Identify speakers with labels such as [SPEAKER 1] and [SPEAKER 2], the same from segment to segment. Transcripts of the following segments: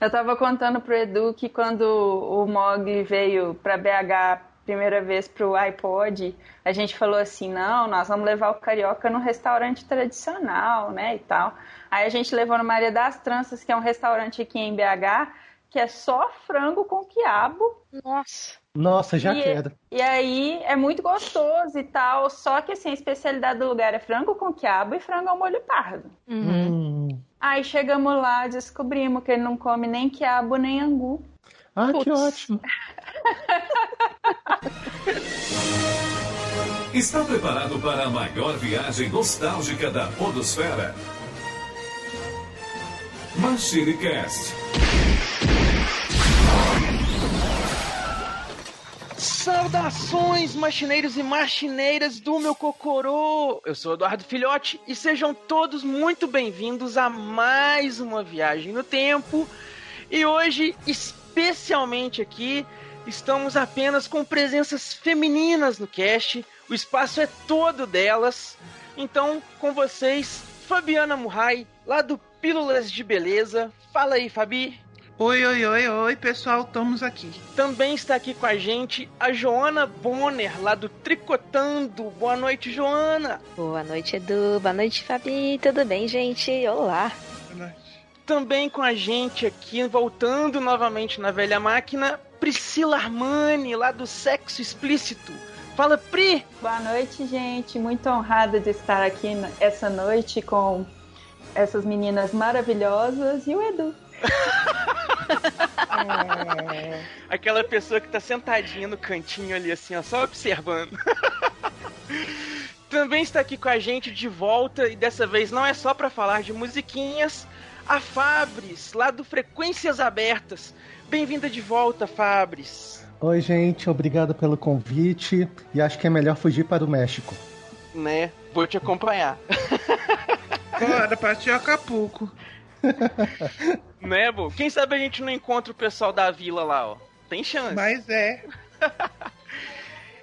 [SPEAKER 1] Eu tava contando pro Edu que quando o Mogli veio pra BH primeira vez pro iPod, a gente falou assim, não, nós vamos levar o carioca num restaurante tradicional, né, e tal. Aí a gente levou no Maria das Tranças, que é um restaurante aqui em BH, que é só frango com quiabo.
[SPEAKER 2] Nossa.
[SPEAKER 3] Nossa, já
[SPEAKER 1] e,
[SPEAKER 3] quero.
[SPEAKER 1] E aí é muito gostoso e tal, só que assim, a especialidade do lugar é frango com quiabo e frango ao molho pardo.
[SPEAKER 3] Hum.
[SPEAKER 1] Aí chegamos lá, descobrimos que ele não come nem quiabo nem angu.
[SPEAKER 3] Ah, que
[SPEAKER 2] Putz.
[SPEAKER 3] ótimo.
[SPEAKER 4] Está preparado para a maior viagem nostálgica da Podosfera? MachineCast.
[SPEAKER 2] Saudações, machineiros e machineiras do meu Cocorô! Eu sou Eduardo Filhote e sejam todos muito bem-vindos a mais uma viagem no tempo. E hoje, especialmente aqui, estamos apenas com presenças femininas no cast. O espaço é todo delas. Então, com vocês, Fabiana Murray, lá do Pílulas de Beleza. Fala aí, Fabi.
[SPEAKER 5] Oi, oi, oi, oi, pessoal, estamos aqui.
[SPEAKER 2] Também está aqui com a gente a Joana Bonner, lá do Tricotando. Boa noite, Joana.
[SPEAKER 6] Boa noite, Edu. Boa noite, Fabi. Tudo bem, gente? Olá.
[SPEAKER 2] Também com a gente aqui, voltando novamente na velha máquina, Priscila Armani, lá do Sexo Explícito. Fala, Pri!
[SPEAKER 1] Boa noite, gente. Muito honrada de estar aqui essa noite com essas meninas maravilhosas e o Edu. É,
[SPEAKER 2] Aquela pessoa que tá sentadinha no cantinho ali, assim, ó, só observando. Também está aqui com a gente de volta, e dessa vez não é só para falar de musiquinhas, a Fabris, lá do Frequências Abertas. Bem-vinda de volta, Fabris.
[SPEAKER 3] Oi, gente, obrigado pelo convite. E acho que é melhor fugir para o México.
[SPEAKER 2] Né? Vou te acompanhar.
[SPEAKER 5] Bora, partiu Acapulco.
[SPEAKER 2] Né, Bo? Quem sabe a gente não encontra o pessoal da vila lá, ó. Tem chance.
[SPEAKER 5] Mas é.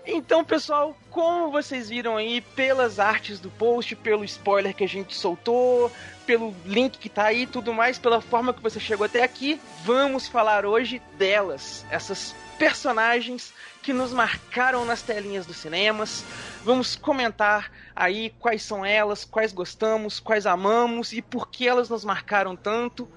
[SPEAKER 2] Então, pessoal, como vocês viram aí pelas artes do post, pelo spoiler que a gente soltou, pelo link que tá aí e tudo mais, pela forma que você chegou até aqui, vamos falar hoje delas, essas personagens que nos marcaram nas telinhas dos cinemas. Vamos comentar aí quais são elas, quais gostamos, quais amamos e por que elas nos marcaram tanto.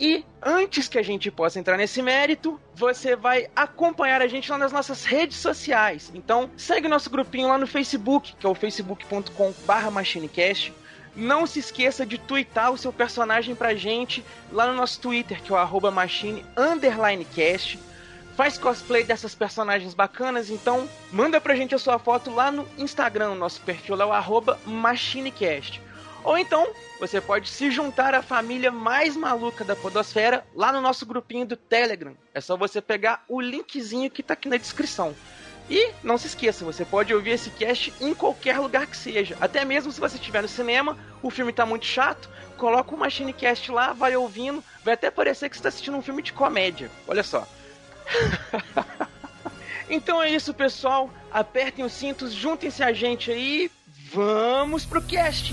[SPEAKER 2] E antes que a gente possa entrar nesse mérito, você vai acompanhar a gente lá nas nossas redes sociais. Então, segue nosso grupinho lá no Facebook, que é o facebook.com/barra machinecast. Não se esqueça de twittar o seu personagem pra gente lá no nosso Twitter, que é o arroba machine underline cast. Faz cosplay dessas personagens bacanas, então manda pra gente a sua foto lá no Instagram, nosso perfil é o machinecast. Ou então, você pode se juntar à família mais maluca da Podosfera lá no nosso grupinho do Telegram. É só você pegar o linkzinho que tá aqui na descrição. E não se esqueça, você pode ouvir esse cast em qualquer lugar que seja. Até mesmo se você estiver no cinema, o filme tá muito chato, coloca o Machinecast lá, vai ouvindo, vai até parecer que você está assistindo um filme de comédia. Olha só. então é isso, pessoal. Apertem os cintos, juntem-se a gente aí. Vamos pro cast!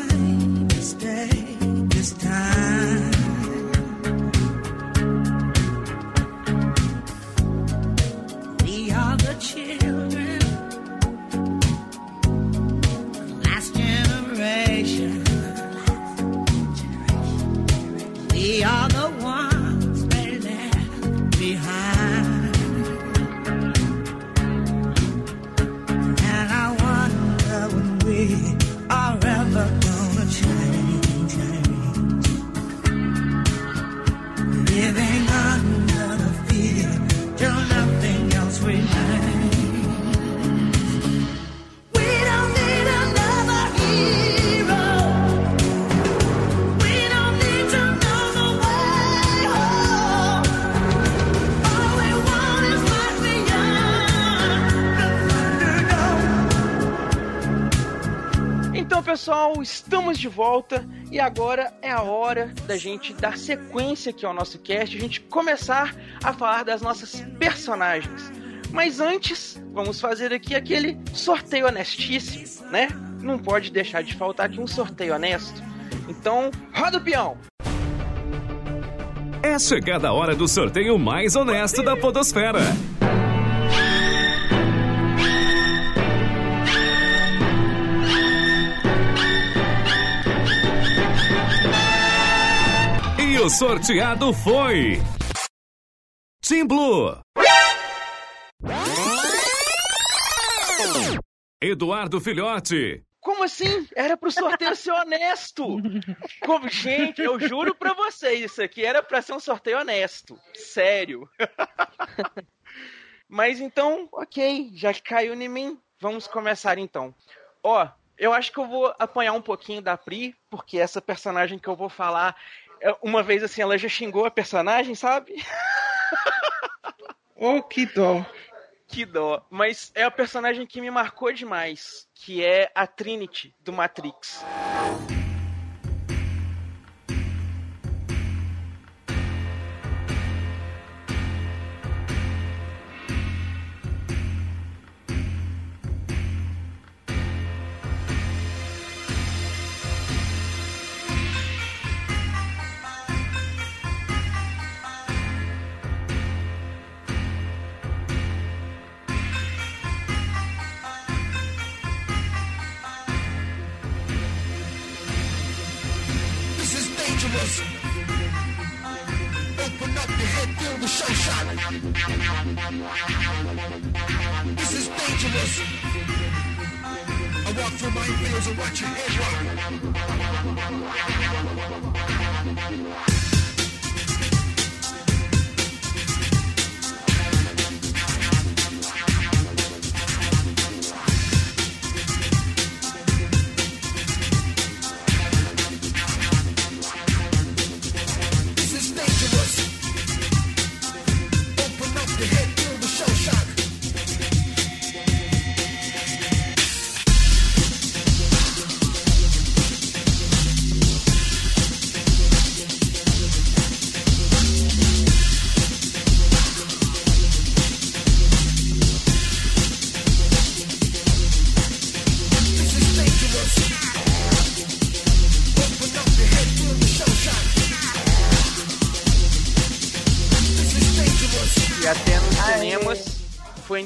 [SPEAKER 2] pessoal, estamos de volta e agora é a hora da gente dar sequência aqui ao nosso cast, a gente começar a falar das nossas personagens. Mas antes, vamos fazer aqui aquele sorteio honestíssimo, né? Não pode deixar de faltar aqui um sorteio honesto. Então, roda o peão!
[SPEAKER 4] É chegada a hora do sorteio mais honesto da Podosfera. O sorteado foi. Team Blue. Eduardo Filhote.
[SPEAKER 2] Como assim? Era pro sorteio ser honesto. Como, gente, eu juro pra vocês, isso aqui era pra ser um sorteio honesto. Sério. Mas então, ok, já caiu em mim, vamos começar então. Ó, eu acho que eu vou apanhar um pouquinho da Pri, porque essa personagem que eu vou falar, uma vez assim, ela já xingou a personagem, sabe?
[SPEAKER 5] Oh, que dó.
[SPEAKER 2] Que dó. Mas é a personagem que me marcou demais, que é a Trinity do Matrix.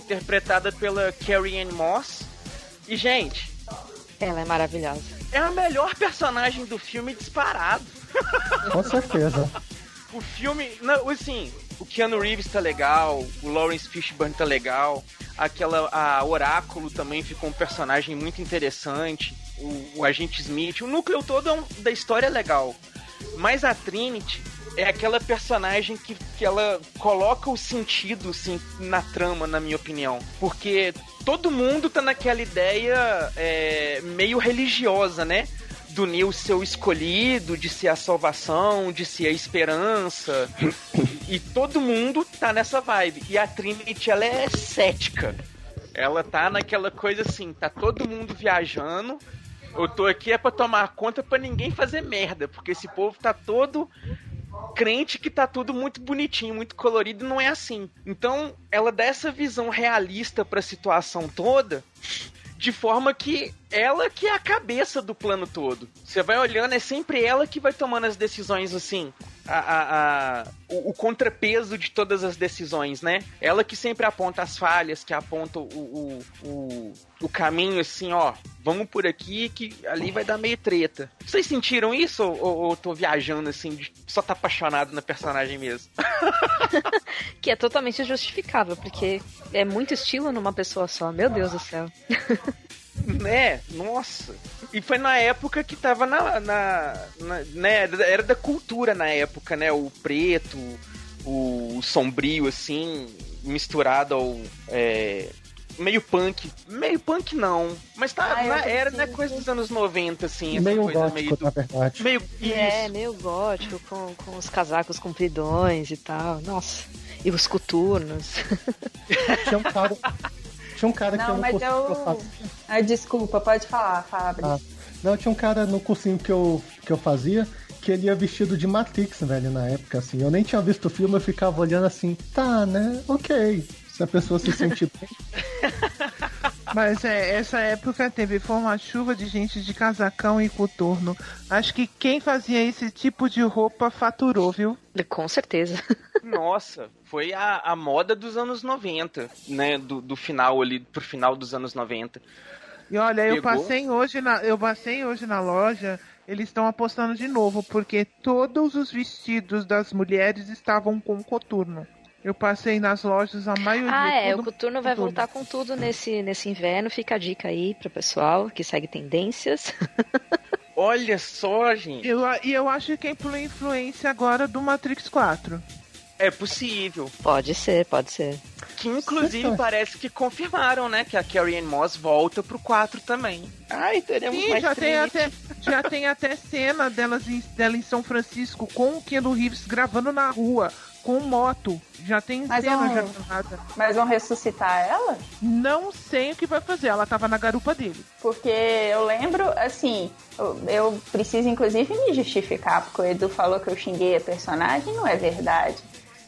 [SPEAKER 2] Interpretada pela Carrie Ann Moss. E, gente,
[SPEAKER 6] Ela é maravilhosa.
[SPEAKER 2] é a melhor personagem do filme disparado.
[SPEAKER 3] Com certeza.
[SPEAKER 2] O filme, não, assim, o Keanu Reeves tá legal, o Lawrence Fishburne tá legal, aquela a Oráculo também ficou um personagem muito interessante, o, o Agente Smith, o núcleo todo é um- da história é legal. Mas a Trinity é aquela personagem que, que ela coloca o sentido assim, na trama, na minha opinião. Porque todo mundo tá naquela ideia é, meio religiosa, né? do Neo ser o escolhido, de ser a salvação, de ser a esperança. e todo mundo tá nessa vibe. E a Trinity, ela é cética. Ela tá naquela coisa assim, tá todo mundo viajando. Eu tô aqui é pra tomar conta pra ninguém fazer merda, porque esse povo tá todo crente que tá tudo muito bonitinho, muito colorido, não é assim. Então, ela dá essa visão realista pra situação toda, de forma que ela que é a cabeça do plano todo. Você vai olhando, é sempre ela que vai tomando as decisões assim. A, a- a- o, o contrapeso de todas as decisões, né? Ela que sempre aponta as falhas, que aponta o, o, o, o caminho assim, ó. Vamos por aqui que ali vai dar meio treta. Vocês sentiram isso ou, ou, ou tô viajando assim, de só tá apaixonado na personagem mesmo?
[SPEAKER 6] Que é totalmente justificável, porque é muito estilo numa pessoa só. Meu Deus do céu.
[SPEAKER 2] né? Nossa. E foi na época que tava na, na, na- né? Era da cultura na época, né? O preto, o sombrio, assim, misturado ao. é, meio punk. Meio punk não. Mas tá,
[SPEAKER 1] Ah,
[SPEAKER 2] na- era né, coisa dos anos 90, assim, essa
[SPEAKER 3] Meio
[SPEAKER 2] coisa
[SPEAKER 3] gótico,
[SPEAKER 2] meio.
[SPEAKER 3] na verdade.
[SPEAKER 2] Meio.
[SPEAKER 6] É, meio gótico, com, com os casacos compridões e tal. Nossa. E os coturnos.
[SPEAKER 3] Tinha um cara, tinha um cara que eu
[SPEAKER 1] Não,
[SPEAKER 3] não consigo
[SPEAKER 1] eu.
[SPEAKER 3] gostar.
[SPEAKER 1] Ah, desculpa, pode falar, Fábio.
[SPEAKER 3] Ah. Não, tinha um cara no cursinho que eu, que eu fazia que ele ia vestido de Matrix, velho, na época, assim. Eu nem tinha visto o filme, eu ficava olhando assim, tá, né? Ok. Se a pessoa se sentir bem.
[SPEAKER 5] Mas é, essa época teve foi uma chuva de gente de casacão e coturno. Acho que quem fazia esse tipo de roupa faturou, viu?
[SPEAKER 6] Com certeza.
[SPEAKER 2] Nossa, foi a, a moda dos anos 90, né? Do, do final ali, pro final dos anos 90.
[SPEAKER 5] E olha, eu
[SPEAKER 2] Pegou?
[SPEAKER 5] passei hoje na, eu passei hoje na loja, eles estão apostando de novo, porque todos os vestidos das mulheres estavam com coturno. Eu passei nas lojas, a maioria.
[SPEAKER 6] Ah, é,
[SPEAKER 5] tudo
[SPEAKER 6] o Coturno vai
[SPEAKER 5] coturno.
[SPEAKER 6] voltar com tudo nesse, nesse inverno. Fica a dica aí pro pessoal que segue tendências.
[SPEAKER 2] Olha só, gente.
[SPEAKER 5] Eu, e eu acho que é por influência agora do Matrix 4.
[SPEAKER 2] É possível.
[SPEAKER 6] Pode ser, pode ser.
[SPEAKER 2] Que inclusive
[SPEAKER 3] Sim.
[SPEAKER 2] parece que confirmaram, né? Que a Carrie Ann Moss volta pro 4 também. Ai, teremos
[SPEAKER 5] Sim,
[SPEAKER 2] mais
[SPEAKER 5] já tem, até, já tem até cena delas em, dela em São Francisco com o Keanu Reeves gravando na rua, com moto. Já tem
[SPEAKER 1] Mas
[SPEAKER 5] cena
[SPEAKER 1] não-
[SPEAKER 5] já gravada.
[SPEAKER 1] Mas vão ressuscitar ela?
[SPEAKER 5] Não sei o que vai fazer, ela tava na garupa dele.
[SPEAKER 1] Porque eu lembro, assim, eu, eu preciso inclusive me justificar, porque o Edu falou que eu xinguei a personagem, não é verdade.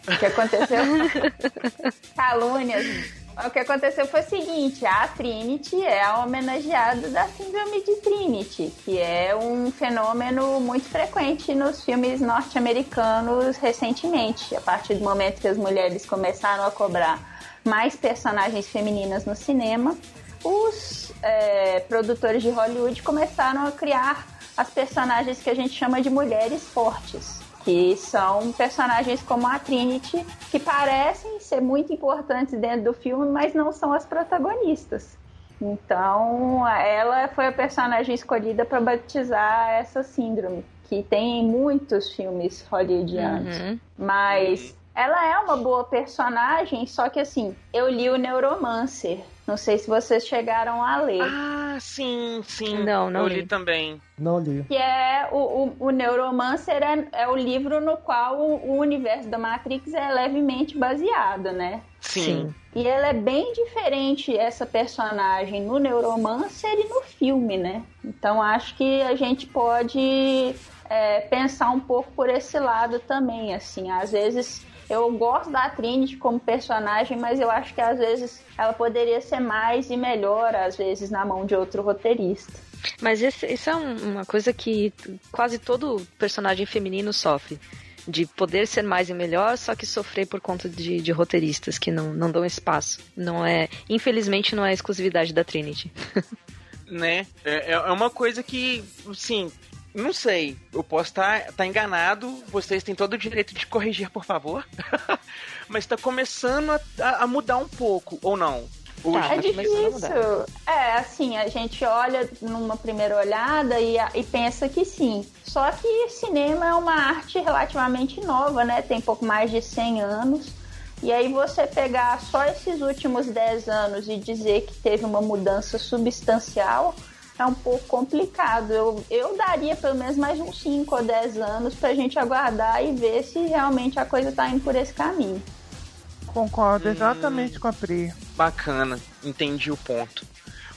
[SPEAKER 1] O que aconteceu. Calúnias. O que aconteceu foi o seguinte: a Trinity é a homenageada da Síndrome de Trinity, que é um fenômeno muito frequente nos filmes norte-americanos recentemente. A partir do momento que as mulheres começaram a cobrar mais personagens femininas no cinema, os é, produtores de Hollywood começaram a criar as personagens que a gente chama de mulheres fortes, que são personagens como a Trinity, que parecem ser muito importantes dentro do filme, mas não são as protagonistas. Então, ela foi a personagem escolhida para batizar essa síndrome, que tem em muitos filmes hollywoodianos.
[SPEAKER 6] Uhum.
[SPEAKER 1] Mas ela é uma boa personagem, só que assim, eu li o Neuromancer. Não sei se vocês chegaram a ler.
[SPEAKER 2] Ah, sim, sim.
[SPEAKER 6] Não, não
[SPEAKER 2] Eu
[SPEAKER 6] li.
[SPEAKER 2] li também.
[SPEAKER 3] Não li.
[SPEAKER 1] Que é o, o, o Neuromancer é, é o livro no qual o, o universo da Matrix é levemente baseado, né?
[SPEAKER 2] Sim.
[SPEAKER 1] E ela é bem diferente, essa personagem, no Neuromancer e no filme, né? Então acho que a gente pode é, pensar um pouco por esse lado também, assim. Às vezes eu gosto da Trinity como personagem, mas eu acho que às vezes ela poderia ser mais e melhor, às vezes, na mão de outro roteirista.
[SPEAKER 6] Mas esse- isso é um- uma coisa que quase todo personagem feminino sofre. De poder ser mais e melhor, só que sofrer por conta de, de roteiristas que não, não dão espaço. Não é. Infelizmente não é exclusividade da Trinity.
[SPEAKER 2] Né? É, é uma coisa que, assim, não sei. Eu posso estar enganado. Vocês têm todo o direito de corrigir, por favor. Mas tá começando a, a- mudar um pouco, ou não? Hoje,
[SPEAKER 6] Tá,
[SPEAKER 1] É
[SPEAKER 6] tá mudar.
[SPEAKER 1] difícil. É, assim, a gente olha numa primeira olhada e, e pensa que sim. Só que cinema é uma arte relativamente nova, né? Tem pouco mais de 100 anos. E aí você pegar só esses últimos 10 anos e dizer que teve uma mudança substancial é um pouco complicado. Eu, eu daria pelo menos mais uns 5 ou 10 anos pra gente aguardar e ver se realmente a coisa tá indo por esse caminho.
[SPEAKER 5] Concordo exatamente com a Pri.
[SPEAKER 2] Bacana, entendi o ponto.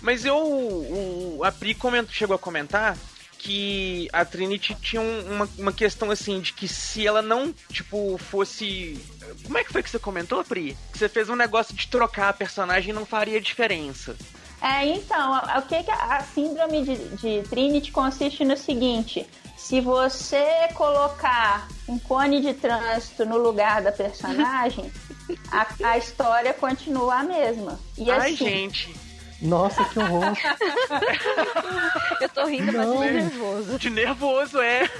[SPEAKER 2] Mas eu. O, a Pri comentou, chegou a comentar que a Trinity tinha um- uma, uma questão assim de que se ela não, tipo, fosse. Como é que foi que você comentou, Pri? Que você fez um negócio de trocar a personagem e não faria diferença.
[SPEAKER 1] É, então, a- o que, que a síndrome de, de Trinity consiste no seguinte: se você colocar um cone de trânsito no lugar da personagem, a, a história continua a mesma. E
[SPEAKER 2] Ai,
[SPEAKER 1] assim,
[SPEAKER 2] gente,
[SPEAKER 3] Nossa, que horror.
[SPEAKER 6] Eu tô rindo, mas
[SPEAKER 3] Não.
[SPEAKER 6] tô nervoso.
[SPEAKER 2] de nervoso é.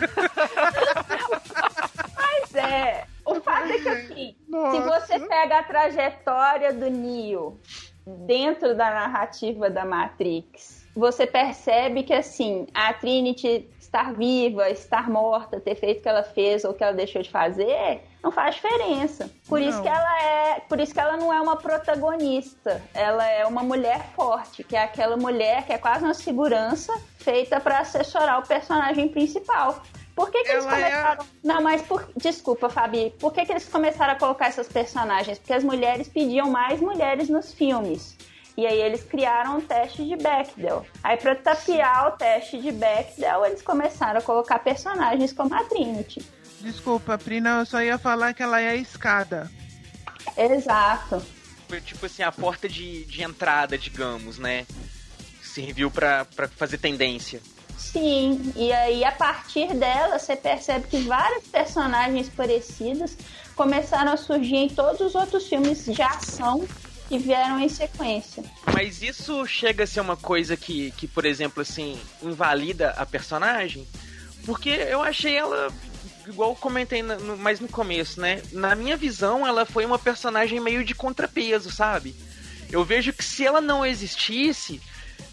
[SPEAKER 1] Mas é, o fato é que assim, se
[SPEAKER 5] Nossa.
[SPEAKER 1] você pega a trajetória do Neo dentro da narrativa da Matrix, você percebe que assim, a Trinity estar viva, estar morta, ter feito o que ela fez ou o que ela deixou de fazer, não faz diferença. Por isso
[SPEAKER 5] Não.
[SPEAKER 1] que ela é, por isso que ela não é uma protagonista. Ela é uma mulher forte, que é aquela mulher que é quase uma segurança feita para assessorar o personagem principal. Por que, que eles
[SPEAKER 5] é
[SPEAKER 1] começaram não, mas por... desculpa, Fabi. Por que, que eles começaram a colocar essas personagens? Porque as mulheres pediam mais mulheres nos filmes. E aí eles criaram um teste de Bechdel. Aí para tapear o teste de Bechdel, eles começaram a colocar personagens como a Trinity.
[SPEAKER 5] Desculpa, Prina, eu só ia falar que ela é a escada.
[SPEAKER 1] Exato.
[SPEAKER 2] Foi tipo assim, a porta de, de entrada, digamos, né? Serviu pra fazer tendência.
[SPEAKER 1] Sim, e aí a partir dela você percebe que vários personagens parecidos começaram a surgir em todos os outros filmes de ação que vieram em sequência.
[SPEAKER 2] Mas isso chega a ser uma coisa que, que por exemplo, assim, invalida a personagem? Porque eu achei ela, igual comentei no- mais no começo, né? Na minha visão, ela foi uma personagem meio de contrapeso, sabe? Eu vejo que se ela não existisse,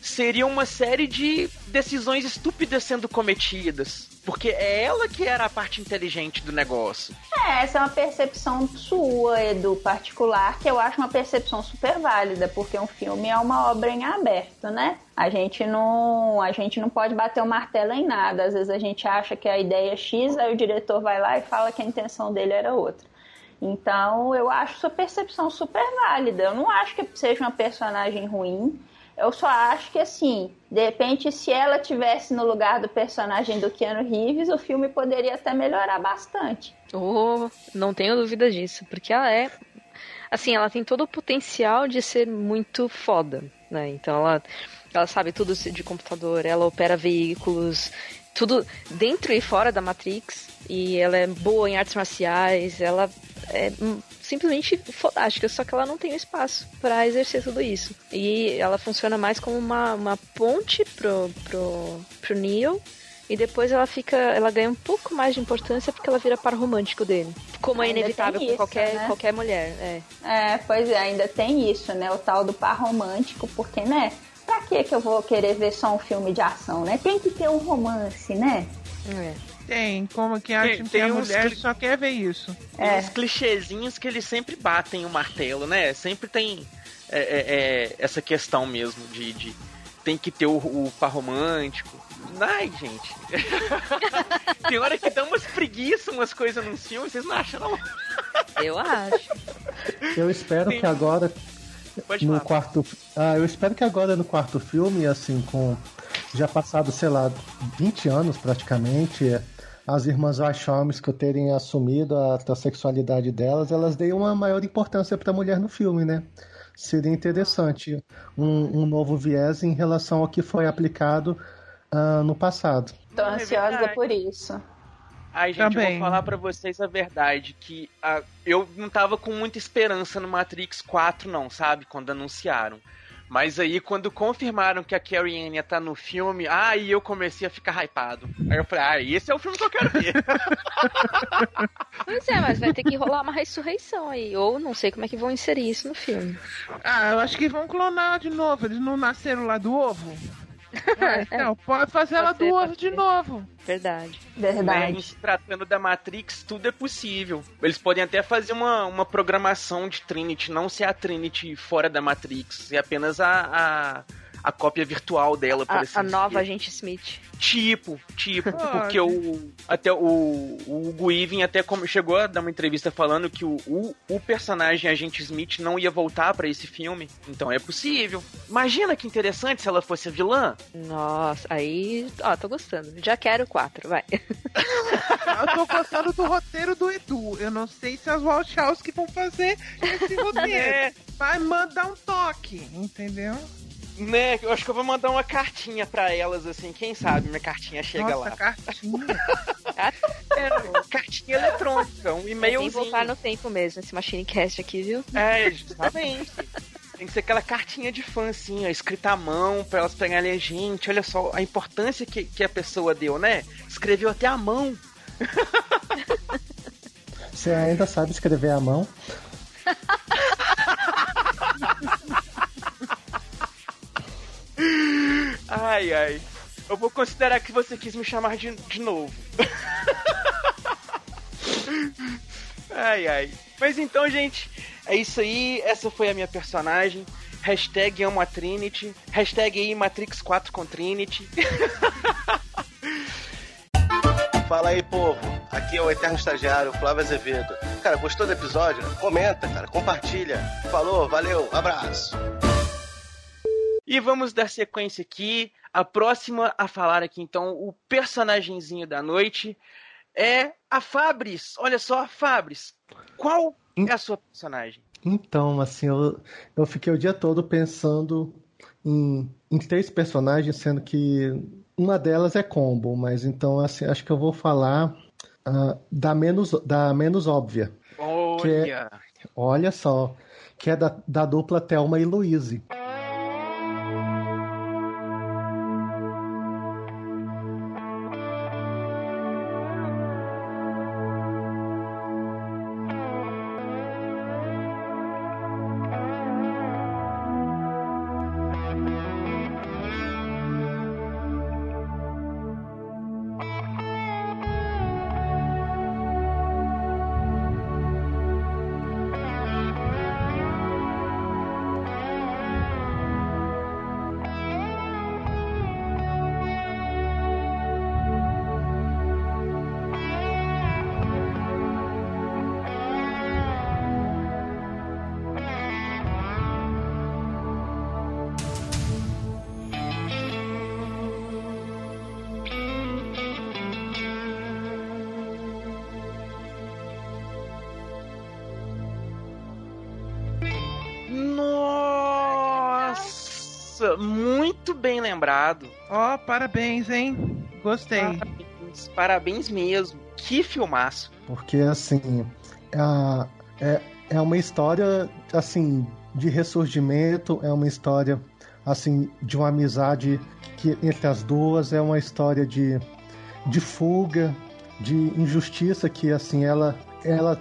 [SPEAKER 2] seria uma série de decisões estúpidas sendo cometidas. Porque é ela que era a parte inteligente do negócio.
[SPEAKER 1] É, essa é uma percepção sua, Edu, particular, que eu acho uma percepção super válida, porque um filme é uma obra em aberto, né? A gente não, a gente não pode bater o martelo em nada. Às vezes a gente acha que a ideia é X, aí o diretor vai lá e fala que a intenção dele era outra. Então, eu acho sua percepção super válida. Eu não acho que seja uma personagem ruim. Eu só acho que, assim, de repente, se ela tivesse no lugar do personagem do Keanu Reeves, o filme poderia até melhorar bastante.
[SPEAKER 6] Oh, não tenho dúvida disso, porque ela é. Assim, ela tem todo o potencial de ser muito foda, né? Então ela, ela sabe tudo de computador, ela opera veículos, tudo dentro e fora da Matrix, e ela é boa em artes marciais, ela é hum, simplesmente fodástica, só que ela não tem o espaço para exercer tudo isso. E ela funciona mais como uma, uma ponte pro, pro, pro Neo e depois ela fica, ela ganha um pouco mais de importância porque ela vira par romântico dele. Como é
[SPEAKER 1] Ainda
[SPEAKER 6] inevitável
[SPEAKER 1] tem
[SPEAKER 6] com qualquer,
[SPEAKER 1] né?
[SPEAKER 6] qualquer mulher, é.
[SPEAKER 1] É, pois é, ainda tem isso, né? O tal do par romântico, porque, né? Pra que que eu vou querer ver só um filme de ação, né? Tem que ter um romance, né?
[SPEAKER 6] é.
[SPEAKER 5] Tem, como que acha
[SPEAKER 2] Tem-
[SPEAKER 5] que
[SPEAKER 2] tem
[SPEAKER 5] a
[SPEAKER 2] uns
[SPEAKER 5] mulher
[SPEAKER 2] cli-
[SPEAKER 5] só quer ver isso.
[SPEAKER 2] Tem
[SPEAKER 1] É.
[SPEAKER 2] uns clichêzinhos que eles sempre batem o martelo, né? Sempre tem é, é, é, essa questão mesmo de, de tem que ter o, o par romântico. Ai, gente. tem hora que dá umas preguiças, umas coisas nos filmes, vocês não acham, não?
[SPEAKER 6] Eu acho.
[SPEAKER 3] Eu espero
[SPEAKER 2] Sim.
[SPEAKER 3] que agora
[SPEAKER 2] Pode
[SPEAKER 3] no
[SPEAKER 2] falar.
[SPEAKER 3] quarto. Ah, eu espero que agora no quarto filme, assim, com já passado, sei lá, 20 anos praticamente, as irmãs Wachowski terem assumido a transexualidade delas, elas deem uma maior importância para a mulher no filme, né? Seria interessante um, um novo viés em relação ao que foi aplicado ah, no passado.
[SPEAKER 2] Não, é
[SPEAKER 1] ansiosa
[SPEAKER 2] verdade.
[SPEAKER 1] por isso.
[SPEAKER 2] Ai, gente, eu
[SPEAKER 5] Também.
[SPEAKER 2] vou falar pra vocês a verdade, que eu não tava com muita esperança no Matrix 4, não, sabe? Quando anunciaram. Mas aí, quando confirmaram que a Carrie Ann ia estar no filme, aí eu comecei a ficar hypado. Aí eu falei, ah, esse é o filme que eu quero ver.
[SPEAKER 6] Pois é, mas vai ter que rolar uma ressurreição aí. Ou não sei como é que vão inserir isso no filme.
[SPEAKER 5] Ah, eu acho que vão clonar de novo. Eles não nasceram lá do ovo? Ah, então, pode fazer ela
[SPEAKER 6] Pode pode
[SPEAKER 5] de novo.
[SPEAKER 6] Verdade.
[SPEAKER 1] Verdade.
[SPEAKER 2] se tratando da Matrix, tudo é possível. Eles podem até fazer uma, uma programação de Trinity, não ser a Trinity fora da Matrix, é apenas a, a, a cópia virtual dela, por
[SPEAKER 6] A,
[SPEAKER 2] assim
[SPEAKER 6] a nova
[SPEAKER 2] dizer.
[SPEAKER 6] agente Smith.
[SPEAKER 2] Tipo, tipo,
[SPEAKER 5] Pode.
[SPEAKER 2] porque o até o, o Hugo Weaving até como- chegou a dar uma entrevista falando que o, o, o personagem Agente Smith não ia voltar pra esse filme. Então é possível. Imagina que interessante se ela fosse a vilã.
[SPEAKER 6] Nossa, aí. Ó, tô gostando. Já quero quatro, vai.
[SPEAKER 5] Eu tô gostando do roteiro do Edu. Eu não sei se as Wachowski vão fazer esse roteiro.
[SPEAKER 2] É,
[SPEAKER 5] Vai mandar um toque, entendeu?
[SPEAKER 2] Né? Eu acho que eu vou mandar uma cartinha pra elas assim, quem sabe minha cartinha chega
[SPEAKER 5] Nossa,
[SPEAKER 2] lá.
[SPEAKER 5] cartinha.
[SPEAKER 2] É, cartinha eletrônica, um
[SPEAKER 6] Tem que
[SPEAKER 2] e-mailzinho.
[SPEAKER 6] voltar no tempo mesmo, esse Machine Cast aqui, viu?
[SPEAKER 2] É, justamente. Tem que ser aquela cartinha de fã, assim, ó, escrita à mão, pra elas pegarem a gente. Olha só a importância que, que a pessoa deu, né? Escreveu até à mão.
[SPEAKER 3] Você ainda sabe escrever à mão?
[SPEAKER 2] Ai, ai. Eu vou considerar que você quis me chamar de, de novo. ai, ai. Mas então, gente, é isso aí. Essa foi a minha personagem. Hashtag amo a Trinity. Hashtag aí Matrix 4 com Trinity.
[SPEAKER 7] Fala aí, povo. Aqui é o Eterno Estagiário, Flávio Azevedo. Cara, gostou do episódio? Comenta, cara, compartilha. Falou, valeu, abraço.
[SPEAKER 2] E vamos dar sequência aqui. A próxima a falar aqui, então, o personagemzinho da noite é a Fabris. Olha só, a Fabris. Qual é a sua personagem?
[SPEAKER 3] Então, assim, eu, eu fiquei o dia todo pensando em, em três personagens, sendo que uma delas é combo, mas então, assim, acho que eu vou falar ah, da, menos, da menos óbvia. Que é-
[SPEAKER 2] Olha.
[SPEAKER 3] olha só, que é da, da dupla Thelma e Louise.
[SPEAKER 2] Nossa, muito bem lembrado.
[SPEAKER 5] Ó, parabéns, hein? Gostei.
[SPEAKER 2] Parabéns, parabéns mesmo. Que filmaço.
[SPEAKER 3] Porque, assim, a- é, é uma história, assim, de ressurgimento, é uma história, assim, de uma amizade que entre as duas, é uma história de, de fuga, de injustiça que, assim, ela, ela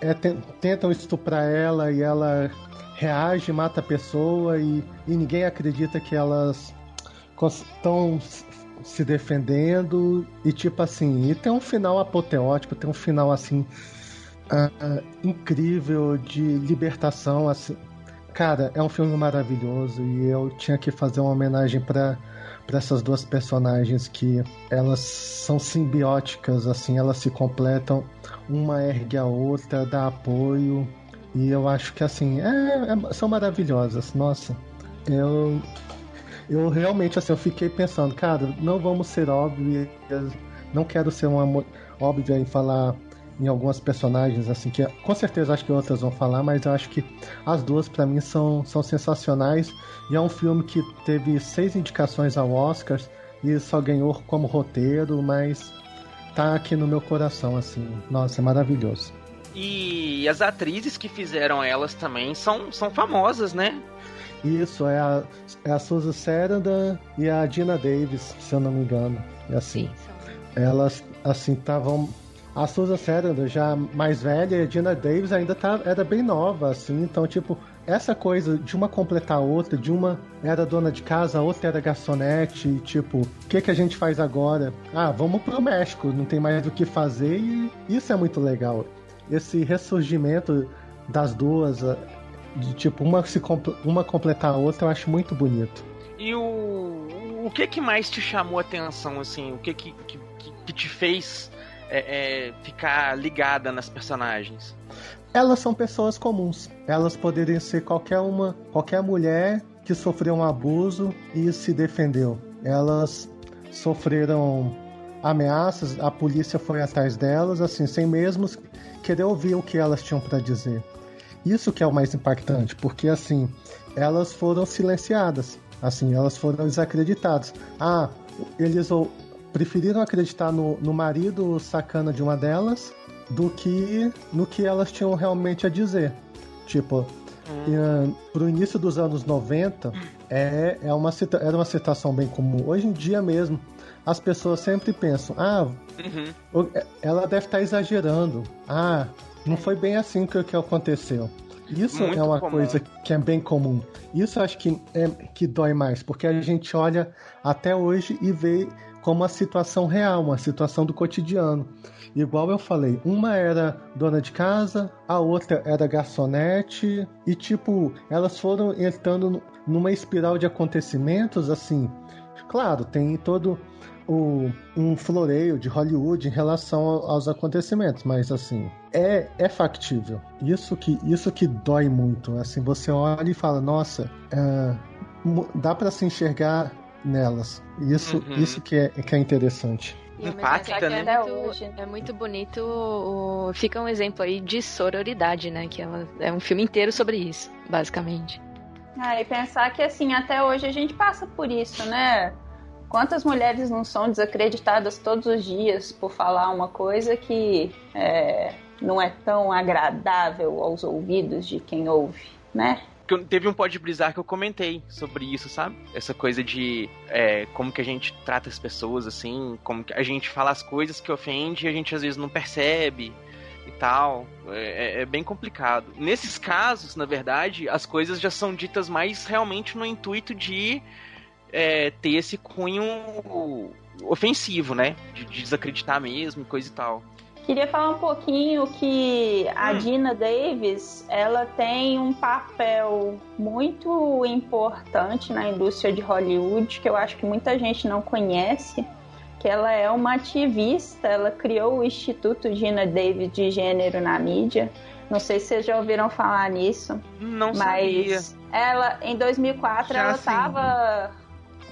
[SPEAKER 3] é, ten- tentam estuprar ela e ela reage, mata a pessoa e, e ninguém acredita que elas estão se defendendo e tipo assim, e tem um final apoteótico, tem um final assim ah, ah, incrível de libertação, assim. Cara, é um filme maravilhoso e eu tinha que fazer uma homenagem para para essas duas personagens que elas são simbióticas, assim, elas se completam, uma ergue a outra, dá apoio e eu acho que assim, é- é- são maravilhosas. Nossa, eu eu realmente assim, eu fiquei pensando, cara, não vamos ser óbvios, não quero ser uma óbvia em falar em algumas personagens assim que com certeza acho que outras vão falar, mas eu acho que as duas pra mim são, são sensacionais e é um filme que teve seis indicações ao Oscars e só ganhou como roteiro, mas tá aqui no meu coração assim. Nossa, é maravilhoso.
[SPEAKER 2] E as atrizes que fizeram elas também são, são famosas, né?
[SPEAKER 3] Isso é a, é a Susan Sarandon e a Dina Davis, se eu não me engano. E assim, elas assim estavam a Susan Sarandon já mais velha e a Dina Davis ainda tá, era bem nova, assim, então tipo, essa coisa de uma completar a outra, de uma era dona de casa, a outra era garçonete, e, tipo, o que que a gente faz agora? Ah, vamos pro México, não tem mais o que fazer e isso é muito legal. Esse ressurgimento das duas, ah, de tipo, uma se uma completar a outra, eu acho muito bonito.
[SPEAKER 2] E o, o que que mais te chamou a atenção, assim? O que que, que, que- que te fez é, é, ficar ligada nas personagens?
[SPEAKER 3] Elas são pessoas comuns. Elas poderiam ser qualquer uma, qualquer mulher que sofreu um abuso e se defendeu. Elas sofreram ameaças, a polícia foi atrás delas, assim, sem mesmo querer ouvir o que elas tinham para dizer. Isso que é o mais impactante, porque assim, elas foram silenciadas, assim, elas foram desacreditadas. Ah, eles preferiram acreditar no, no marido sacana de uma delas do que no que elas tinham realmente a dizer. Tipo, eh, pro início dos anos 90, é, é uma, era uma situação bem comum. Hoje em dia mesmo, as pessoas sempre pensam, ah,
[SPEAKER 2] Uhum.
[SPEAKER 3] o- ela deve estar exagerando. Ah, não foi bem assim que, que aconteceu. Isso
[SPEAKER 2] Muito
[SPEAKER 3] é uma
[SPEAKER 2] comum.
[SPEAKER 3] coisa que é bem comum. Isso acho que é que dói mais, porque a gente olha até hoje e vê como uma situação real, uma situação do cotidiano. Igual eu falei, uma era dona de casa, a outra era garçonete, e tipo, elas foram entrando nu- numa espiral de acontecimentos assim. Claro, tem todo o, um floreio de Hollywood em relação ao- aos acontecimentos, mas assim, é, é factível. Isso que, isso que dói muito. Assim, você olha e fala, nossa, é, dá pra se enxergar nelas. Isso,
[SPEAKER 2] Uhum.
[SPEAKER 3] isso que é, que é interessante.
[SPEAKER 6] E mesmo
[SPEAKER 2] Impacta,
[SPEAKER 6] tempo
[SPEAKER 2] né?
[SPEAKER 6] É muito, é muito bonito. o- Fica um exemplo aí de sororidade, né? Que é, é um filme inteiro sobre isso, basicamente.
[SPEAKER 1] Ah, e pensar que assim, até hoje a gente passa por isso, né? Quantas mulheres não são desacreditadas todos os dias por falar uma coisa que é, não é tão agradável aos ouvidos de quem ouve, né?
[SPEAKER 2] Teve um Pode Brisar que eu comentei sobre isso, sabe? Essa coisa de é, como que a gente trata as pessoas, assim, como que a gente fala as coisas que ofende e a gente às vezes não percebe e tal. É, é- é bem complicado. Nesses casos, na verdade, as coisas já são ditas mais realmente no intuito de é, ter esse cunho ofensivo, né? De, de desacreditar mesmo e coisa e tal.
[SPEAKER 1] Queria falar um pouquinho que a
[SPEAKER 2] Hum.
[SPEAKER 1] Dina Davis, ela tem um papel muito importante na indústria de Hollywood, que eu acho que muita gente não conhece, que ela é uma ativista, ela criou o Instituto Dina Davis de Gênero na Mídia. Não sei se vocês já ouviram falar nisso,
[SPEAKER 2] Não sabia.
[SPEAKER 1] mas ela em 2004
[SPEAKER 5] Já
[SPEAKER 1] ela
[SPEAKER 5] sim.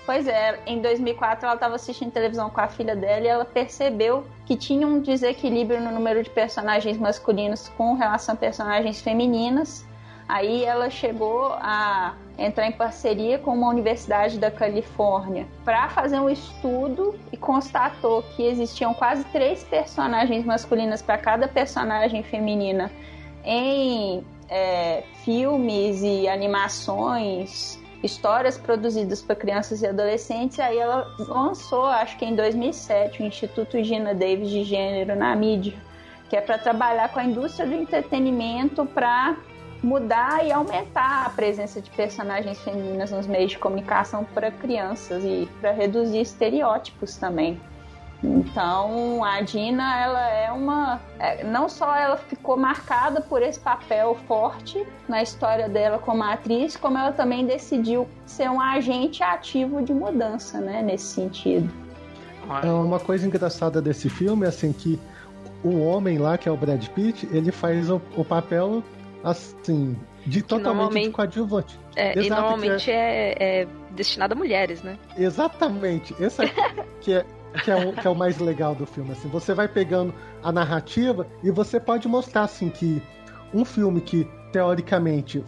[SPEAKER 1] Pois é, em 2004 ela estava assistindo televisão com a filha dela e ela percebeu que tinha um desequilíbrio no número de personagens masculinos com relação a personagens femininas. Aí ela chegou a entrar em parceria com uma universidade da Califórnia para fazer um estudo e constatou que existiam quase três personagens masculinas para cada personagem feminina em é, filmes e animações, histórias produzidas para crianças e adolescentes. Aí ela lançou, acho que em 2007, o Instituto Gina Davis de Gênero na mídia, que é para trabalhar com a indústria do entretenimento para mudar e aumentar a presença de personagens femininas nos meios de comunicação para crianças e para reduzir estereótipos também. Então, a Dina, ela é uma. é, não só ela ficou marcada por esse papel forte na história dela como atriz, como ela também decidiu ser um agente ativo de mudança, né, nesse sentido.
[SPEAKER 3] É uma coisa engraçada desse filme, assim, que o homem lá, que é o Brad Pitt, ele faz o, o papel, assim, de totalmente
[SPEAKER 6] normalmente-
[SPEAKER 3] de coadjuvante.
[SPEAKER 6] É, e
[SPEAKER 3] Exato,
[SPEAKER 6] normalmente é, é destinado a mulheres, né?
[SPEAKER 3] Exatamente. Esse aqui que é, que, é o, que é o mais legal do filme. Assim, você vai pegando a narrativa e você pode mostrar assim que um filme que teoricamente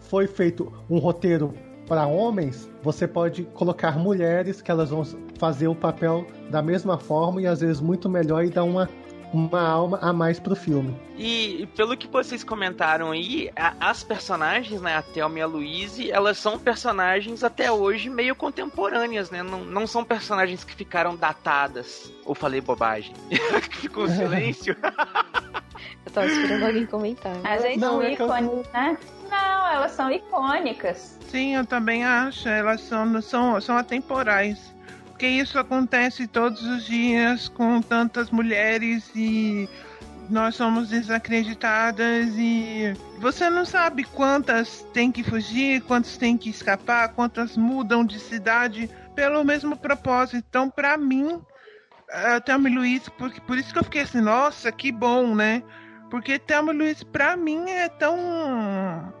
[SPEAKER 3] foi feito um roteiro para homens, você pode colocar mulheres que elas vão fazer o papel da mesma forma e às vezes muito melhor e dar uma uma alma a mais pro filme.
[SPEAKER 2] E pelo que vocês comentaram aí, a- as personagens, né, a Thelma e a Louise, elas são personagens até hoje meio contemporâneas, né? Não, não são personagens que ficaram datadas. Ou falei bobagem? ficou um silêncio?
[SPEAKER 6] Eu tava esperando alguém comentar.
[SPEAKER 1] Mas elas
[SPEAKER 3] Não,
[SPEAKER 1] são
[SPEAKER 3] é eu-
[SPEAKER 1] ícones, né? Não, elas são icônicas.
[SPEAKER 5] Sim, eu também acho. Elas são, são, são atemporais. Porque isso acontece todos os dias com tantas mulheres e nós somos desacreditadas e você não sabe quantas tem que fugir, quantas tem que escapar, quantas mudam de cidade pelo mesmo propósito. Então, pra mim, a Thelma e Luiz, porque, por isso que eu fiquei assim, nossa, que bom, né? Porque Thelma Luiz, pra mim, é tão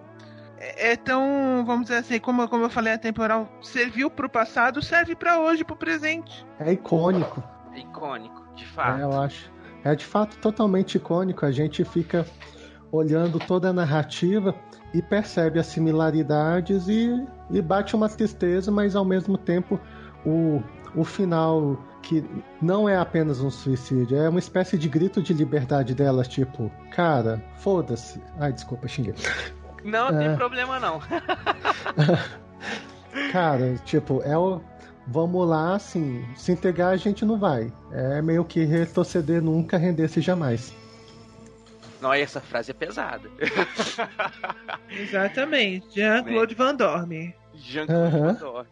[SPEAKER 5] é tão, vamos dizer assim, como, como eu falei, a temporal serviu pro passado, serve pra hoje, pro presente.
[SPEAKER 3] É icônico.
[SPEAKER 2] Icônico, de
[SPEAKER 3] É,
[SPEAKER 2] fato.
[SPEAKER 3] eu acho. É de fato totalmente icônico. A gente fica olhando toda a narrativa e percebe as similaridades e, e bate uma tristeza, mas ao mesmo tempo o, o final que não é apenas um suicídio, é uma espécie de grito de liberdade delas, tipo, cara, foda-se. Ai, desculpa, xinguei.
[SPEAKER 2] Não tem
[SPEAKER 3] É.
[SPEAKER 2] problema não.
[SPEAKER 3] Cara, tipo, é o. Vamos lá, assim, se integrar a gente não vai. É meio que retroceder nunca, render-se jamais.
[SPEAKER 2] Não, essa frase é pesada.
[SPEAKER 5] Exatamente. Jean-Claude Van Dorme.
[SPEAKER 2] Jean-Claude. Van Damme.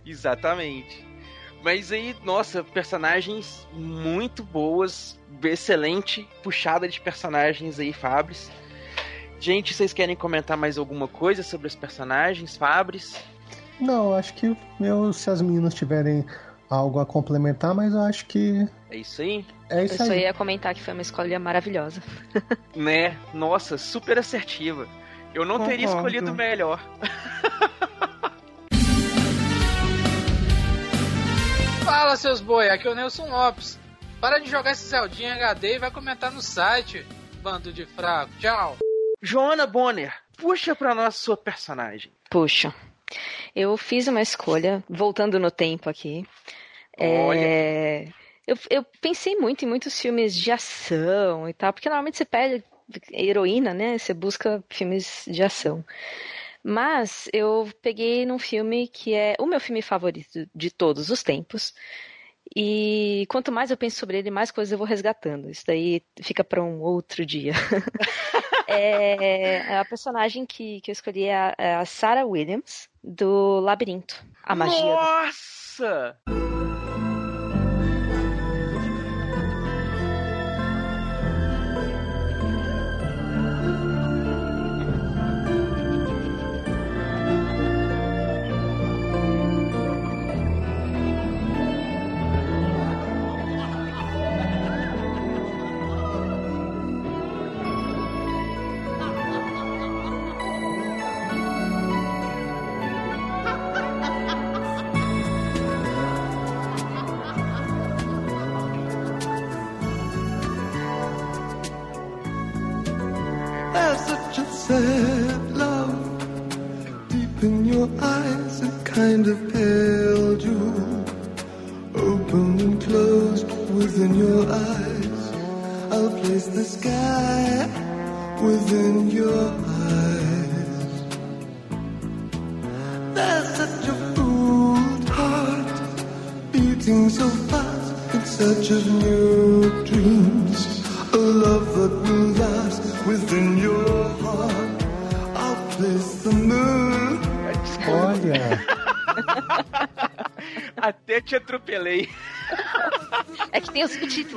[SPEAKER 2] Exatamente. Mas aí, nossa, personagens muito boas, excelente puxada de personagens aí, Fabris. Gente, vocês querem comentar mais alguma coisa sobre os personagens, Fabris?
[SPEAKER 3] Não, acho que eu, se as meninas tiverem algo a complementar, mas eu acho que.
[SPEAKER 2] É isso aí?
[SPEAKER 3] É isso aí.
[SPEAKER 6] Eu só ia comentar que foi uma escolha maravilhosa.
[SPEAKER 2] né? Nossa, super assertiva. Eu não
[SPEAKER 5] Concordo.
[SPEAKER 2] teria escolhido melhor.
[SPEAKER 8] Fala, seus boi, aqui é o Nelson Lopes. Para de jogar esse Zeldinha HD e vai comentar no site, bando de fraco. Tchau!
[SPEAKER 2] Joana Bonner, puxa pra nós sua personagem.
[SPEAKER 6] Puxa. Eu fiz uma escolha, voltando no tempo aqui.
[SPEAKER 2] Olha.
[SPEAKER 6] É, Eu, eu pensei muito em muitos filmes de ação e tal, porque normalmente você pede heroína, né? Você busca filmes de ação. Mas eu peguei num filme que é o meu filme favorito de todos os tempos. E quanto mais eu penso sobre ele, mais coisas eu vou resgatando. Isso daí fica para um outro dia. é, a personagem que, que eu escolhi é a, é a Sarah Williams, do Labirinto. A magia. do-
[SPEAKER 2] Nossa!
[SPEAKER 9] There's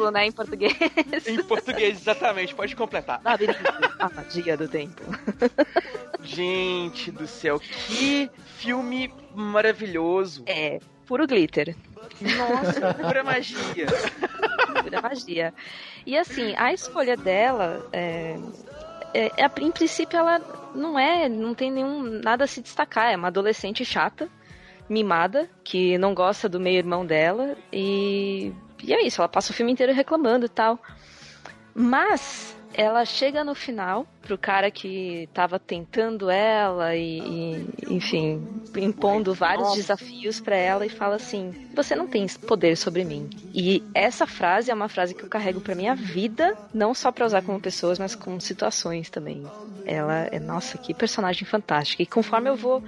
[SPEAKER 6] o subtítulo, né, em português.
[SPEAKER 2] Em português, exatamente. Pode completar.
[SPEAKER 6] Labirinto. A magia do tempo.
[SPEAKER 2] Gente do céu, que filme maravilhoso.
[SPEAKER 6] É, puro glitter.
[SPEAKER 2] Nossa, pura magia.
[SPEAKER 6] pura magia. E assim, a escolha dela, é, é, é, em princípio, ela não é, não tem nenhum nada a se destacar. É uma adolescente chata, mimada, que não gosta do meio-irmão dela e, e é isso. Ela passa o filme inteiro reclamando e tal. Mas ela chega no final pro cara que tava tentando ela e, e, enfim, impondo vários desafios pra ela e fala assim: "Você não tem poder sobre mim". E essa frase é uma frase que eu carrego pra minha vida, não só pra usar como pessoas, mas como situações também. Ela é, nossa, que personagem fantástica. E conforme eu vou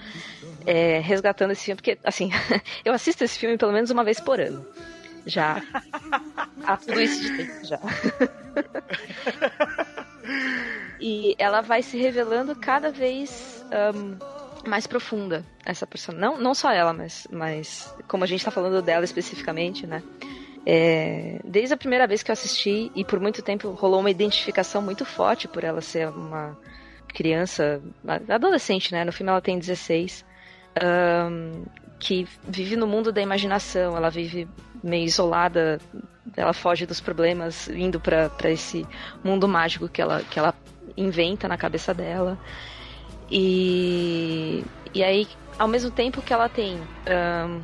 [SPEAKER 6] é, resgatando esse filme, porque assim, eu assisto esse filme pelo menos uma vez por ano. Já. Há tudo isso de tempo já. e ela vai se revelando cada vez ahn, mais profunda, essa pessoa. Não, não só ela, mas, mas como a gente tá falando dela especificamente, né? É, desde a primeira vez que eu assisti, e por muito tempo rolou uma identificação muito forte por ela ser uma criança, adolescente, né? No filme ela tem 16. ahn, que vive no mundo da imaginação, ela vive meio isolada, ela foge dos problemas, indo pra esse mundo mágico que ela, que ela inventa na cabeça dela. E, e aí, ao mesmo tempo que ela tem. ahn,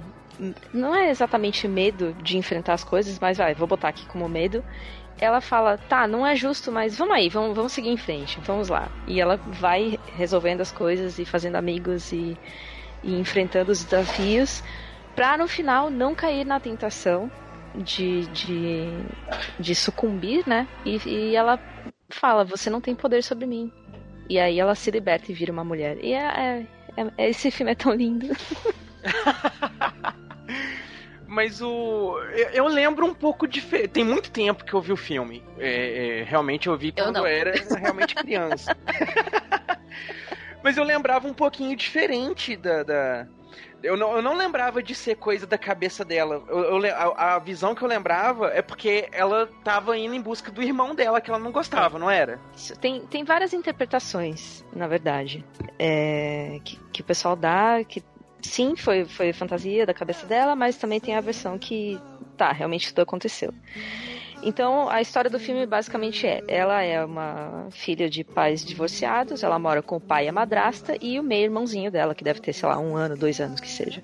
[SPEAKER 6] não é exatamente medo de enfrentar as coisas, mas vai, vou botar aqui como medo. Ela fala, tá, não é justo, mas vamos aí, vamos, vamos seguir em frente, vamos lá. E ela vai resolvendo as coisas e fazendo amigos e, e enfrentando os desafios, pra no final não cair na tentação de, de, de sucumbir, né? E, e ela fala, você não tem poder sobre mim. E aí ela se liberta e vira uma mulher. E é, é- é- esse filme é tão lindo.
[SPEAKER 2] Mas o. Eu, eu lembro um pouco diferente. Tem muito tempo que eu vi o filme. É, é, realmente eu vi
[SPEAKER 6] Eu
[SPEAKER 2] quando
[SPEAKER 6] não.
[SPEAKER 2] eu era realmente criança. Mas eu lembrava um pouquinho diferente da. da- Eu, não, eu não lembrava de ser coisa da cabeça dela. Eu- eu a, a visão que eu lembrava é porque ela tava indo em busca do irmão dela, que ela não gostava, não era?
[SPEAKER 6] Tem, tem várias interpretações, na verdade, é, que, que o pessoal dá, que sim, foi, foi fantasia da cabeça dela, mas também tem a versão que, tá, realmente tudo aconteceu. Então, a história do filme basicamente é: ela é uma filha de pais divorciados, ela mora com o pai e a madrasta e o meio-irmãozinho dela, que deve ter, sei lá, um ano, dois anos que seja.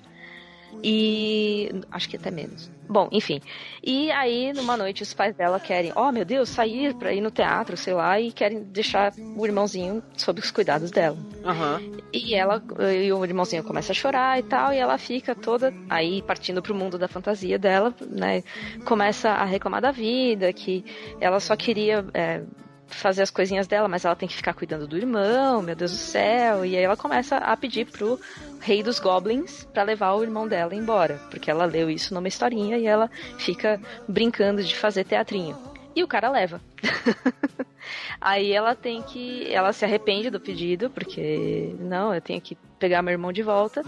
[SPEAKER 6] E acho que até menos. Bom, enfim. E aí, numa noite, os pais dela querem, oh meu Deus, sair pra ir no teatro, sei lá, e querem deixar o irmãozinho sob os cuidados dela.
[SPEAKER 2] Aham.
[SPEAKER 6] E ela e o irmãozinho começa a chorar e tal, e ela fica toda aí partindo pro mundo da fantasia dela, né? Começa a reclamar da vida, que ela só queria é, fazer as coisinhas dela, mas ela tem que ficar cuidando do irmão, meu Deus do céu. E aí ela começa a pedir pro rei dos goblins pra levar o irmão dela embora, porque ela leu isso numa historinha e ela fica brincando de fazer teatrinho. E o cara leva. Aí ela tem que. Ela se arrepende do pedido, porque. Não, eu tenho que pegar meu irmão de volta.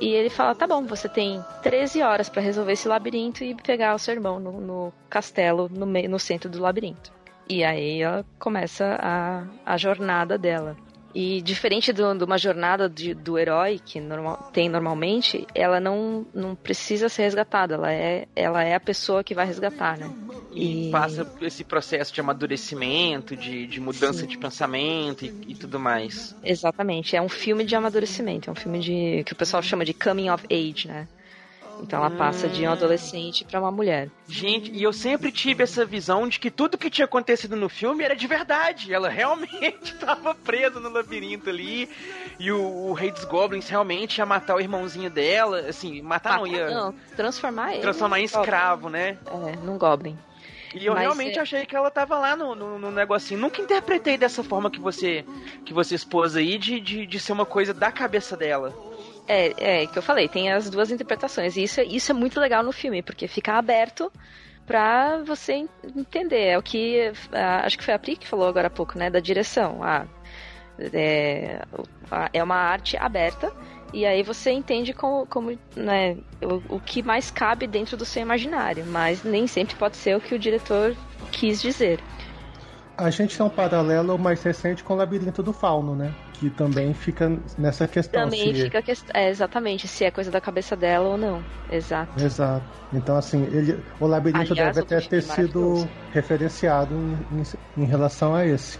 [SPEAKER 6] E ele fala: tá bom, você tem 13 horas pra resolver esse labirinto e pegar o seu irmão no, no castelo, no, meio, no centro do labirinto. E aí ela começa a, a jornada dela. E diferente de uma jornada de- do herói que normal- tem normalmente, ela não, não precisa ser resgatada. Ela é, ela é a pessoa que vai resgatar, né?
[SPEAKER 2] E, passa por esse processo de amadurecimento, de, de mudança
[SPEAKER 6] Sim.
[SPEAKER 2] de pensamento e, e tudo mais.
[SPEAKER 6] Exatamente, é um filme de amadurecimento, é um filme de que o pessoal chama de coming of age, né? Então ela passa de um adolescente pra uma mulher.
[SPEAKER 2] Gente, e eu sempre tive essa visão de que tudo que tinha acontecido no filme era de verdade. Ela realmente estava presa no labirinto ali. E o, o rei dos goblins realmente ia matar o irmãozinho dela. Assim, matar não, ia
[SPEAKER 6] Não, transformar ele.
[SPEAKER 2] transformar em escravo, né?
[SPEAKER 6] É, num goblin.
[SPEAKER 2] E eu
[SPEAKER 6] Mas
[SPEAKER 2] realmente
[SPEAKER 6] é-
[SPEAKER 2] achei que ela tava lá no, no, no negocinho. Nunca interpretei dessa forma que você que você expôs aí, de, de, de ser uma coisa da cabeça dela.
[SPEAKER 6] É, é, que eu falei, tem as duas interpretações. E isso, é- isso é muito legal no filme, porque fica aberto pra você en- entender. É o que. acho que foi a Pri que falou agora há pouco, né? Da direção. Ah, é, é uma arte aberta. E aí você entende como, como né, o, o que mais cabe dentro do seu imaginário. Mas nem sempre pode ser o que o diretor quis dizer.
[SPEAKER 3] A gente tem um paralelo mais recente com o Labirinto do Fauno, né? Que também fica nessa questão.
[SPEAKER 6] Também
[SPEAKER 3] se-
[SPEAKER 6] fica a questão. É, exatamente, se é coisa da cabeça dela ou não. Exato.
[SPEAKER 3] Exato. Então, assim, ele, o labirinto
[SPEAKER 6] Aliás,
[SPEAKER 3] deve até ter
[SPEAKER 6] é
[SPEAKER 3] sido referenciado em, em- em relação a esse.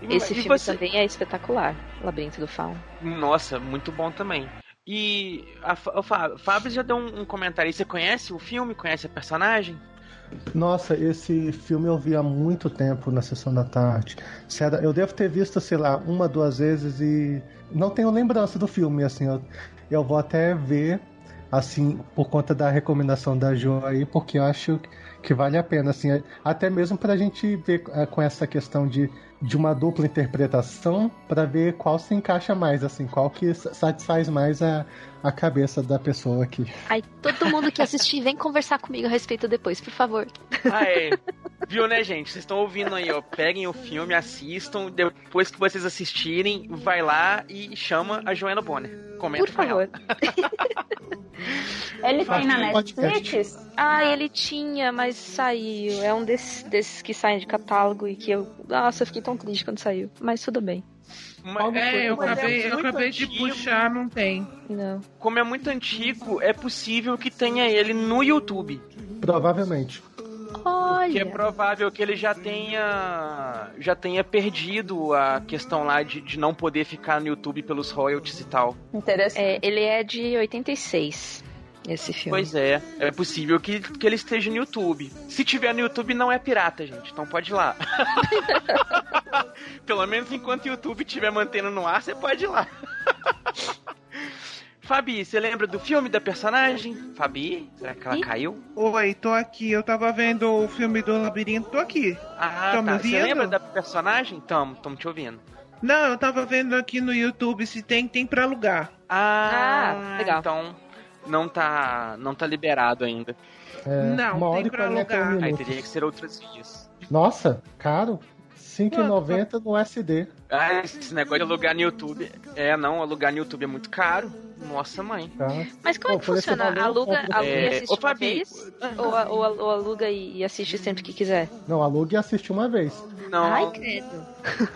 [SPEAKER 6] Esse
[SPEAKER 2] E
[SPEAKER 6] filme
[SPEAKER 2] você-
[SPEAKER 6] também é espetacular, Labirinto do Fauno.
[SPEAKER 2] Nossa, muito bom também. E a, Fábio já deu um, um comentário aí. Você conhece o filme? Conhece a personagem?
[SPEAKER 3] Nossa, esse filme eu vi há muito tempo na sessão da tarde. Eu devo ter visto, sei lá, uma, duas vezes e não tenho lembrança do filme, assim. Eu, eu vou até ver, assim, por conta da recomendação da Jo aí, porque eu acho que vale a pena, assim, até mesmo pra gente ver eh, com essa questão de, de uma dupla interpretação, pra ver qual se encaixa mais, assim, qual que satisfaz mais a, a cabeça da pessoa aqui.
[SPEAKER 6] Ai, todo mundo que assistir, vem conversar comigo a respeito depois, por favor.
[SPEAKER 2] Ah, é. Viu, né, gente? Vocês estão ouvindo aí, ó. Peguem o filme, assistam. Depois que vocês assistirem, vai lá e chama a Joana Bonner. Comenta
[SPEAKER 6] Por favor.
[SPEAKER 1] Ele tem na. Netflix?
[SPEAKER 6] Ah, ele tinha, mas saiu. É um desses, desses que saem de catálogo e que eu. Nossa, eu fiquei tão triste quando saiu. Mas tudo bem.
[SPEAKER 2] Mas-
[SPEAKER 5] É, eu acabei, eu
[SPEAKER 2] muito
[SPEAKER 5] acabei de
[SPEAKER 2] antigo.
[SPEAKER 5] puxar, não tem.
[SPEAKER 6] Não.
[SPEAKER 2] Como é muito antigo, é possível que tenha ele no YouTube.
[SPEAKER 3] Provavelmente.
[SPEAKER 2] Que é
[SPEAKER 6] Olha.
[SPEAKER 2] provável que ele já tenha já tenha perdido a questão lá de, de não poder ficar no YouTube pelos royalties e tal.
[SPEAKER 1] Interessante.
[SPEAKER 6] É, ele é de 86, esse filme.
[SPEAKER 2] Pois é, é possível que, que ele esteja no YouTube. Se tiver no YouTube, não é pirata, gente. Então pode ir lá. Pelo menos enquanto o YouTube estiver mantendo no ar, você pode ir lá. Fabi, você lembra do filme da personagem? Fabi, será que ela
[SPEAKER 6] Ih.
[SPEAKER 2] caiu?
[SPEAKER 5] Oi, tô aqui. Eu tava vendo o filme do Labirinto, tô aqui.
[SPEAKER 2] Ah,
[SPEAKER 5] Tá
[SPEAKER 2] tá. Você lembra da personagem? Tamo, tamo te ouvindo.
[SPEAKER 5] Não, eu tava vendo aqui no YouTube se tem, tem pra alugar.
[SPEAKER 2] Ah,
[SPEAKER 6] Ah, legal.
[SPEAKER 2] Então não tá, não tá liberado ainda.
[SPEAKER 3] É,
[SPEAKER 5] Não,
[SPEAKER 3] uma hora
[SPEAKER 5] tem
[SPEAKER 3] e
[SPEAKER 5] pra
[SPEAKER 3] 41
[SPEAKER 5] alugar.
[SPEAKER 2] Aí teria que ser outras vias.
[SPEAKER 3] Nossa, caro. R$ 5,90 no SD.
[SPEAKER 2] Ah, esse negócio de alugar no YouTube. É, não, alugar no YouTube é muito caro. Nossa, mãe.
[SPEAKER 3] Tá?
[SPEAKER 6] Mas como é que funciona? Aluga,
[SPEAKER 3] compro.
[SPEAKER 6] aluga e
[SPEAKER 2] É,
[SPEAKER 6] assiste
[SPEAKER 2] ô,
[SPEAKER 6] uma
[SPEAKER 2] Fabi.
[SPEAKER 6] vez? Ou, ou, ou aluga e, assiste sempre que quiser?
[SPEAKER 3] Não, alugue e assiste uma vez.
[SPEAKER 2] Não,
[SPEAKER 6] Ai, credo.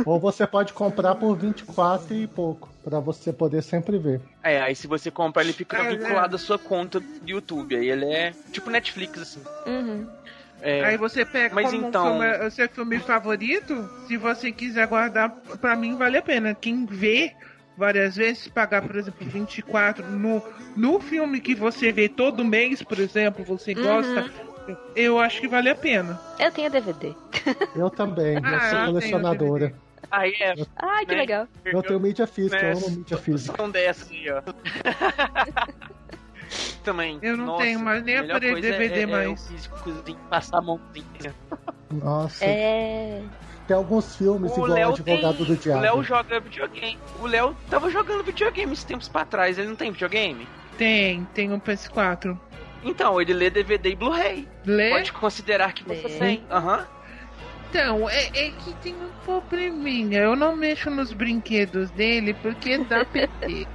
[SPEAKER 3] Ou você pode comprar por 24 e pouco, pra você poder sempre ver.
[SPEAKER 2] é, aí se você comprar, ele fica
[SPEAKER 5] É,
[SPEAKER 2] vinculado à sua conta do YouTube. Aí ele é tipo Netflix, assim.
[SPEAKER 6] Uhum.
[SPEAKER 2] É,
[SPEAKER 5] Aí você pega
[SPEAKER 2] Mas
[SPEAKER 5] como
[SPEAKER 2] então-
[SPEAKER 5] um filme, o seu filme favorito, se você quiser guardar, pra mim vale a pena. Quem vê, várias vezes, pagar, por exemplo, 24 no, no filme que você vê todo mês, por exemplo, você
[SPEAKER 6] Uhum.
[SPEAKER 5] gosta, eu acho que vale a pena.
[SPEAKER 6] Eu tenho DVD.
[SPEAKER 3] Eu também, eu
[SPEAKER 5] Ah,
[SPEAKER 3] sou
[SPEAKER 5] eu
[SPEAKER 3] colecionadora.
[SPEAKER 2] Aí é.
[SPEAKER 6] Ai, que
[SPEAKER 2] né?
[SPEAKER 6] legal.
[SPEAKER 3] Eu tenho mídia física,
[SPEAKER 2] né?
[SPEAKER 3] eu amo mídia física.
[SPEAKER 2] São dessa aí, ó. Também.
[SPEAKER 5] Eu não
[SPEAKER 2] nossa,
[SPEAKER 5] tenho mais nem aparelho
[SPEAKER 2] coisa
[SPEAKER 5] DVD
[SPEAKER 2] é,
[SPEAKER 5] mais.
[SPEAKER 2] É o físicozinho, passar a mãozinha.
[SPEAKER 3] Nossa,
[SPEAKER 6] É.
[SPEAKER 3] tem alguns filmes
[SPEAKER 2] O
[SPEAKER 3] igual
[SPEAKER 2] Léo
[SPEAKER 3] Advogado
[SPEAKER 2] tem-
[SPEAKER 3] do
[SPEAKER 2] O
[SPEAKER 3] Diabo.
[SPEAKER 2] Léo joga videogame. O Léo tava jogando videogame esses tempos pra trás. Ele não tem videogame?
[SPEAKER 5] Tem, tem um PS4.
[SPEAKER 2] Então, ele lê DVD e Blu-ray.
[SPEAKER 5] Lê?
[SPEAKER 2] Pode considerar que você
[SPEAKER 6] Lê.
[SPEAKER 2] tem. Aham.
[SPEAKER 5] Então, é, é que tem um probleminha. Eu não mexo nos brinquedos dele porque dá PT.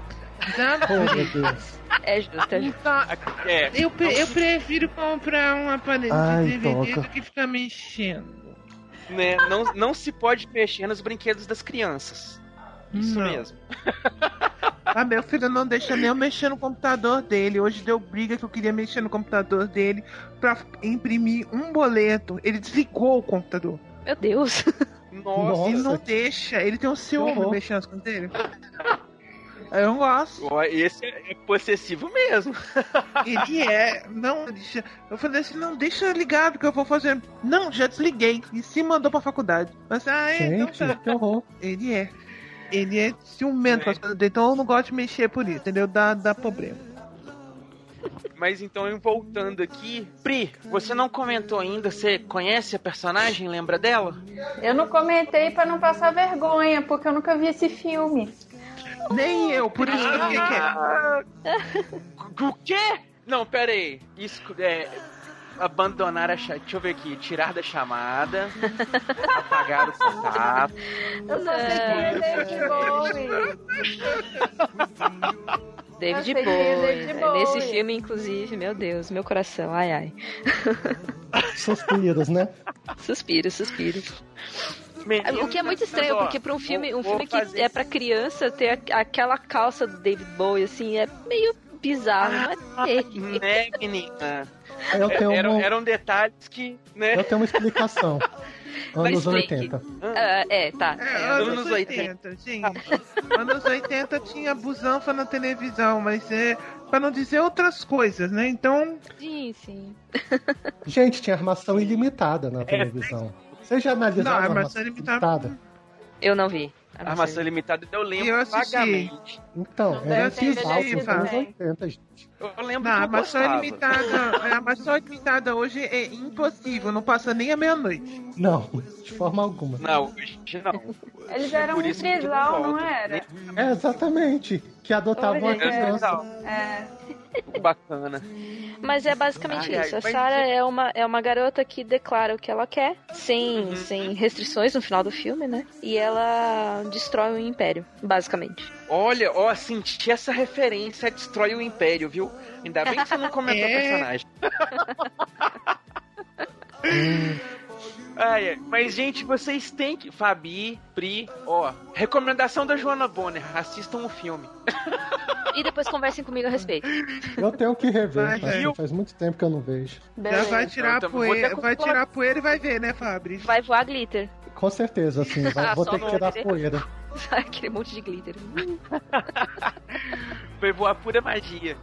[SPEAKER 5] Dá
[SPEAKER 3] Oh, meu. Deus.
[SPEAKER 6] É justo, é justo.
[SPEAKER 5] Então,
[SPEAKER 2] É.
[SPEAKER 5] eu, pre- eu prefiro comprar um aparelho
[SPEAKER 3] Ai,
[SPEAKER 5] de DVD
[SPEAKER 3] toca.
[SPEAKER 5] do que ficar mexendo.
[SPEAKER 2] Né? Não, não se pode mexer nos brinquedos das crianças. Isso
[SPEAKER 5] Não.
[SPEAKER 2] mesmo.
[SPEAKER 5] Ah, meu filho não deixa nem eu mexer no computador dele. Hoje deu briga que eu queria mexer no computador dele pra imprimir um boleto. Ele desligou o computador.
[SPEAKER 6] Meu Deus.
[SPEAKER 2] Nossa.
[SPEAKER 5] Ele não
[SPEAKER 3] Nossa.
[SPEAKER 5] deixa. Ele tem um ciúme mexendo nas coisas dele. Eu não gosto.
[SPEAKER 2] Esse é é possessivo mesmo.
[SPEAKER 5] Ele é. Não, deixa. Eu falei assim: não, deixa ligado que eu vou fazer. Não, já desliguei. E se mandou pra faculdade. Mas, ah, é, então
[SPEAKER 3] Gente,
[SPEAKER 5] tá.
[SPEAKER 3] que horror.
[SPEAKER 5] Ele é. Ele é ciumento com as coisas dele. Então eu não gosto de mexer por isso, entendeu? Dá, dá problema.
[SPEAKER 2] Mas então, voltando aqui. Pri, você não comentou ainda. Você conhece a personagem? Lembra dela?
[SPEAKER 1] Eu não comentei pra não passar vergonha, porque eu nunca vi esse filme.
[SPEAKER 5] Nem eu, por isso que eu fiquei quieto.
[SPEAKER 2] Ah, O quê? Não, pera aí. Isso é. Abandonar a chamada. Deixa eu ver aqui. Tirar da chamada. apagar o contato.
[SPEAKER 1] Eu só sei que ele é David Bowie. Que
[SPEAKER 6] Bowie.
[SPEAKER 1] é David
[SPEAKER 6] É,
[SPEAKER 1] Bowie.
[SPEAKER 6] Nesse filme, inclusive, meu Deus, meu coração, ai ai.
[SPEAKER 3] Suspiros, né?
[SPEAKER 6] Suspiro, suspiro.
[SPEAKER 2] Meninas,
[SPEAKER 6] O que é muito estranho, porque pra um filme,
[SPEAKER 2] vou-
[SPEAKER 6] um filme que é pra criança ter aquela calça do David Bowie, assim, é meio bizarro, não é?
[SPEAKER 2] Né, menina?
[SPEAKER 3] Eu tenho,
[SPEAKER 2] Eram,
[SPEAKER 3] um-
[SPEAKER 2] eram detalhes que, né?
[SPEAKER 3] eu tenho uma explicação. Anos
[SPEAKER 6] Mas explique.
[SPEAKER 3] 80.
[SPEAKER 6] Ah, é, tá.
[SPEAKER 5] É,
[SPEAKER 6] É,
[SPEAKER 5] anos,
[SPEAKER 2] anos
[SPEAKER 5] 80, gente. anos 80 tinha busanfa na televisão, mas é pra não dizer outras coisas, né? Então,
[SPEAKER 6] sim, sim.
[SPEAKER 3] Gente, tinha armação ilimitada na televisão. Vocês já analisaram
[SPEAKER 5] Não,
[SPEAKER 3] a
[SPEAKER 5] armação ilimitada-
[SPEAKER 3] ilimitada?
[SPEAKER 6] Eu não vi.
[SPEAKER 2] Armação limitada eu lembro
[SPEAKER 5] Eu assisti.
[SPEAKER 2] vagamente.
[SPEAKER 3] Então,
[SPEAKER 1] Não,
[SPEAKER 3] era álbuns dos anos 80, gente.
[SPEAKER 2] Eu lembro
[SPEAKER 5] não, a
[SPEAKER 2] que eu
[SPEAKER 5] armação
[SPEAKER 2] gostava.
[SPEAKER 5] ilimitada, a armação ilimitada hoje é impossível, não passa nem a meia-noite.
[SPEAKER 3] Não, de forma alguma.
[SPEAKER 2] Não, hoje não.
[SPEAKER 1] Eles eram
[SPEAKER 2] Por
[SPEAKER 1] um trisal, não era?
[SPEAKER 3] É, exatamente. Que adotavam
[SPEAKER 1] Olha,
[SPEAKER 3] criança.
[SPEAKER 1] É.
[SPEAKER 2] Bacana.
[SPEAKER 6] Mas é basicamente
[SPEAKER 2] Ai, ai,
[SPEAKER 6] isso. A
[SPEAKER 2] mas-
[SPEAKER 6] Sarah é uma, é uma garota que declara o que ela quer, sem,
[SPEAKER 2] Uhum.
[SPEAKER 6] sem restrições no final do filme, né? E ela destrói um império, basicamente.
[SPEAKER 2] Olha, ó, senti essa referência a Destrói o Império, viu? Ainda bem que você não comentou
[SPEAKER 5] É.
[SPEAKER 2] o personagem. Ai, ai. Mas, gente, vocês têm que. Fabi, Pri, ó. Recomendação da Joana Bonner: assistam o filme.
[SPEAKER 6] E depois conversem comigo a respeito.
[SPEAKER 3] Eu tenho que rever, faz, faz muito tempo que eu não vejo.
[SPEAKER 5] Já
[SPEAKER 1] Beleza.
[SPEAKER 5] vai tirar, a
[SPEAKER 2] Então, ter
[SPEAKER 5] poeira, vai tirar a poeira e vai ver, né, Fabri?
[SPEAKER 6] Vai voar glitter.
[SPEAKER 3] Com certeza, assim, vai-
[SPEAKER 6] Ah,
[SPEAKER 3] vou ter que tirar a poeira.
[SPEAKER 6] Aquele monte de glitter.
[SPEAKER 2] Foi voar pura magia.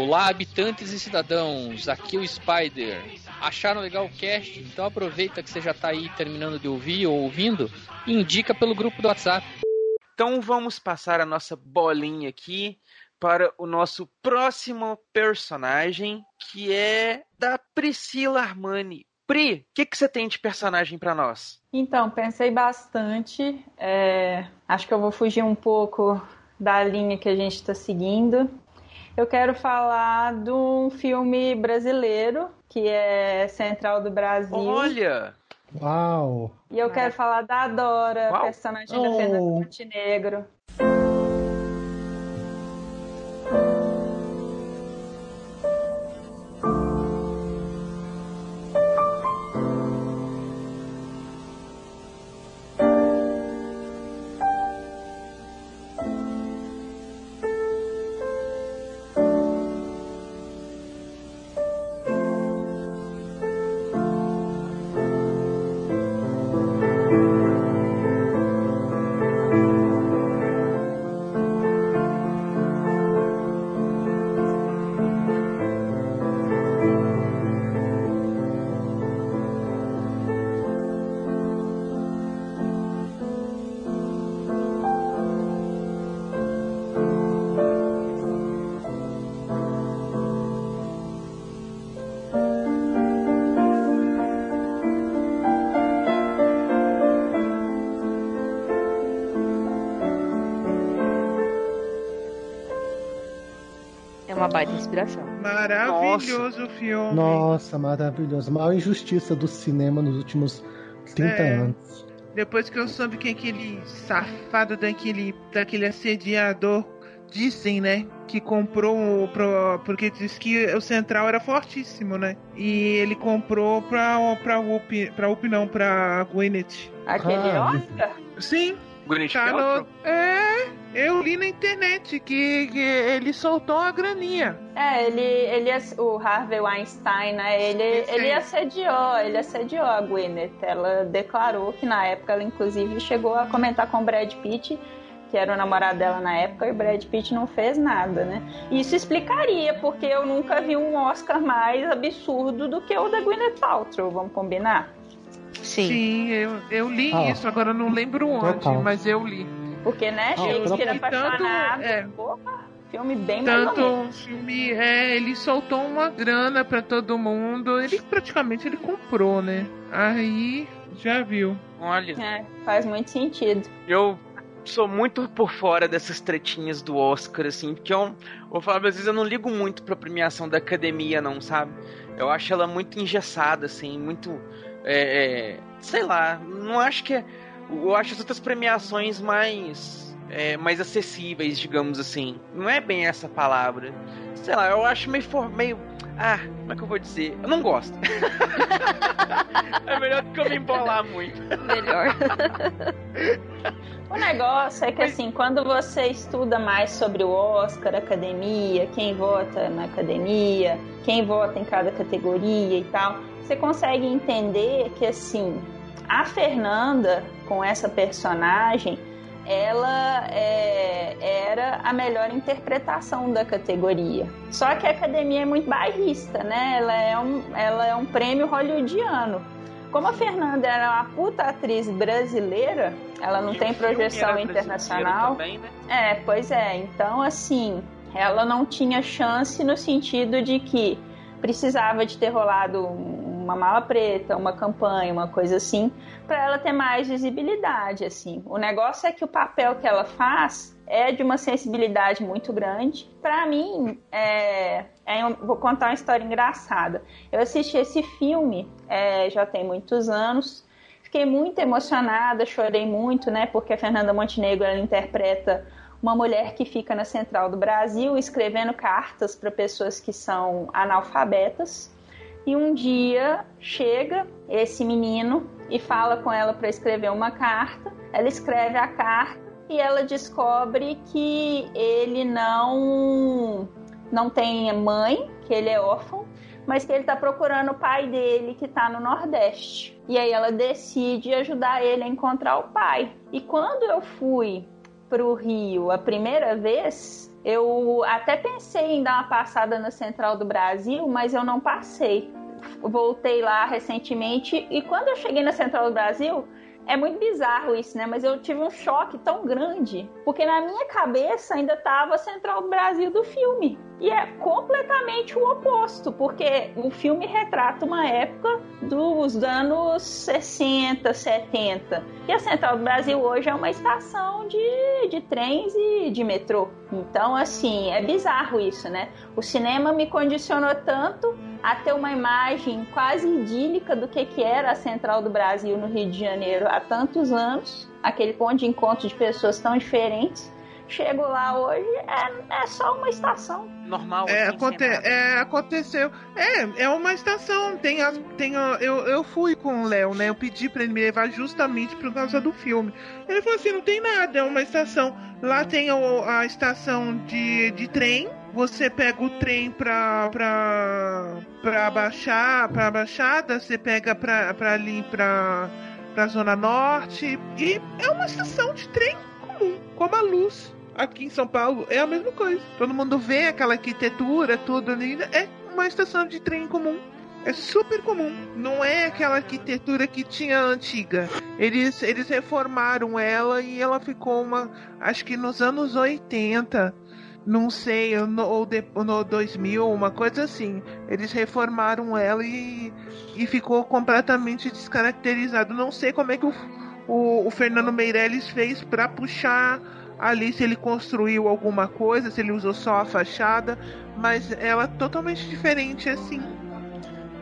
[SPEAKER 10] Olá, habitantes e cidadãos, aqui é o Spider. Acharam legal o cast? Então aproveita que você já tá aí terminando de ouvir ou ouvindo e indica pelo grupo do WhatsApp.
[SPEAKER 2] Então vamos passar a nossa bolinha aqui para o nosso próximo personagem, que é da Priscila Armani. Pri, o que, que você tem de personagem para nós?
[SPEAKER 1] Então, pensei bastante. é, acho que eu vou fugir um pouco da linha que a gente está seguindo. Eu quero falar de um filme brasileiro, que é Central do Brasil.
[SPEAKER 2] Olha!
[SPEAKER 3] Uau!
[SPEAKER 1] E eu quero falar da Dora,
[SPEAKER 2] Uau.
[SPEAKER 1] personagem da
[SPEAKER 3] Oh.
[SPEAKER 1] Fernanda Montenegro.
[SPEAKER 6] Uma baita inspiração.
[SPEAKER 5] Maravilhoso o filme.
[SPEAKER 3] Nossa, maravilhoso. A maior injustiça do cinema nos últimos 30
[SPEAKER 5] É.
[SPEAKER 3] anos.
[SPEAKER 5] Depois que eu soube que aquele safado daquele, daquele assediador dizem, né? Que comprou o- pro, porque diz que o Central era fortíssimo, né? E ele comprou pra, pra UP, pra UP não, pra Gwyneth.
[SPEAKER 1] Aquele
[SPEAKER 3] Ah,
[SPEAKER 1] Oscar?
[SPEAKER 5] Sim,
[SPEAKER 2] Gwyneth
[SPEAKER 5] tá
[SPEAKER 2] Paltrow?
[SPEAKER 5] no. É, eu li na internet que, que ele soltou a graninha.
[SPEAKER 1] É, ele, ele, o Harvey Weinstein, né? Ele, ele assediou, ele assediou a Gwyneth. Ela declarou que na época ela inclusive chegou a comentar com o Brad Pitt, que era o namorado dela na época, e o Brad Pitt não fez nada, né? Isso explicaria porque eu nunca vi um Oscar mais absurdo do que o da Gwyneth Paltrow, vamos combinar?
[SPEAKER 6] Sim.
[SPEAKER 5] Sim, eu, eu li
[SPEAKER 3] Ah,
[SPEAKER 5] isso, agora eu não lembro onde,
[SPEAKER 3] total.
[SPEAKER 5] mas eu li.
[SPEAKER 1] Porque, né,
[SPEAKER 3] Ah,
[SPEAKER 1] Shakespeare
[SPEAKER 5] e tanto-
[SPEAKER 1] apaixonado,
[SPEAKER 5] é.
[SPEAKER 1] porra, filme bem
[SPEAKER 5] Tanto o filme, é, ele soltou uma grana pra todo mundo. Ele praticamente ele comprou, né? Aí já viu.
[SPEAKER 2] Olha,
[SPEAKER 1] É, faz muito sentido.
[SPEAKER 2] eu sou muito por fora dessas tretinhas do Oscar, assim, porque eu, vou falar, às vezes eu não ligo muito pra premiação da academia, não, sabe? Eu acho ela muito engessada, assim, muito. É, é, sei lá, não acho que é. Eu acho as outras premiações mais. é, mais acessíveis, digamos assim. Não é bem essa palavra. Sei lá, eu acho meio. For, meio ah, como é que eu vou dizer? Eu não gosto. é melhor do que eu me embolar muito.
[SPEAKER 6] Melhor.
[SPEAKER 1] O negócio é que assim, quando você estuda mais sobre o Oscar, a academia, quem vota na academia, quem vota em cada categoria e tal, você consegue entender que assim, a Fernanda, com essa personagem, ela é, era a melhor interpretação da categoria. Só que a academia é muito bairrista, né? Ela é um, ela é um prêmio hollywoodiano. Como a Fernanda era uma puta atriz brasileira, ela não
[SPEAKER 2] E
[SPEAKER 1] tem projeção internacional.
[SPEAKER 2] Também, né?
[SPEAKER 1] É, pois é. Então, assim, ela não tinha chance no sentido de que precisava de ter rolado uma mala preta, uma campanha, uma coisa assim, para ela ter mais visibilidade, assim. O negócio é que o papel que ela faz é de uma sensibilidade muito grande. Para mim, é, é vou contar uma história engraçada. Eu assisti esse filme é, já tem muitos anos. Fiquei muito emocionada, chorei muito, né? Porque a Fernanda Montenegro ela interpreta uma mulher que fica na central do Brasil escrevendo cartas para pessoas que são analfabetas. E um dia chega esse menino e fala com ela para escrever uma carta. Ela escreve a carta e ela descobre que ele não não tem mãe, que ele é órfão, mas que ele está procurando o pai dele que está no Nordeste. E aí ela decide ajudar ele a encontrar o pai. E quando eu fui para o Rio a primeira vez, eu até pensei em dar uma passada na Central do Brasil, mas eu não passei. Voltei lá recentemente e quando eu cheguei na Central do Brasil, é muito bizarro isso, né? Mas eu tive um choque tão grande, porque na minha cabeça ainda tava a Central do Brasil do filme. E é completamente o oposto, porque o filme retrata uma época dos anos 60, 70. E a Central do Brasil hoje é uma estação de, de trens e de metrô. Então, assim, é bizarro isso, né? O cinema me condicionou tanto a ter uma imagem quase idílica do que, que era a Central do Brasil no Rio de Janeiro há tantos anos, aquele ponto de encontro de pessoas tão diferentes. Chego lá hoje, é, é só uma estação.
[SPEAKER 2] Normal,
[SPEAKER 5] É,
[SPEAKER 2] assim,
[SPEAKER 5] aconte- é, aconteceu. É, é uma estação. Tem as, tem a- eu, eu fui com o Léo, né? Eu pedi pra ele me levar justamente por causa do filme. Ele falou assim: não tem nada, é uma estação. Lá tem o- a estação de, de trem. Você pega o trem pra, pra, pra baixar, pra baixada, você pega pra, pra ali pra, pra Zona Norte. E é uma estação de trem comum, como a luz. Aqui em São Paulo é a mesma coisa. Todo mundo vê aquela arquitetura, tudo ali. É uma estação de trem comum. É super comum. Não é aquela arquitetura que tinha antiga. Eles, eles reformaram ela e ela ficou uma. Acho que nos anos 80. Não sei, ou de, no 2000, uma coisa assim. Eles reformaram ela e, e ficou completamente descaracterizado. Não sei como é que o, o, o Fernando Meirelles fez pra puxar ali se ele construiu alguma coisa, se ele usou só a fachada, mas ela totalmente diferente assim.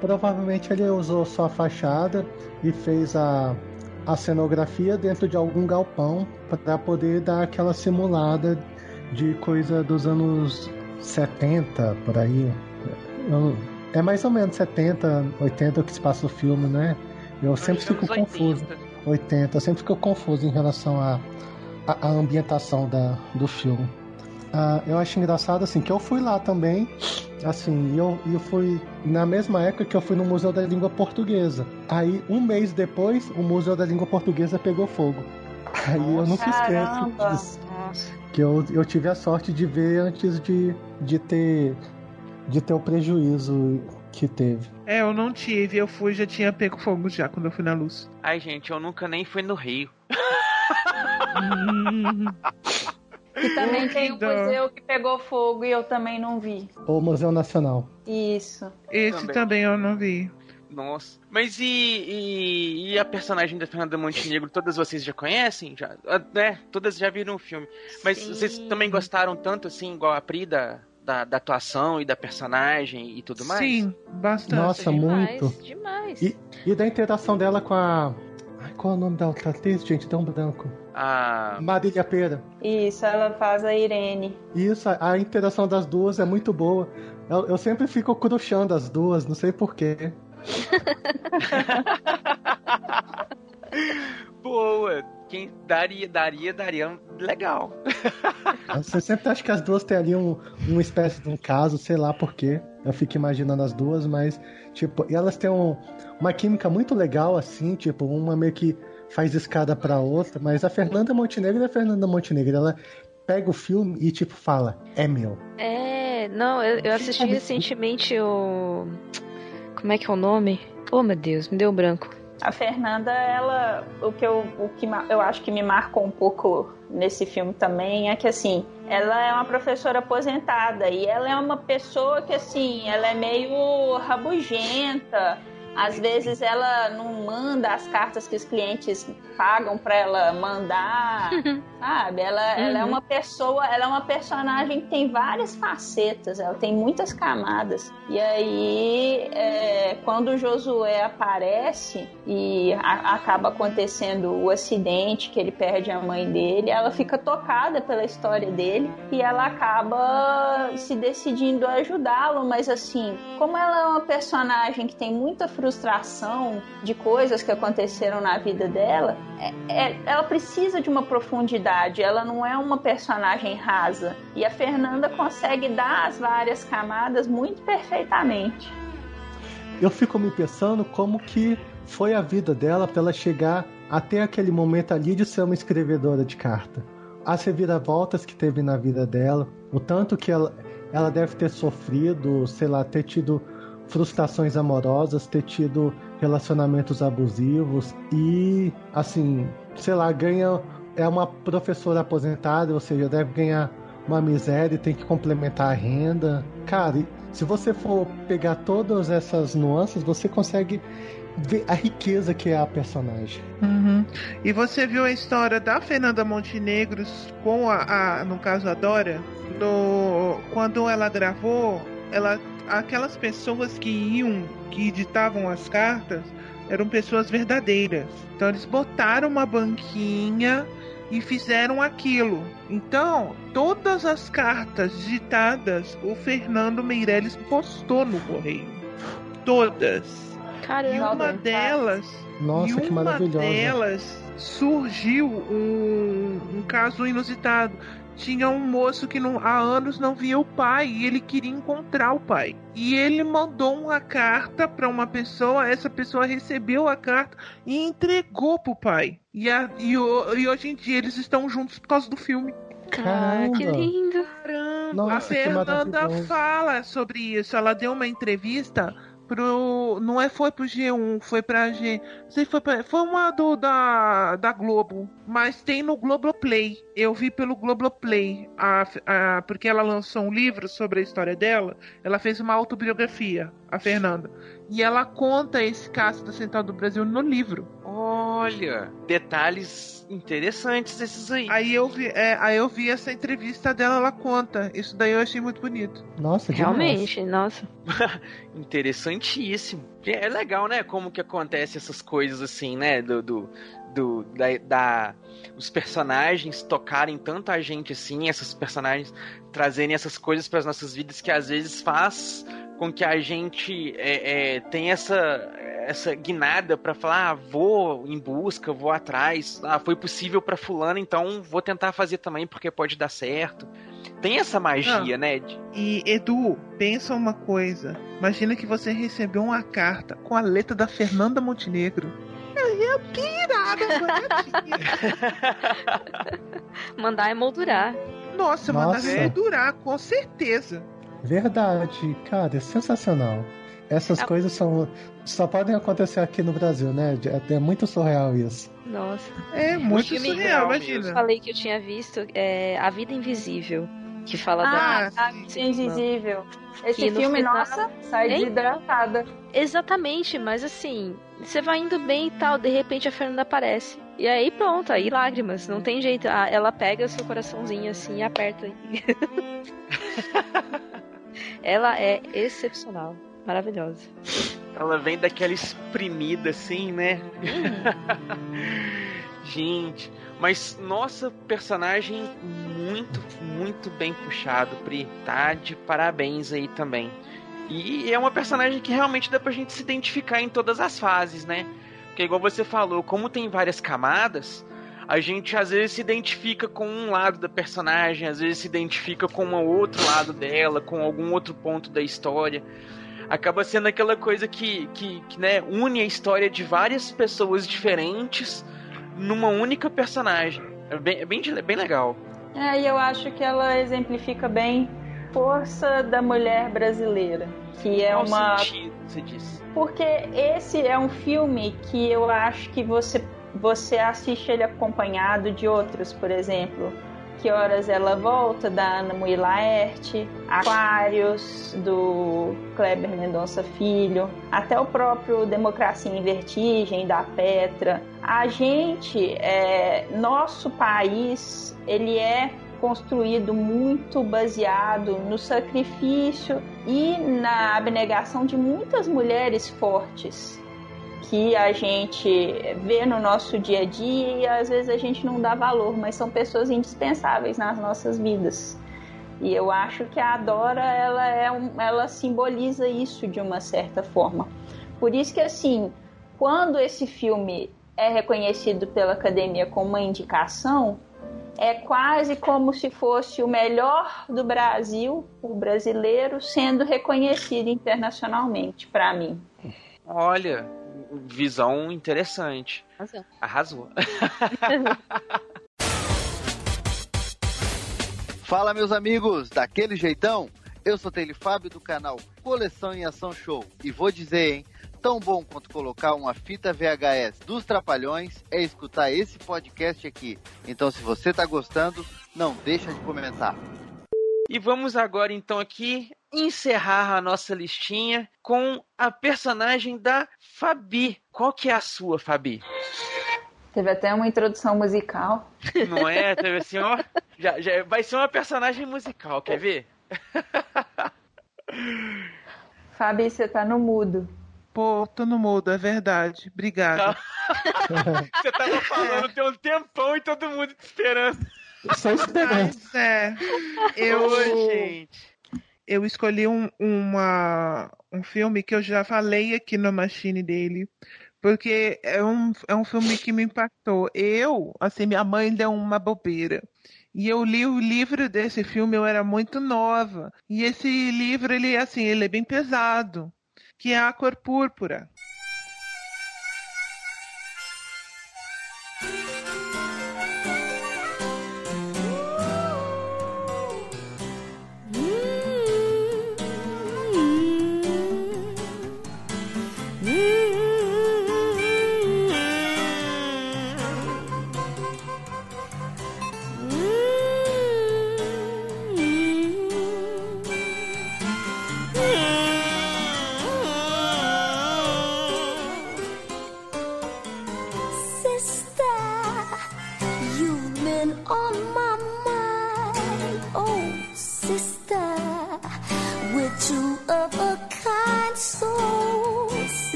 [SPEAKER 3] Provavelmente ele usou só a fachada e fez a, a cenografia dentro de algum galpão para poder dar aquela simulada de coisa dos anos 70 por aí. É mais ou menos 70, 80 que se passa o filme, né? Eu sempre fico
[SPEAKER 2] anos
[SPEAKER 3] confuso. 80, eu sempre fico confuso em relação à à- à ambientação da, do filme. Ah, eu acho engraçado assim que eu fui lá também, assim, e eu, eu fui na mesma época que eu fui no Museu da Língua Portuguesa. Aí um mês depois, o Museu da Língua Portuguesa pegou fogo. Aí eu nunca esqueço disso.
[SPEAKER 6] Nossa.
[SPEAKER 3] Que eu, eu tive a sorte de ver antes de, de ter de ter o prejuízo que teve.
[SPEAKER 5] É, eu não tive, eu fui, já tinha pego fogo já quando eu fui na luz.
[SPEAKER 2] Ai, gente, eu nunca nem fui no Rio.
[SPEAKER 1] E também tem o museu que pegou fogo e eu também não vi.
[SPEAKER 3] O Museu Nacional.
[SPEAKER 1] Isso.
[SPEAKER 5] Esse
[SPEAKER 2] Também.
[SPEAKER 5] também. eu não vi.
[SPEAKER 2] Nossa. Mas e, e, e a personagem da Fernanda Montenegro, todas vocês já conhecem? Já, ah, né? Todas já viram o filme. Mas
[SPEAKER 6] Sim.
[SPEAKER 2] vocês também gostaram tanto, assim, igual a Pri, da, da, da atuação e da personagem e tudo mais?
[SPEAKER 5] Sim, bastante.
[SPEAKER 3] Nossa,
[SPEAKER 6] demais,
[SPEAKER 3] muito.
[SPEAKER 6] demais.
[SPEAKER 3] E, e da interação dela com a. Ai, qual é o nome da outra atriz, gente? Tão branco.
[SPEAKER 2] A...
[SPEAKER 3] Marília Pera.
[SPEAKER 1] Isso, ela faz a Irene.
[SPEAKER 3] Isso, a, a interação das duas é muito boa. Eu, eu sempre fico cruxando as duas, não sei porquê.
[SPEAKER 2] Boa! Quem daria, daria, daria um legal.
[SPEAKER 3] Você sempre acha que as duas têm ali um, uma espécie de um caso, sei lá porquê. Eu fico imaginando as duas, mas, tipo, e elas têm um- uma química muito legal, assim, tipo, uma meio que faz escada pra outra, mas a Fernanda Montenegro é a Fernanda Montenegro. Ela pega o filme e, tipo, fala, é meu.
[SPEAKER 6] É, não, eu, eu assisti recentemente o. Como é que é o nome? Oh, meu Deus, me deu branco.
[SPEAKER 1] A Fernanda, ela, o que eu, o que eu acho que me marcou um pouco nesse filme também é que assim, ela é uma professora aposentada e ela é uma pessoa que assim, ela é meio rabugenta. Às vezes ela não manda as cartas que os clientes pagam para ela mandar, sabe? Ela, ela é
[SPEAKER 6] Uhum.
[SPEAKER 1] uma pessoa, ela é uma personagem que tem várias facetas, ela tem muitas camadas. E aí, é, quando o Josué aparece e a- acaba acontecendo o acidente que ele perde a mãe dele, ela fica tocada pela história dele e ela acaba se decidindo a ajudá-lo, mas assim, como ela é uma personagem que tem muita frustração de coisas que aconteceram na vida dela, é- é- ela precisa de uma profundidade, ela não é uma personagem rasa. E a Fernanda consegue dar as várias camadas muito perfeitamente.
[SPEAKER 3] Eu fico me pensando como que foi a vida dela pra ela chegar até aquele momento ali de ser uma escrevedora de carta. As reviravoltas que teve na vida dela, o tanto que ela, ela deve ter sofrido, sei lá, ter tido frustrações amorosas, ter tido relacionamentos abusivos e, assim, sei lá, ganha. É uma professora aposentada, ou seja, deve ganhar uma miséria e tem que complementar a renda. Cara, se você for pegar todas essas nuances, você consegue ver a riqueza que é a personagem.
[SPEAKER 5] Uhum. E você viu a história da Fernanda Montenegros com a, a- no caso a Dora? No, quando ela gravou, ela, aquelas pessoas que iam, que editavam as cartas, eram pessoas verdadeiras. Então eles botaram uma banquinha e fizeram aquilo. Então, todas as cartas digitadas, o Fernando Meirelles postou no correio. Todas. E
[SPEAKER 6] Caramba.
[SPEAKER 5] uma delas
[SPEAKER 3] Nossa,
[SPEAKER 5] e uma delas surgiu um, um caso inusitado. Tinha um moço que não- há anos não via o pai e ele queria encontrar o pai. E ele mandou uma carta para uma pessoa, essa pessoa recebeu a carta e entregou pro pai. E, a- e o- e hoje em dia eles estão juntos por causa do filme.
[SPEAKER 6] Ah, que
[SPEAKER 3] Caramba.
[SPEAKER 6] lindo.
[SPEAKER 5] a
[SPEAKER 3] Nossa, que
[SPEAKER 5] Fernanda fala sobre isso. Ela deu uma entrevista pro. Não é foi pro G1, foi pra G. Não sei, foi, pra, foi uma do, da, da Globo. Mas tem no Globoplay. Eu vi pelo Globoplay. A, a, porque ela lançou um livro sobre a história dela. Ela fez uma autobiografia, a Fernanda. E ela conta esse caso da Central do Brasil no livro.
[SPEAKER 2] Olha, detalhes interessantes esses aí.
[SPEAKER 5] Aí eu vi, é, aí eu vi essa entrevista dela, ela conta. Isso daí eu achei muito bonito.
[SPEAKER 3] Nossa,
[SPEAKER 6] Realmente, nossa.
[SPEAKER 2] Interessantíssimo. É legal, né? Como que acontece essas coisas assim, né? Do, do, do da, da- os personagens tocarem tanto a gente assim, essas personagens trazerem essas coisas para as nossas vidas que às vezes faz com que a gente é, é, tenha essa essa guinada para falar, ah, vou em busca, vou atrás, ah, foi possível para fulano, então vou tentar fazer também porque pode dar certo. Tem essa magia,
[SPEAKER 5] Ah.
[SPEAKER 2] né?
[SPEAKER 5] E Edu, pensa uma coisa. Imagina que você recebeu uma carta com a letra da Fernanda Montenegro. Ia pirar
[SPEAKER 6] Mandar emoldurar.
[SPEAKER 5] Nossa,
[SPEAKER 3] Nossa.
[SPEAKER 5] mandar emoldurar, com certeza.
[SPEAKER 3] Verdade, cara, é sensacional. Essas
[SPEAKER 6] É.
[SPEAKER 3] coisas são só podem acontecer aqui no Brasil, né? É, é muito surreal isso.
[SPEAKER 6] Nossa.
[SPEAKER 5] É
[SPEAKER 6] muito
[SPEAKER 5] surreal, imagina.
[SPEAKER 6] Eu falei que eu tinha visto é, A Vida Invisível, que fala
[SPEAKER 1] Ah,
[SPEAKER 6] da.
[SPEAKER 1] a Vida Invisível. Esse filme,
[SPEAKER 6] final-
[SPEAKER 1] nossa, sai
[SPEAKER 6] Hein?
[SPEAKER 1] desidratada.
[SPEAKER 6] Exatamente, mas assim, você vai indo bem e tal, de repente a Fernanda aparece. E aí pronto, aí lágrimas, não tem jeito. Ah, Ela pega seu coraçãozinho assim e aperta. ela é excepcional, maravilhosa.
[SPEAKER 2] Ela vem daquela exprimida assim, né? Gente, mas nossa, personagem muito, muito bem puxado, Pri. Tá de parabéns aí também. E é uma personagem que realmente dá pra gente se identificar em todas as fases, né? Porque igual você falou, como tem várias camadas, a gente às vezes se identifica com um lado da personagem, às vezes se identifica com um outro lado dela, com algum outro ponto da história acaba sendo aquela coisa que, que, que, né, une a história de várias pessoas diferentes numa única personagem. É bem, é bem, é bem legal.
[SPEAKER 1] É, e eu acho que ela exemplifica bem força da mulher brasileira, que é
[SPEAKER 2] Qual
[SPEAKER 1] uma
[SPEAKER 2] sentido você disse?
[SPEAKER 1] porque esse é um filme que eu acho que você você assiste ele acompanhado de outros, por exemplo, Que Horas Ela Volta, da Ana Mui Laerte, Aquários, do Kleber Mendonça Filho, até o próprio Democracia em Vertigem, da Petra. A gente, é, nosso país, ele é construído muito baseado no sacrifício e na abnegação de muitas mulheres fortes que a gente vê no nosso dia a dia e às vezes a gente não dá valor, mas são pessoas indispensáveis nas nossas vidas. E eu acho que a Dora ela é um, ela simboliza isso de uma certa forma. Por isso que assim, quando esse filme é reconhecido pela academia como uma indicação, é quase como se fosse o melhor do Brasil, o brasileiro sendo reconhecido internacionalmente, para mim.
[SPEAKER 2] Olha, visão interessante.
[SPEAKER 6] Arrasou.
[SPEAKER 2] Arrasou.
[SPEAKER 11] Fala, meus amigos, daquele jeitão? Eu sou Tele Fábio do canal Coleção em Ação Show e vou dizer, hein? Tão bom quanto colocar uma fita VHS dos Trapalhões é escutar esse podcast aqui. Então, se você tá gostando, não deixa de comentar.
[SPEAKER 2] E vamos agora então aqui encerrar a nossa listinha com a personagem da Fabi. Qual que é a sua, Fabi?
[SPEAKER 1] Teve até uma introdução musical.
[SPEAKER 2] Não é? Teve assim, ó. Já, já vai ser uma personagem musical, quer ver?
[SPEAKER 1] Fabi, você tá no mudo.
[SPEAKER 5] Pô, tô no mudo, é verdade. Obrigado.
[SPEAKER 2] Você tava falando tem um tempão e todo mundo te esperando.
[SPEAKER 3] Só esperando.
[SPEAKER 5] Mas, é, eu,
[SPEAKER 2] Ô, gente.
[SPEAKER 5] eu escolhi um, uma, um filme que eu já falei aqui no Machine dele, porque é um, é um filme que me impactou. Eu, assim, minha mãe deu uma bobeira. E eu li o livro desse filme, eu era muito nova. E esse livro, ele, assim, ele é bem pesado, que é A Cor Púrpura.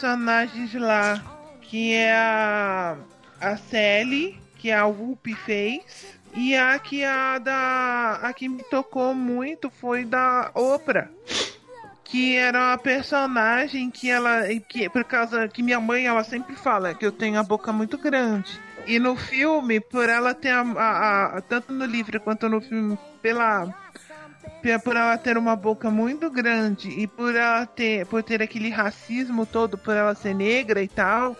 [SPEAKER 5] Personagens lá, que é a, a Sally, que a Whoopi fez, e a que a da a que me tocou muito foi da Oprah. Que era uma personagem que ela. Que, por causa que minha mãe ela sempre fala que eu tenho a boca muito grande. E no filme, por ela ter a, a- a- tanto no livro quanto no filme, pela pe- por ela ter uma boca muito grande e por ela ter por ter aquele racismo todo por ela ser negra e tal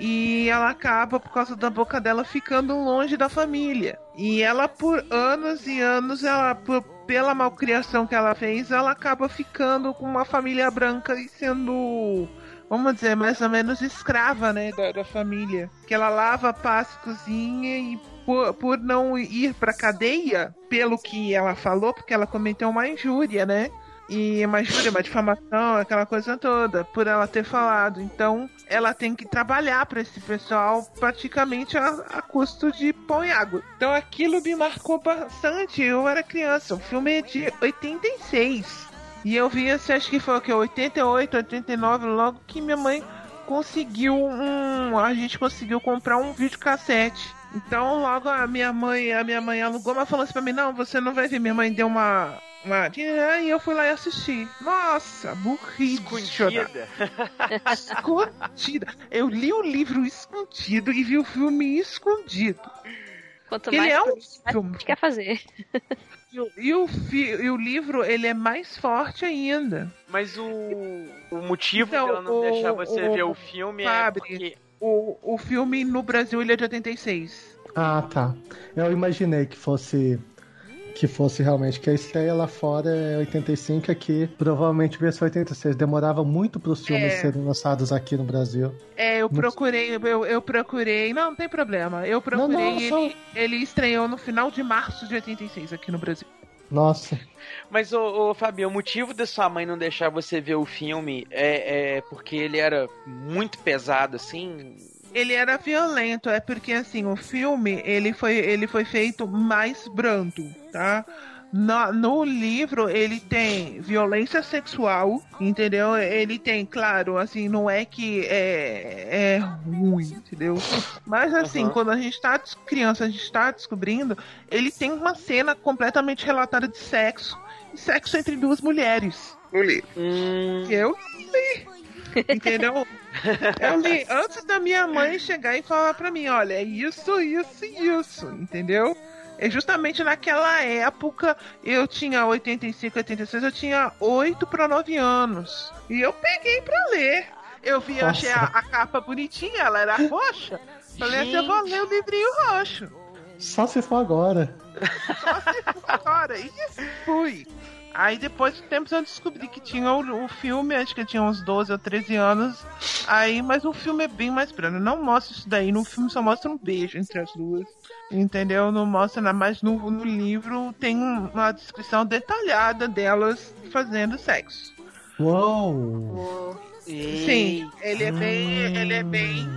[SPEAKER 5] e ela acaba por causa da boca dela ficando longe da família. E ela por anos e anos ela por- pela malcriação que ela fez ela acaba ficando com uma família branca e sendo vamos dizer mais ou menos escrava né da, da família. Que ela lava passa cozinha e por, por não ir pra cadeia, pelo que ela falou, porque ela cometeu uma injúria, né? E uma injúria, uma difamação, aquela coisa toda, por ela ter falado. Então, ela tem que trabalhar pra esse pessoal praticamente a, a custo de pão e água. Então, aquilo me marcou bastante. Eu era criança. O filme é de 86. E eu vi esse, acho que foi o que? 88, 89, logo que minha mãe conseguiu um. A gente conseguiu comprar um videocassete. Então logo a minha mãe, a minha mãe alugou, mas falou assim pra mim, não, você não vai ver. Minha mãe deu uma. uma... Aí eu fui lá e assisti. Nossa, burrice.
[SPEAKER 2] Escondida.
[SPEAKER 5] Escondida. Eu li o livro escondido e vi o filme escondido.
[SPEAKER 6] Quanto
[SPEAKER 5] Ele
[SPEAKER 6] mais
[SPEAKER 5] é um filme.
[SPEAKER 6] a gente quer fazer.
[SPEAKER 5] E o- E o, fi- e o livro, ele é mais forte ainda.
[SPEAKER 2] Mas o, o motivo
[SPEAKER 5] Então,
[SPEAKER 2] dela não
[SPEAKER 5] o-
[SPEAKER 2] deixar você
[SPEAKER 5] o-
[SPEAKER 2] ver o filme
[SPEAKER 5] Fabre,
[SPEAKER 2] é porque.
[SPEAKER 5] O, o filme no Brasil, ele é de 86.
[SPEAKER 3] Ah, tá. Eu imaginei que fosse que fosse realmente que a estreia lá fora é 85 aqui, provavelmente veio ser 86. Demorava muito para os filmes
[SPEAKER 5] É.
[SPEAKER 3] serem lançados aqui no Brasil.
[SPEAKER 5] É, eu
[SPEAKER 3] Não-
[SPEAKER 5] procurei, eu, eu procurei. Não, não tem problema. Eu procurei
[SPEAKER 3] não,
[SPEAKER 5] ele.
[SPEAKER 3] só-
[SPEAKER 5] Ele estreou no final de março de 86 aqui no Brasil.
[SPEAKER 3] Nossa.
[SPEAKER 2] Mas, ô, ô Fabio, o motivo da sua mãe não deixar você ver o filme é, é porque ele era muito pesado, assim.
[SPEAKER 5] Ele era violento, é porque assim, o filme ele foi, ele foi feito mais brando, tá? No, no livro ele tem violência sexual, entendeu? Ele tem, claro, assim, não é que é, é ruim, entendeu? Mas assim,
[SPEAKER 2] Aham.
[SPEAKER 5] quando a gente tá criança, a gente tá descobrindo, ele tem uma cena completamente relatada de sexo, e sexo entre duas mulheres. No livro.
[SPEAKER 2] Hum,
[SPEAKER 5] Eu li. Entendeu? Eu li antes da minha mãe chegar e falar pra mim, olha, é isso, isso e isso, entendeu? É justamente naquela época, eu tinha 85, 86, eu tinha 8 para 9 anos. E eu peguei pra ler. Eu vi, eu achei a,
[SPEAKER 3] Nossa.
[SPEAKER 5] a capa bonitinha, ela era roxa. Falei assim, eu vou ler o livrinho roxo.
[SPEAKER 3] Só se for agora.
[SPEAKER 5] Só se for agora. E fui. Aí depois de tempos eu descobri que tinha o, o filme, acho que eu tinha uns 12 ou 13 anos. Aí, mas o filme é bem mais brando. Não mostra isso daí. No filme só mostra um beijo entre as duas. Entendeu? Não mostra nada. Mas no, no livro tem um- uma descrição detalhada delas fazendo sexo.
[SPEAKER 3] Uou!
[SPEAKER 5] Sim, ele é bem. Ele é bem.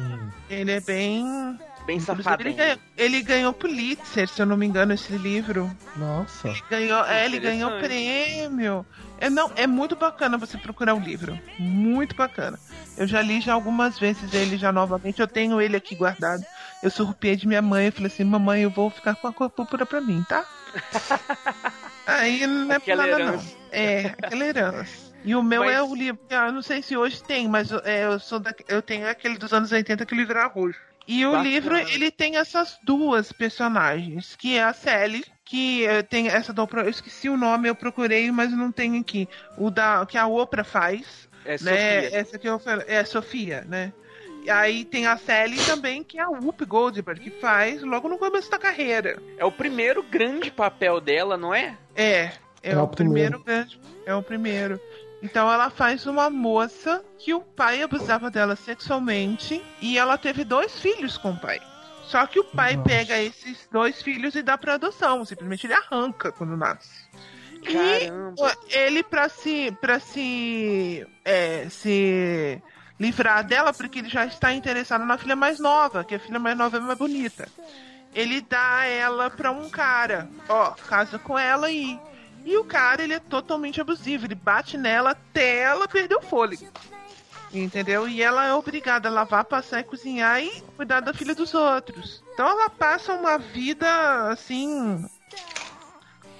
[SPEAKER 5] Ele é bem.
[SPEAKER 2] Bem safado.
[SPEAKER 5] ele, ganhou, ele ganhou Pulitzer, se eu não me engano, esse livro.
[SPEAKER 3] Nossa.
[SPEAKER 5] Ganhou, é, ele ganhou prêmio. É, não, é muito bacana você procurar o livro. Muito bacana. Eu já li já algumas vezes ele já novamente. Eu tenho ele aqui guardado. Eu surrupiei de minha mãe e falei assim, mamãe, eu vou ficar com a cor púrpura pra mim, tá? Aí não é por
[SPEAKER 2] Aquela
[SPEAKER 5] nada não.
[SPEAKER 2] herança.
[SPEAKER 5] É, aquela herança. E o meu
[SPEAKER 2] Mas-
[SPEAKER 5] é o livro. Eu não sei se hoje tem, mas é, eu sou da, eu tenho aquele dos anos 80 que o livro era roxo. E o
[SPEAKER 2] Bacana.
[SPEAKER 5] livro, ele tem essas duas personagens, que é a Sally, que eh, tem essa da Oprah, eu esqueci o nome, eu procurei, mas não tenho aqui. O da que a Oprah faz,
[SPEAKER 2] É
[SPEAKER 5] né?
[SPEAKER 2] Sofia.
[SPEAKER 5] Essa que eu falei, é a Sofia, né? E aí tem a Sally também, que é a Whoopi Goldberg, que faz logo no começo da carreira.
[SPEAKER 2] É o primeiro grande papel dela, não é?
[SPEAKER 5] É, é,
[SPEAKER 3] É
[SPEAKER 5] o,
[SPEAKER 3] o primeiro.
[SPEAKER 5] primeiro grande. É o primeiro. Então ela faz uma moça que o pai abusava dela sexualmente e ela teve dois filhos com o pai. Só que o pai
[SPEAKER 3] Nossa.
[SPEAKER 5] pega esses dois filhos e dá pra adoção, simplesmente ele arranca quando nasce.
[SPEAKER 2] Caramba.
[SPEAKER 5] E ele pra se para se é, se livrar dela porque ele já está interessado na filha mais nova, que a filha mais nova é mais bonita. Ele dá ela pra um cara, ó, casa com ela e E o cara, ele é totalmente abusivo. Ele bate nela até ela perder o fôlego. Entendeu? E ela é obrigada a lavar, passar e cozinhar e cuidar da filha dos outros. Então ela passa uma vida assim.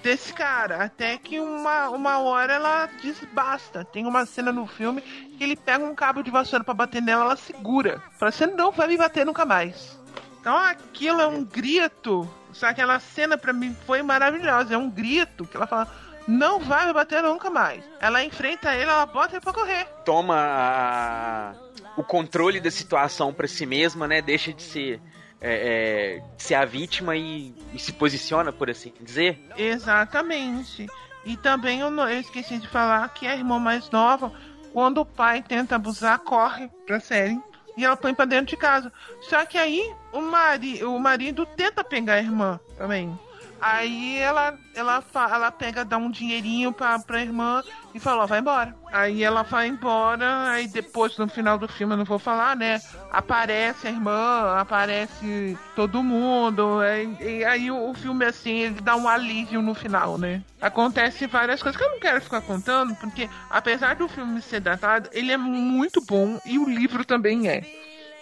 [SPEAKER 5] Desse cara, até que uma, uma hora ela desbasta. Tem uma cena no filme que ele pega um cabo de vassoura pra bater nela, ela segura. Fala, você não vai me bater nunca mais. Então aquilo é um grito. Só que aquela cena pra mim foi maravilhosa. É um grito que ela fala: Não vai me bater nunca mais. Ela enfrenta ele, ela bota ele pra correr.
[SPEAKER 2] Toma a- o controle da situação pra si mesma, né? Deixa de ser, é, é, de ser a vítima e, e se posiciona, por assim dizer.
[SPEAKER 5] Exatamente. E também eu, não- eu esqueci de falar que a irmã mais nova, quando o pai tenta abusar, corre pra série. E ela põe pra dentro de casa. Só que aí o, mari, o marido tenta pegar a irmã também. Aí ela, ela, ela pega, dá um dinheirinho pra, pra irmã e fala, ó, vai embora. Aí ela vai embora, aí depois, no final do filme, eu não vou falar, né? Aparece a irmã, aparece todo mundo. aí- E, aí o, o filme, assim, ele dá um alívio no final, né? Acontece várias coisas que eu não quero ficar contando, porque apesar do filme ser datado, ele é muito bom e o livro também é.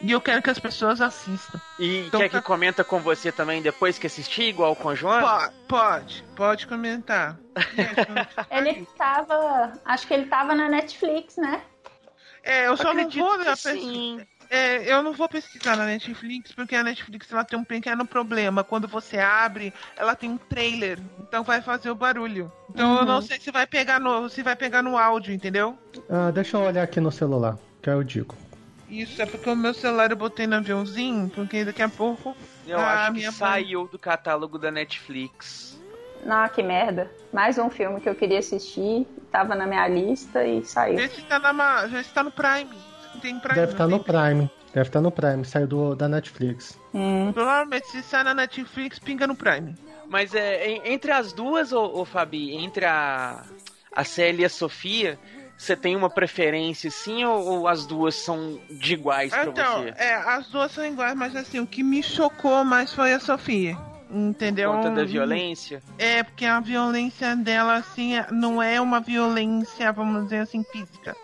[SPEAKER 5] E eu quero que as pessoas assistam.
[SPEAKER 2] E
[SPEAKER 5] Então
[SPEAKER 2] quer
[SPEAKER 5] tá-
[SPEAKER 2] que comenta com você também depois que assistir, igual com a Joana?
[SPEAKER 5] Po- Pode, pode comentar.
[SPEAKER 1] Ele tava. Acho que ele tava na Netflix, né?
[SPEAKER 5] É, eu só
[SPEAKER 2] Acredito
[SPEAKER 5] não vou
[SPEAKER 2] sim.
[SPEAKER 5] pes- é, eu não vou pesquisar na Netflix, porque a Netflix ela tem um pequeno problema. Quando você abre, ela tem um trailer, então vai fazer o barulho. Então eu
[SPEAKER 3] Uhum.
[SPEAKER 5] não sei se vai pegar no, se vai pegar no áudio, entendeu?
[SPEAKER 3] Ah, deixa eu olhar aqui no celular, que aí eu digo.
[SPEAKER 5] Isso é porque o meu celular eu botei no aviãozinho, porque daqui a pouco
[SPEAKER 2] Eu
[SPEAKER 5] a
[SPEAKER 2] acho que
[SPEAKER 5] Ah, minha mãe-
[SPEAKER 2] saiu do catálogo da Netflix.
[SPEAKER 1] Não, que merda. Mais um filme que eu queria assistir. Tava na minha lista e saiu.
[SPEAKER 5] Vê se tá na, já está no Prime. Tem Prime.
[SPEAKER 3] Deve
[SPEAKER 5] não
[SPEAKER 3] estar
[SPEAKER 5] tem?
[SPEAKER 3] no Prime. Deve estar no Prime, saiu do, da Netflix.
[SPEAKER 5] Provavelmente se sai na Netflix, pinga no Prime.
[SPEAKER 2] Mas é, en- entre as duas, ô, ô Fabi, entre a, a Célia e a Sofia, você tem uma preferência sim ou, ou as duas são de iguais pra
[SPEAKER 5] Então,
[SPEAKER 2] você?
[SPEAKER 5] é, as duas são iguais, mas assim, o que me chocou mais foi a Sofia. Entendeu?
[SPEAKER 2] Por conta da violência?
[SPEAKER 5] É, porque a violência dela, assim, é- não é uma violência, vamos dizer assim, física.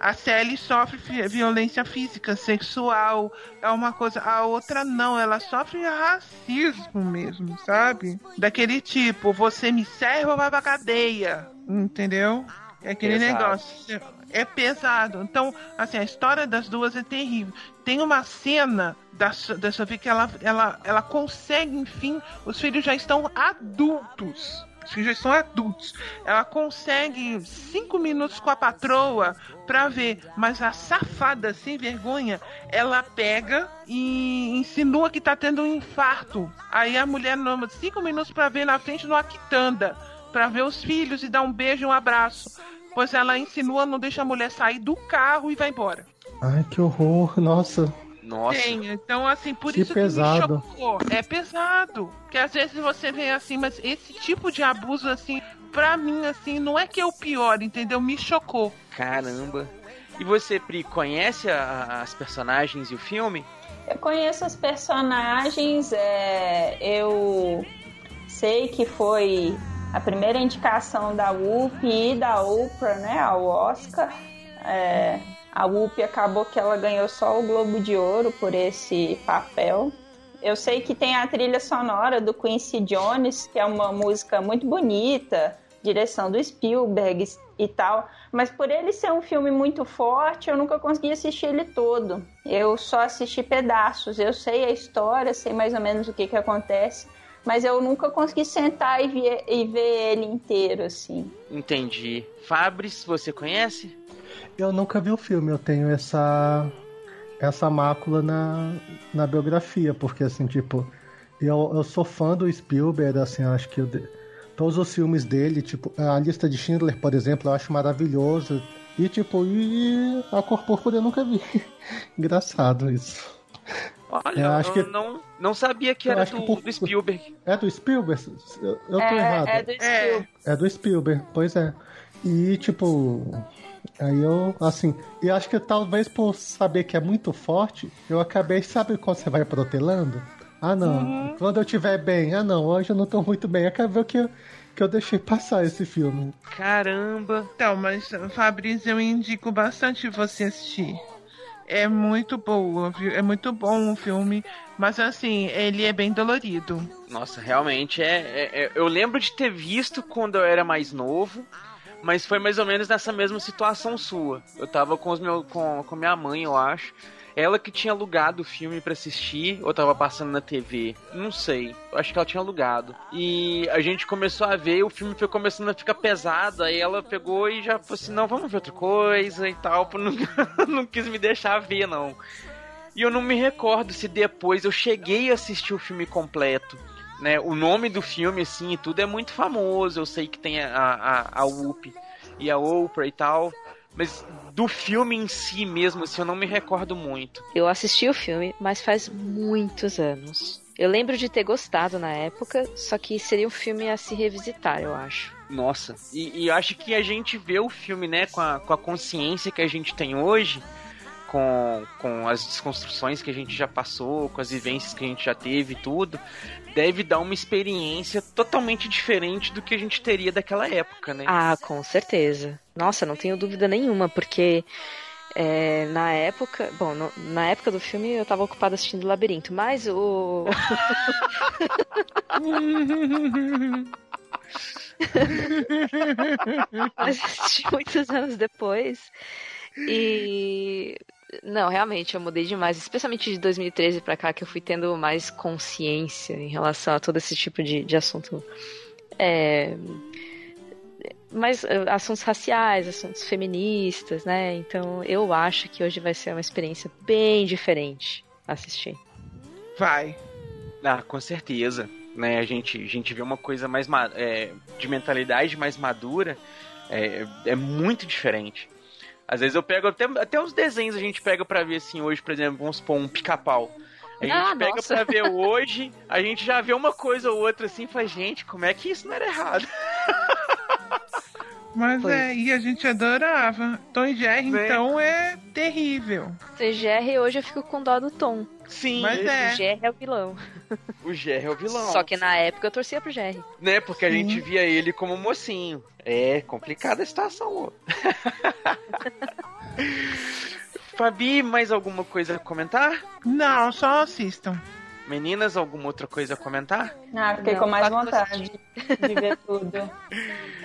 [SPEAKER 5] A Sally sofre violência física, sexual, é uma coisa. A outra não, ela sofre racismo mesmo, sabe? Daquele tipo, você me serve ou vai pra cadeia, entendeu? É aquele
[SPEAKER 2] Pesado.
[SPEAKER 5] negócio. É pesado. Então, assim, a história das duas é terrível. Tem uma cena da, da Sofia que ela, ela, ela consegue, enfim, os filhos já estão adultos. Os filhos já estão adultos. Ela consegue cinco minutos com a patroa pra ver, mas a safada, sem vergonha, ela pega e insinua que tá tendo um infarto. Aí a mulher, não, cinco minutos pra ver na frente numa quitanda, pra ver os filhos e dar um beijo e um abraço. Pois ela insinua, não deixa a mulher sair do carro e vai embora.
[SPEAKER 3] Ai, que horror, nossa.
[SPEAKER 2] Nossa.
[SPEAKER 5] Tem, então assim, por
[SPEAKER 3] Que
[SPEAKER 5] isso
[SPEAKER 3] pesado.
[SPEAKER 5] que me chocou. É pesado. Porque às vezes você vê assim, mas esse tipo de abuso, assim, pra mim, assim, não é que é o pior, entendeu? Me chocou.
[SPEAKER 2] Caramba. E você, Pri, conhece a- as personagens e o filme?
[SPEAKER 1] Eu conheço os personagens, é, eu sei que foi a primeira indicação da Whoopi e da Oprah, né, ao Oscar. É, a Whoopi acabou que ela ganhou só o Globo de Ouro por esse papel. Eu sei que tem a trilha sonora do Quincy Jones, que é uma música muito bonita, direção do Spielberg e tal, mas por ele ser um filme muito forte, eu nunca consegui assistir ele todo. Eu só assisti pedaços. Eu sei a história, sei mais ou menos o que, que acontece, mas eu nunca consegui sentar e ver, e ver ele inteiro, assim.
[SPEAKER 2] Entendi. Fabris, você conhece?
[SPEAKER 3] Eu nunca vi o filme, eu tenho essa essa mácula na, na biografia, porque assim, tipo, eu, eu sou fã do Spielberg, assim, eu acho que eu todos os filmes dele, tipo, a lista de Schindler, por exemplo, eu acho maravilhoso. E tipo, e a Cor Púrpura eu nunca vi. Engraçado isso.
[SPEAKER 2] Olha,
[SPEAKER 3] Eu
[SPEAKER 2] eu,
[SPEAKER 3] acho que-
[SPEAKER 2] não, não sabia que
[SPEAKER 3] eu
[SPEAKER 2] era
[SPEAKER 3] acho que
[SPEAKER 2] do,
[SPEAKER 3] por-
[SPEAKER 2] do Spielberg.
[SPEAKER 3] É do Spielberg? Eu, eu tô
[SPEAKER 1] é,
[SPEAKER 3] errado.
[SPEAKER 1] é do Spielberg.
[SPEAKER 3] É do Spielberg, pois é. E tipo, aí eu, assim, e acho que talvez por saber que é muito forte, eu acabei, sabe quando você vai protelando? Ah não, quando eu estiver bem, ah não, hoje eu não tô muito bem. Acabou que eu, que eu deixei passar esse filme.
[SPEAKER 2] Caramba!
[SPEAKER 5] Então, mas Fabrício, eu indico bastante você assistir. É muito boa, viu? É muito bom o filme, mas assim, ele é bem dolorido.
[SPEAKER 2] Nossa, realmente é, é- é- Eu lembro de ter visto quando eu era mais novo, mas foi mais ou menos nessa mesma situação sua. Eu tava com os meu, com, com minha mãe, eu acho. Ela que tinha alugado o filme pra assistir, ou tava passando na TV, não sei. Acho que ela tinha alugado. E a gente começou a ver, o filme foi começando a ficar pesado, aí ela pegou e já falou assim: não, vamos ver outra coisa e tal. Não, não quis me deixar ver, não. E eu não me recordo se depois eu cheguei a assistir o filme completo. Né? O nome do filme, assim, tudo é muito famoso. Eu sei que tem a, a, a Whoopi e a Oprah e tal. Mas do filme em si mesmo, assim, eu não me recordo muito.
[SPEAKER 6] Eu assisti o filme, mas faz muitos anos. Eu lembro de ter gostado na época, só que seria um filme a se revisitar, eu acho.
[SPEAKER 2] Nossa, e, e eu acho que a gente vê o filme, né, com a, com a consciência que a gente tem hoje, com, com as desconstruções que a gente já passou, com as vivências que a gente já teve e tudo, deve dar uma experiência totalmente diferente do que a gente teria daquela época, né?
[SPEAKER 6] Ah, com certeza. Nossa, não tenho dúvida nenhuma, porque é, na época. Bom, no- na época do filme eu tava ocupada assistindo o Labirinto, mas o. mas assisti muitos anos depois. E. Não, realmente, eu mudei demais, especialmente de 2013 pra cá, que eu fui tendo mais consciência em relação a todo esse tipo de, de assunto. É, mas eh, assuntos raciais, assuntos feministas, né? Então eu acho que hoje vai ser uma experiência bem diferente assistir.
[SPEAKER 5] Vai.
[SPEAKER 2] Ah, com certeza. Né, a, gente, a gente vê uma coisa mais ma- é, de mentalidade mais madura, é, é muito diferente. Às vezes eu pego até, até os desenhos a gente pega pra ver assim hoje, por exemplo, vamos supor um pica-pau. A gente
[SPEAKER 6] Ah,
[SPEAKER 2] pega
[SPEAKER 6] nossa.
[SPEAKER 2] pra ver hoje, a gente já vê uma coisa ou outra assim e fala, gente, como é que isso não era errado?
[SPEAKER 5] Mas
[SPEAKER 6] Pois.
[SPEAKER 5] é, e a gente adorava. Tom e Jerry,
[SPEAKER 2] Né?
[SPEAKER 5] então, é terrível.
[SPEAKER 6] CGR hoje eu fico com dó do Tom.
[SPEAKER 2] Sim,
[SPEAKER 5] Mas é.
[SPEAKER 6] O GR é o vilão.
[SPEAKER 2] o Jerry é o vilão.
[SPEAKER 6] Só que na época eu torcia pro GR.
[SPEAKER 2] Né, porque a
[SPEAKER 5] Sim.
[SPEAKER 2] gente via ele como mocinho. É complicada a situação. Fabi, mais alguma coisa a comentar?
[SPEAKER 5] Não, só assistam.
[SPEAKER 2] Meninas, alguma outra coisa a comentar?
[SPEAKER 1] Ah, fiquei
[SPEAKER 6] Não,
[SPEAKER 1] com mais
[SPEAKER 6] fato
[SPEAKER 1] vontade de ver tudo.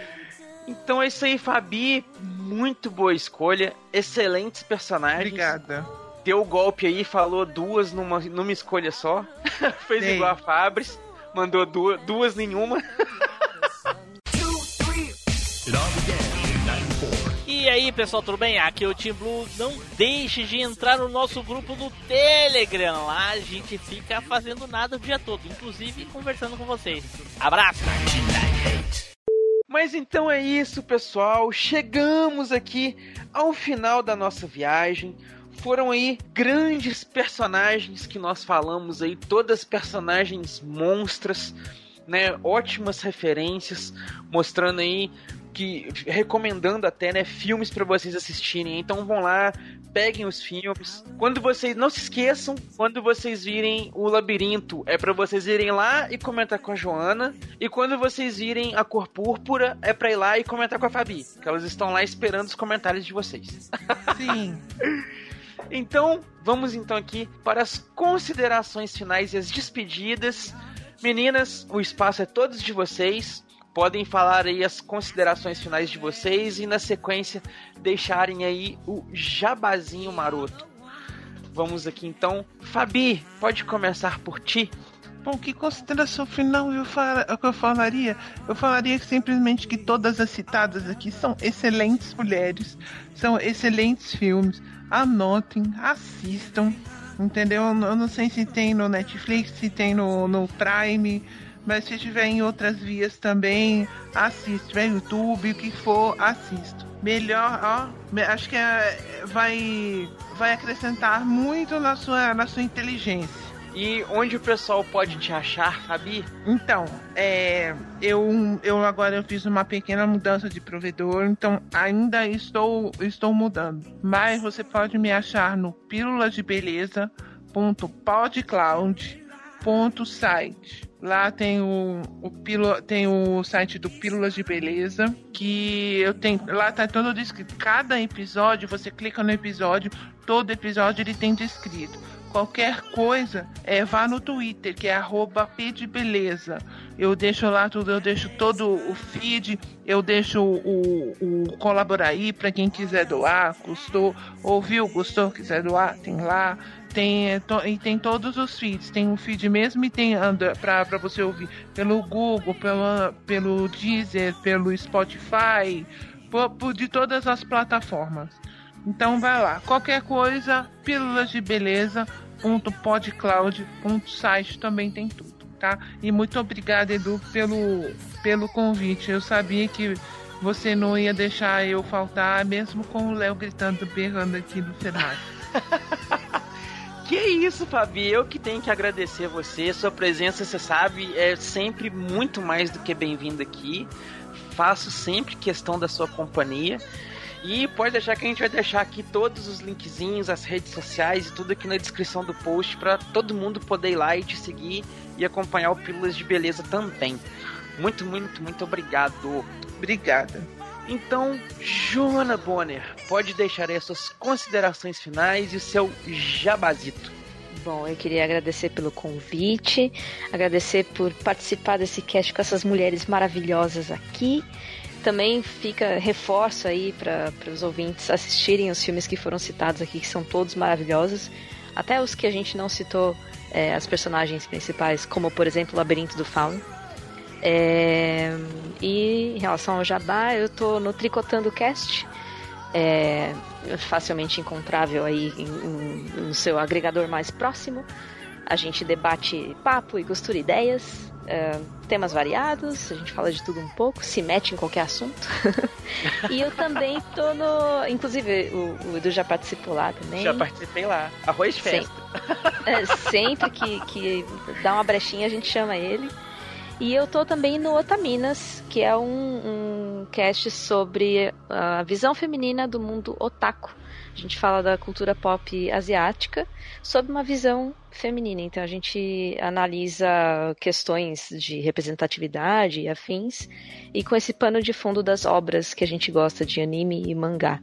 [SPEAKER 2] Então é isso aí, Fabi. Muito boa escolha. Excelentes personagens.
[SPEAKER 5] Obrigada.
[SPEAKER 2] Deu o golpe aí, falou duas numa, numa escolha só. Fez igual a Fabris. Mandou duas, duas nenhuma.
[SPEAKER 12] It all began in 94.
[SPEAKER 13] E aí, pessoal, tudo bem? Aqui é o Team Blue. Não deixe de entrar no nosso grupo do Telegram. Lá a gente fica fazendo nada o dia todo, inclusive conversando com vocês. Abraço!
[SPEAKER 2] Mas então é isso, pessoal. Chegamos aqui ao final da nossa viagem. Foram aí grandes personagens que nós falamos aí, todas personagens monstras, né? Ótimas referências, mostrando aí que recomendando até, né, filmes para vocês assistirem. Então vão lá, peguem os filmes. Quando vocês não se esqueçam, quando vocês virem o labirinto, é para vocês irem lá e comentar com a Joana. E quando vocês virem a cor púrpura, é para ir lá e comentar com a Fabi, que elas estão lá esperando os comentários de vocês.
[SPEAKER 5] Sim.
[SPEAKER 2] Então, vamos então aqui para as considerações finais e as despedidas. Meninas, o espaço é todos de vocês. Podem falar aí as considerações finais de vocês e na sequência deixarem aí o jabazinho maroto. Vamos aqui então. Fabi, pode começar por ti.
[SPEAKER 5] Bom, que consideração final eu, que eu falaria? Eu falaria simplesmente que todas as citadas aqui são excelentes mulheres, são excelentes filmes. Anotem, assistam, entendeu? Eu não sei se tem no Netflix, se tem no, no Prime, mas se tiver em outras vias também, assiste. Se tiver YouTube, o que for, assisto. Melhor, ó, acho que é, vai, vai acrescentar muito na sua, na sua inteligência.
[SPEAKER 2] E onde o pessoal pode te achar, Fabi?
[SPEAKER 5] Então, é, eu, eu agora eu fiz uma pequena mudança de provedor, então ainda estou, estou mudando. Mas você pode me achar no pílulasdebeleza.podcloud ponto site. Lá tem o, o pílula, tem o site do Pílulas de Beleza, que eu tenho. Lá tá todo descrito. Cada episódio, você clica no episódio, todo episódio ele tem descrito. Qualquer coisa, é, vá no Twitter, que é arroba Beleza. Eu deixo lá tudo, eu deixo todo o feed, eu deixo o, o Colaboraí para quem quiser doar, gostou, ouviu, gostou, quiser doar, tem lá tem, é, to, e tem todos os feeds. Tem um feed mesmo e tem para você ouvir pelo Google, pelo, pelo Deezer, pelo Spotify, por, por, de todas as plataformas. Então vai lá. Qualquer coisa, pílulas de beleza. site também tem tudo, tá? E muito obrigada, Edu, pelo, pelo convite. Eu sabia que você não ia deixar eu faltar, mesmo com o Léo gritando, berrando aqui no cenário.
[SPEAKER 2] Que isso, Fabi? Eu que tenho que agradecer você. Sua presença, você sabe, é sempre muito mais do que bem-vinda aqui. Faço sempre questão da sua companhia. E pode deixar que a gente vai deixar aqui todos os linkzinhos, as redes sociais e tudo aqui na descrição do post para todo mundo poder ir lá e te seguir e acompanhar o Pílulas de Beleza também. Muito, muito, muito obrigado.
[SPEAKER 5] Obrigada.
[SPEAKER 2] Então, Joana Bonner, pode deixar aí as suas considerações finais e o seu jabazito.
[SPEAKER 6] Bom, eu queria agradecer pelo convite, agradecer por participar desse cast com essas mulheres maravilhosas aqui. Também fica reforço aí para os ouvintes assistirem os filmes que foram citados aqui, que são todos maravilhosos. Até os que a gente não citou, é, as personagens principais, como por exemplo o Labirinto do Fauno. É, e em relação ao Jabá, eu tô no Tricotando Cast. É, facilmente encontrável aí em, em, no seu agregador mais próximo. A gente debate papo e costura ideias, é, temas variados, a gente fala de tudo um pouco, se mete em qualquer assunto. e eu também tô no. Inclusive, o, o Edu já participou lá também.
[SPEAKER 2] Já participei lá. Arroz festa.
[SPEAKER 6] Sempre, é, sempre que, que dá uma brechinha, a gente chama ele. E eu tô também no Otaminas, que é um, um cast sobre a visão feminina do mundo otaku. A gente fala da cultura pop asiática sob uma visão feminina. Então a gente analisa questões de representatividade e afins, e com esse pano de fundo das obras que a gente gosta de anime e mangá.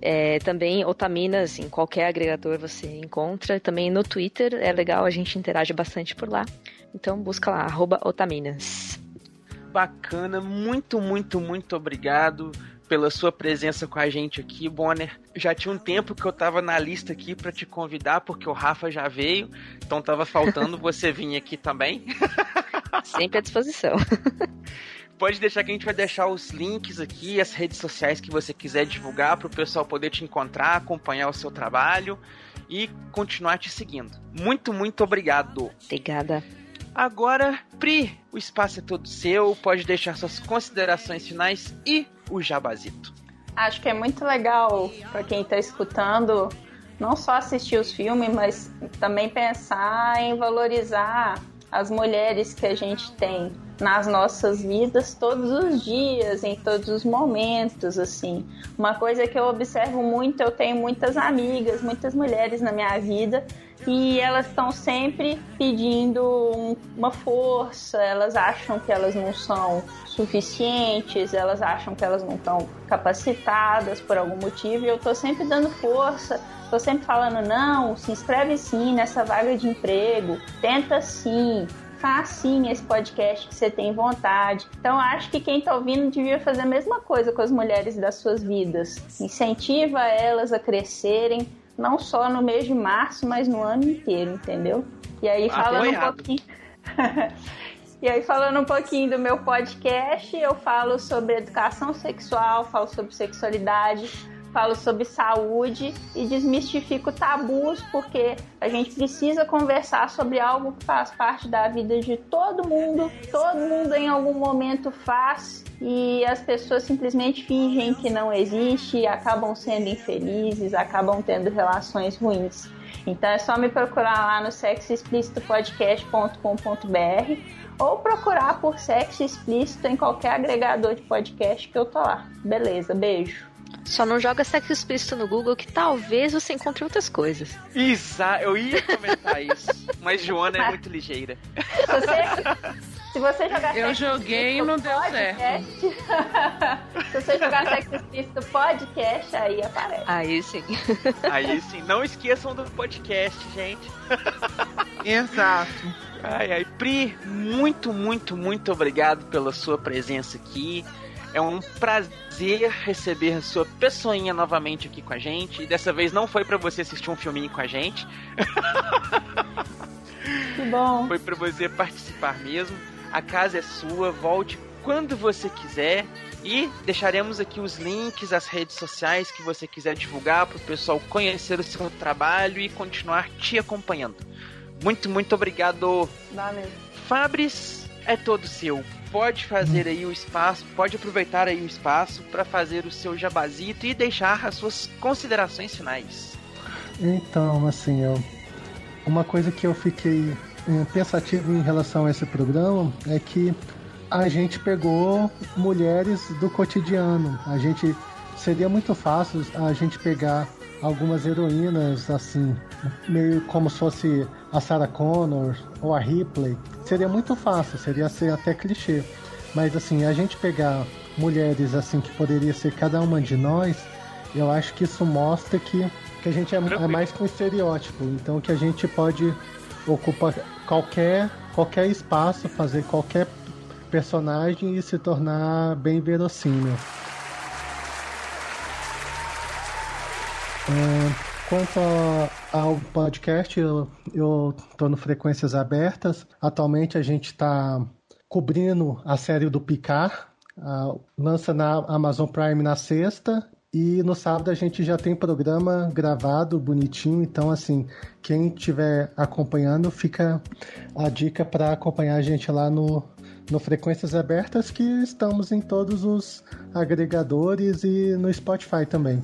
[SPEAKER 6] É, também Otaminas, em qualquer agregador você encontra. Também no Twitter, é legal, a gente interage bastante por lá. Então busca lá, arroba Otaminas.
[SPEAKER 2] Bacana, muito, muito, muito obrigado pela sua presença com a gente aqui, Bonner. Já tinha um tempo que eu tava na lista aqui para te convidar, porque o Rafa já veio, então tava faltando você vir aqui também.
[SPEAKER 6] Sempre à disposição.
[SPEAKER 2] Pode deixar que a gente vai deixar os links aqui, as redes sociais que você quiser divulgar para o pessoal poder te encontrar, acompanhar o seu trabalho e continuar te seguindo. Muito, muito obrigado.
[SPEAKER 6] Obrigada.
[SPEAKER 2] Agora, Pri, o espaço é todo seu, pode deixar suas considerações finais e o jabazito.
[SPEAKER 1] Acho que é muito legal para quem está escutando não só assistir os filmes, mas também pensar em valorizar as mulheres que a gente tem nas nossas vidas todos os dias, em todos os momentos, assim. Uma coisa que eu observo muito, eu tenho muitas amigas, muitas mulheres na minha vida e elas estão sempre pedindo um, uma força, elas acham que elas não são suficientes, elas acham que elas não estão capacitadas por algum motivo e eu tô sempre dando força, tô sempre falando não, se inscreve sim nessa vaga de emprego, tenta sim, faz sim esse podcast que você tem vontade. Então acho que quem está ouvindo devia fazer a mesma coisa com as mulheres das suas vidas. Incentiva elas a crescerem, não só no mês de março, mas no ano inteiro, entendeu? E aí falando um pouquinho. E aí, falando um pouquinho do meu podcast, eu falo sobre educação sexual, falo sobre sexualidade, falo sobre saúde e desmistifico tabus, porque a gente precisa conversar sobre algo que faz parte da vida de todo mundo, todo mundo em algum momento faz e as pessoas simplesmente fingem que não existe, acabam sendo infelizes, acabam tendo relações ruins. Então é só me procurar lá no sexoexplicitopodcast.com.br ou procurar por sexo explícito em qualquer agregador de podcast que eu tô lá. Beleza, beijo.
[SPEAKER 6] Só não joga sexo explícito no Google que talvez você encontre outras coisas.
[SPEAKER 2] Exato, eu ia comentar isso. Mas Joana é muito ligeira.
[SPEAKER 1] Se você, se você jogar
[SPEAKER 5] Eu
[SPEAKER 1] sexo
[SPEAKER 5] joguei e não deu
[SPEAKER 1] podcast, se você jogar sexo explícito podcast, aí aparece.
[SPEAKER 6] Aí sim.
[SPEAKER 2] Aí sim, não esqueçam do podcast, gente.
[SPEAKER 5] Exato.
[SPEAKER 2] Ai, ai, Pri, muito, muito, muito obrigado pela sua presença aqui. É um prazer receber a sua pessoinha novamente aqui com a gente. E dessa vez não foi pra você assistir um filminho com a gente.
[SPEAKER 1] Que bom.
[SPEAKER 2] Foi pra você participar mesmo. A casa é sua, volte quando você quiser. E deixaremos aqui os links, as redes sociais que você quiser divulgar para o pessoal conhecer o seu trabalho e continuar te acompanhando. Muito, muito obrigado.
[SPEAKER 1] Valeu.
[SPEAKER 2] Fabris, é todo seu. Pode fazer aí o espaço, pode aproveitar aí o espaço para fazer o seu jabazito e deixar as suas considerações finais.
[SPEAKER 3] Então, assim, eu, uma coisa que eu fiquei eh, pensativo em relação a esse programa é que a gente pegou mulheres do cotidiano. A gente seria muito fácil a gente pegar algumas heroínas assim, meio como se fosse a Sarah Connor ou a Ripley. Seria muito fácil, seria ser até clichê. Mas assim, a gente pegar mulheres assim que poderia ser cada uma de nós, eu acho que isso mostra que, que a gente é, é mais que um estereótipo. Então que a gente pode ocupar qualquer qualquer espaço, fazer qualquer personagem e se tornar bem verossímil. É, Quanto ao podcast, eu, tô no Frequências Abertas. Atualmente a gente está cobrindo a série do Picar. Lança na Amazon Prime na sexta. E no sábado a gente já tem programa gravado, bonitinho. Então, assim, quem estiver acompanhando, fica a dica para acompanhar a gente lá no, no Frequências Abertas, que estamos em todos os agregadores e no Spotify também.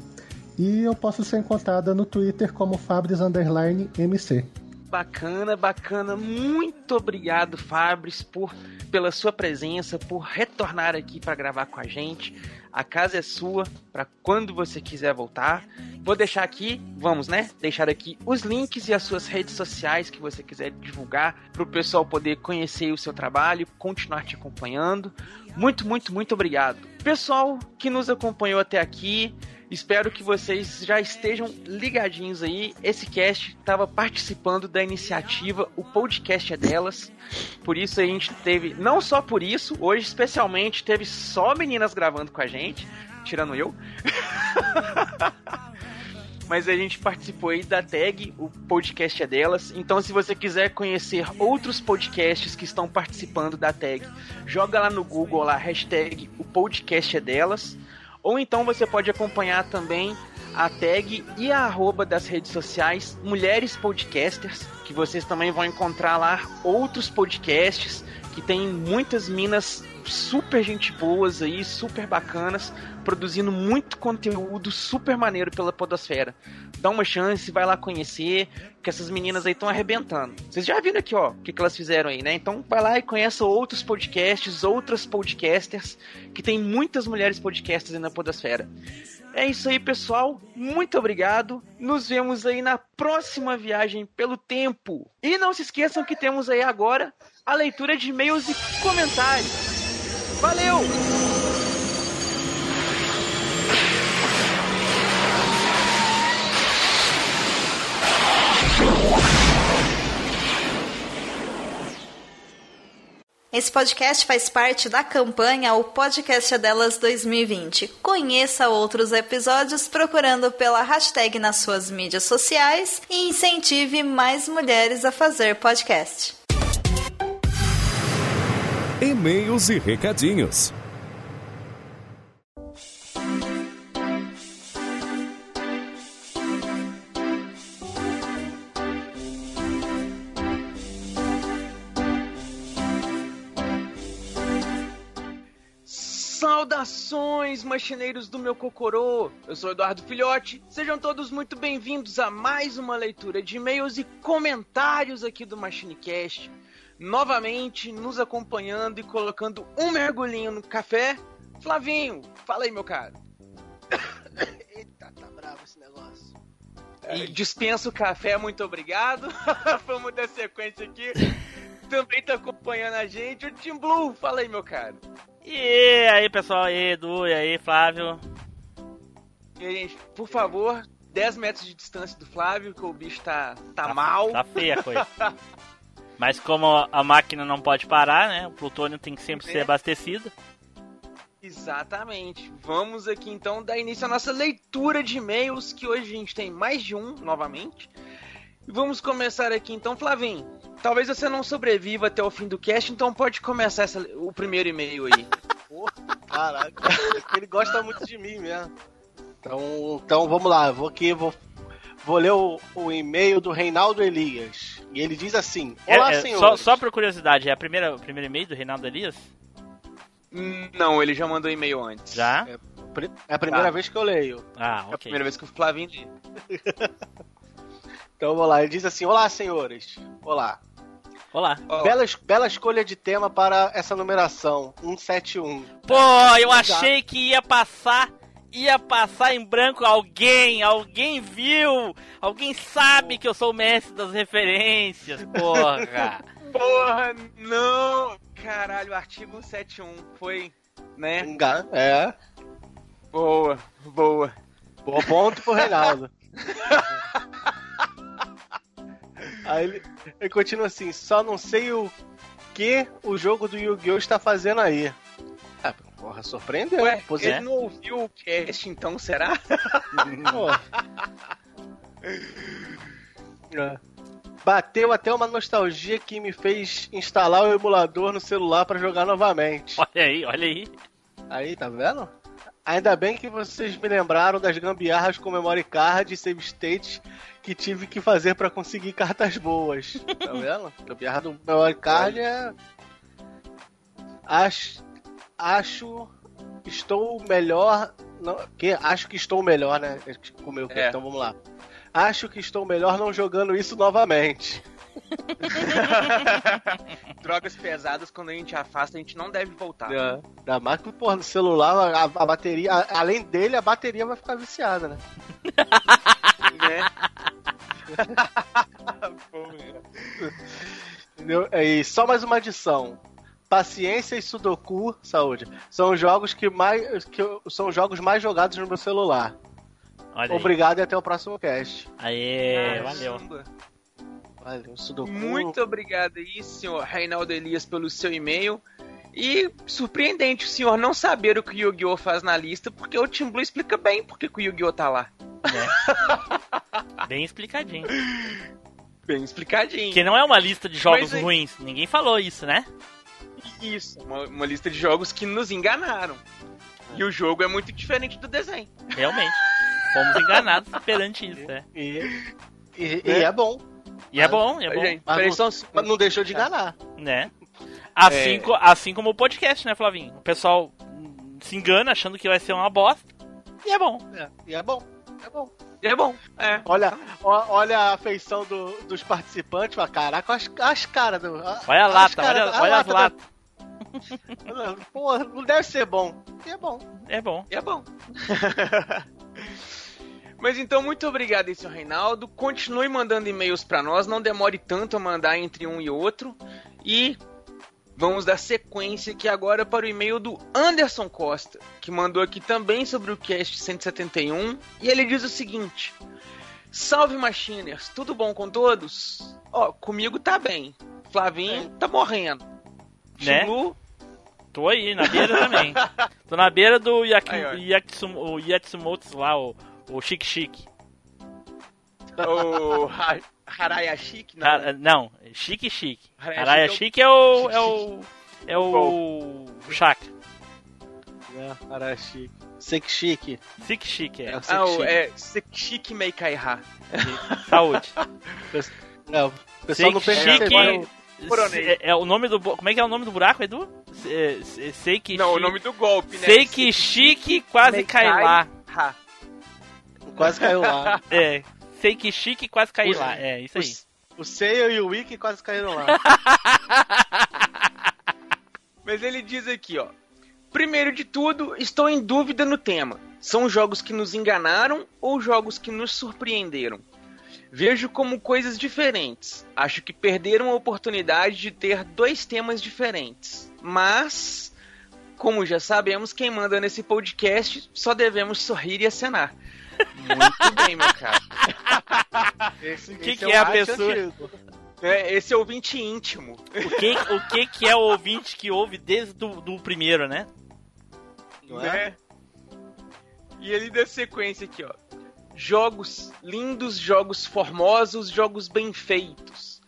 [SPEAKER 3] E eu posso ser encontrada no Twitter como Fabris Underline MC.
[SPEAKER 2] Bacana, bacana. Muito obrigado, Fabris, por pela sua presença, por retornar aqui para gravar com a gente. A casa é sua para quando você quiser voltar. Vou deixar aqui, vamos, né? Deixar aqui os links e as suas redes sociais que você quiser divulgar para o pessoal poder conhecer o seu trabalho, continuar te acompanhando. Muito, muito, muito obrigado. Pessoal que nos acompanhou até aqui, Espero que vocês já estejam ligadinhos aí. Esse cast estava participando da iniciativa O Podcast é Delas. Por isso a gente teve, não só por isso, hoje especialmente teve só meninas gravando com a gente, tirando eu. Mas a gente participou aí da tag, o podcast é delas. Então, se você quiser conhecer outros podcasts que estão participando da tag, joga lá no Google lá, hashtag o podcast é delas. Ou então você pode acompanhar também a tag e a arroba das redes sociais Mulheres Podcasters, que vocês também vão encontrar lá outros podcasts que tem muitas minas super gente boas aí, super bacanas, produzindo muito conteúdo super maneiro pela podosfera. Dá uma chance, vai lá conhecer, que essas meninas aí estão arrebentando. Vocês já viram aqui, ó, o que, que elas fizeram aí, né? Então vai lá e conheça outros podcasts, outras podcasters, que tem muitas mulheres podcasters aí na podosfera. É isso aí, pessoal. Muito obrigado. Nos vemos aí na próxima viagem pelo tempo. E não se esqueçam que temos aí agora a leitura de e-mails e comentários. Valeu!
[SPEAKER 14] Esse podcast faz parte da campanha O Podcast é Delas 2020. Conheça outros episódios procurando pela hashtag nas suas mídias sociais e incentive mais mulheres a fazer podcast.
[SPEAKER 15] E-mails e recadinhos.
[SPEAKER 2] Saudações, machineiros do meu cocorô! Eu sou Eduardo Filhote. Sejam todos muito bem-vindos a mais uma leitura de e-mails e comentários aqui do MachineCast. Novamente nos acompanhando e colocando um mergulhinho no café. Flavinho, fala aí, meu caro.
[SPEAKER 7] esse negócio.
[SPEAKER 2] E dispensa o café, muito obrigado. Vamos dar sequência aqui. Também tá acompanhando a gente o Team Blue. Fala aí, meu cara.
[SPEAKER 13] E aí, pessoal, e aí, Edu, e aí, Flávio.
[SPEAKER 2] E aí, gente, por favor, 10 metros de distância do Flávio, que o bicho tá, tá, mal.
[SPEAKER 13] Tá feia a coisa. Mas como a máquina não pode parar, né? O plutônio tem que sempre ser
[SPEAKER 2] É.
[SPEAKER 13] abastecido.
[SPEAKER 2] Exatamente. Vamos aqui então dar início à nossa leitura de e-mails, que hoje a gente tem mais de um novamente. E vamos começar aqui então, Flavinho. Talvez você não sobreviva até o fim do cast, então pode começar essa- o primeiro e-mail aí.
[SPEAKER 7] Porra, caraca. Ele gosta muito de mim mesmo. Então, então vamos lá, eu vou aqui, vou, vou ler o, o e-mail do Reinaldo Elias. E ele diz assim: Olá,
[SPEAKER 13] É, é,
[SPEAKER 7] senhor.
[SPEAKER 13] só, só por curiosidade, é a primeira, o primeiro e-mail do Reinaldo Elias?
[SPEAKER 2] Não, ele já mandou e-mail antes.
[SPEAKER 13] Já?
[SPEAKER 7] É a primeira
[SPEAKER 2] Tá.
[SPEAKER 7] vez que eu leio.
[SPEAKER 13] Ah,
[SPEAKER 2] É a primeira vez que o Flavinho lê.
[SPEAKER 7] Então vamos lá, ele diz assim: Olá, senhores. Olá.
[SPEAKER 13] Olá.
[SPEAKER 7] Bela, bela escolha de tema para essa numeração, 171.
[SPEAKER 13] Pô, eu achei que ia passar, ia passar em branco alguém, alguém viu, alguém sabe que eu sou o mestre das referências, porra.
[SPEAKER 2] Porra, não! Caralho, artigo 171 foi, né?
[SPEAKER 7] É.
[SPEAKER 2] Boa, boa.
[SPEAKER 7] Bom ponto pro Reinaldo. Aí ele, ele continua assim, só não sei o que o jogo do Yu-Gi-Oh! está fazendo aí. Porra, surpreendeu.
[SPEAKER 2] Ué,
[SPEAKER 7] Posi-
[SPEAKER 2] ele não ouviu o cast, então será?
[SPEAKER 7] É. Bateu até uma nostalgia que me fez instalar o emulador no celular para jogar novamente.
[SPEAKER 13] Olha aí, olha aí.
[SPEAKER 7] Aí, tá vendo? Ainda bem que vocês me lembraram das gambiarras com memory card e save states que tive que fazer pra conseguir cartas boas. Tá vendo? Gambiarra do memory card é. Acho. Acho. Estou melhor. Não, que? Acho que estou melhor, né? Comeu.
[SPEAKER 2] É.
[SPEAKER 7] Então vamos lá. Acho que estou melhor não jogando isso novamente.
[SPEAKER 2] Drogas pesadas, quando a gente afasta, a gente não deve voltar.
[SPEAKER 7] É. Da máquina, porra, no celular, a, a bateria. a- além dele, a bateria vai ficar viciada, né?
[SPEAKER 2] Né?
[SPEAKER 7] Entendeu? E só mais uma adição. Paciência e Sudoku, saúde, são jogos que mais que eu- são jogos mais jogados no meu celular.
[SPEAKER 13] Olha aí.
[SPEAKER 7] Obrigado e até o próximo cast.
[SPEAKER 13] Aê, valeu.
[SPEAKER 2] Caramba.
[SPEAKER 7] Valeu, Sudoku.
[SPEAKER 2] Muito obrigado aí, senhor Reinaldo Elias, pelo seu e-mail. E surpreendente o senhor não saber o que o Yu-Gi-Oh! faz na lista, porque o Team Blue explica bem porque que o Yu-Gi-Oh! tá lá.
[SPEAKER 13] Bem explicadinho.
[SPEAKER 2] Bem explicadinho.
[SPEAKER 13] Que não é uma lista de jogos
[SPEAKER 2] Mas aí-
[SPEAKER 13] ruins. Ninguém falou isso, né?
[SPEAKER 2] Isso, uma, uma lista de jogos que nos enganaram. E o jogo é muito diferente do desenho.
[SPEAKER 13] Realmente. Fomos enganados perante isso, é.
[SPEAKER 7] E, e- e é bom.
[SPEAKER 13] E é bom, é bom.
[SPEAKER 2] Gente,
[SPEAKER 7] Mas não, mas não deixou de enganar.
[SPEAKER 13] Né? Assim,
[SPEAKER 2] É.
[SPEAKER 13] co- assim como o podcast, né, Flavinho? O pessoal se engana achando que vai ser uma bosta. E é bom.
[SPEAKER 7] É, e é bom. É bom.
[SPEAKER 2] É bom, é.
[SPEAKER 7] Olha, ó- olha a afeição do- dos participantes. Fala, Caraca, as, as caras do.
[SPEAKER 13] Olha a
[SPEAKER 7] as
[SPEAKER 13] lata,
[SPEAKER 7] caras-
[SPEAKER 13] olha,
[SPEAKER 7] a
[SPEAKER 13] olha as
[SPEAKER 7] lata
[SPEAKER 13] latas.
[SPEAKER 7] Pô, não deve ser bom. E é bom.
[SPEAKER 13] É bom.
[SPEAKER 2] É bom. Mas então, muito obrigado aí, senhor Reinaldo. Continue mandando e-mails pra nós, não demore tanto a mandar entre um e outro. E vamos dar sequência aqui agora para o e-mail do Anderson Costa, que mandou aqui também sobre o cast 171. E ele diz o seguinte: Salve Machiners, tudo bom com todos? Ó, comigo tá bem. Flavinho tá morrendo.
[SPEAKER 13] Né?
[SPEAKER 2] Chilu,
[SPEAKER 13] Tô aí, na beira também. Tô na beira do Yaki,
[SPEAKER 2] Aí.
[SPEAKER 13] Yatsum, o Yatsumoto lá, o, o Chique Chique.
[SPEAKER 2] o Ha- Harayashiki, não.
[SPEAKER 13] Cara, não, Chique Chique.
[SPEAKER 2] Haraya Chique
[SPEAKER 13] é o. é o. é o. chakra.
[SPEAKER 7] É, cara, chique. Sek chique.
[SPEAKER 13] Chique Chique, é.
[SPEAKER 7] É o
[SPEAKER 2] Ah, o-
[SPEAKER 7] Sekishiki.
[SPEAKER 2] é Sekishiki Meikaiha.
[SPEAKER 13] Saúde.
[SPEAKER 7] É, o pessoal não
[SPEAKER 13] Sekishiki- É, é o nome do. Como é que é o nome do buraco, Edu? Se- se- Seiki
[SPEAKER 2] Não, o nome do golpe, né?
[SPEAKER 13] Seiki Chique quase cai lá.
[SPEAKER 2] Ha.
[SPEAKER 7] Quase caiu lá.
[SPEAKER 13] É. Seiki Chique quase cai
[SPEAKER 7] Os-
[SPEAKER 13] lá. É, isso aí.
[SPEAKER 7] Os- O Seiya e o Wiki quase caíram lá.
[SPEAKER 2] Mas ele diz aqui, ó. Primeiro de tudo, estou em dúvida no tema. São jogos que nos enganaram ou jogos que nos surpreenderam? Vejo como coisas diferentes. Acho que perderam a oportunidade de ter dois temas diferentes. Mas, como já sabemos, quem manda nesse podcast só devemos sorrir e acenar. Muito bem, meu cara.
[SPEAKER 7] Esse,
[SPEAKER 13] O que,
[SPEAKER 7] esse
[SPEAKER 13] que é a
[SPEAKER 7] o arte
[SPEAKER 13] pessoa?
[SPEAKER 2] É, esse é ouvinte íntimo.
[SPEAKER 13] O que, o que, que é o ouvinte que ouve desde do, do primeiro, né?
[SPEAKER 7] Não é?
[SPEAKER 2] né? E ele dá sequência aqui, ó. Jogos lindos, jogos formosos, jogos bem feitos.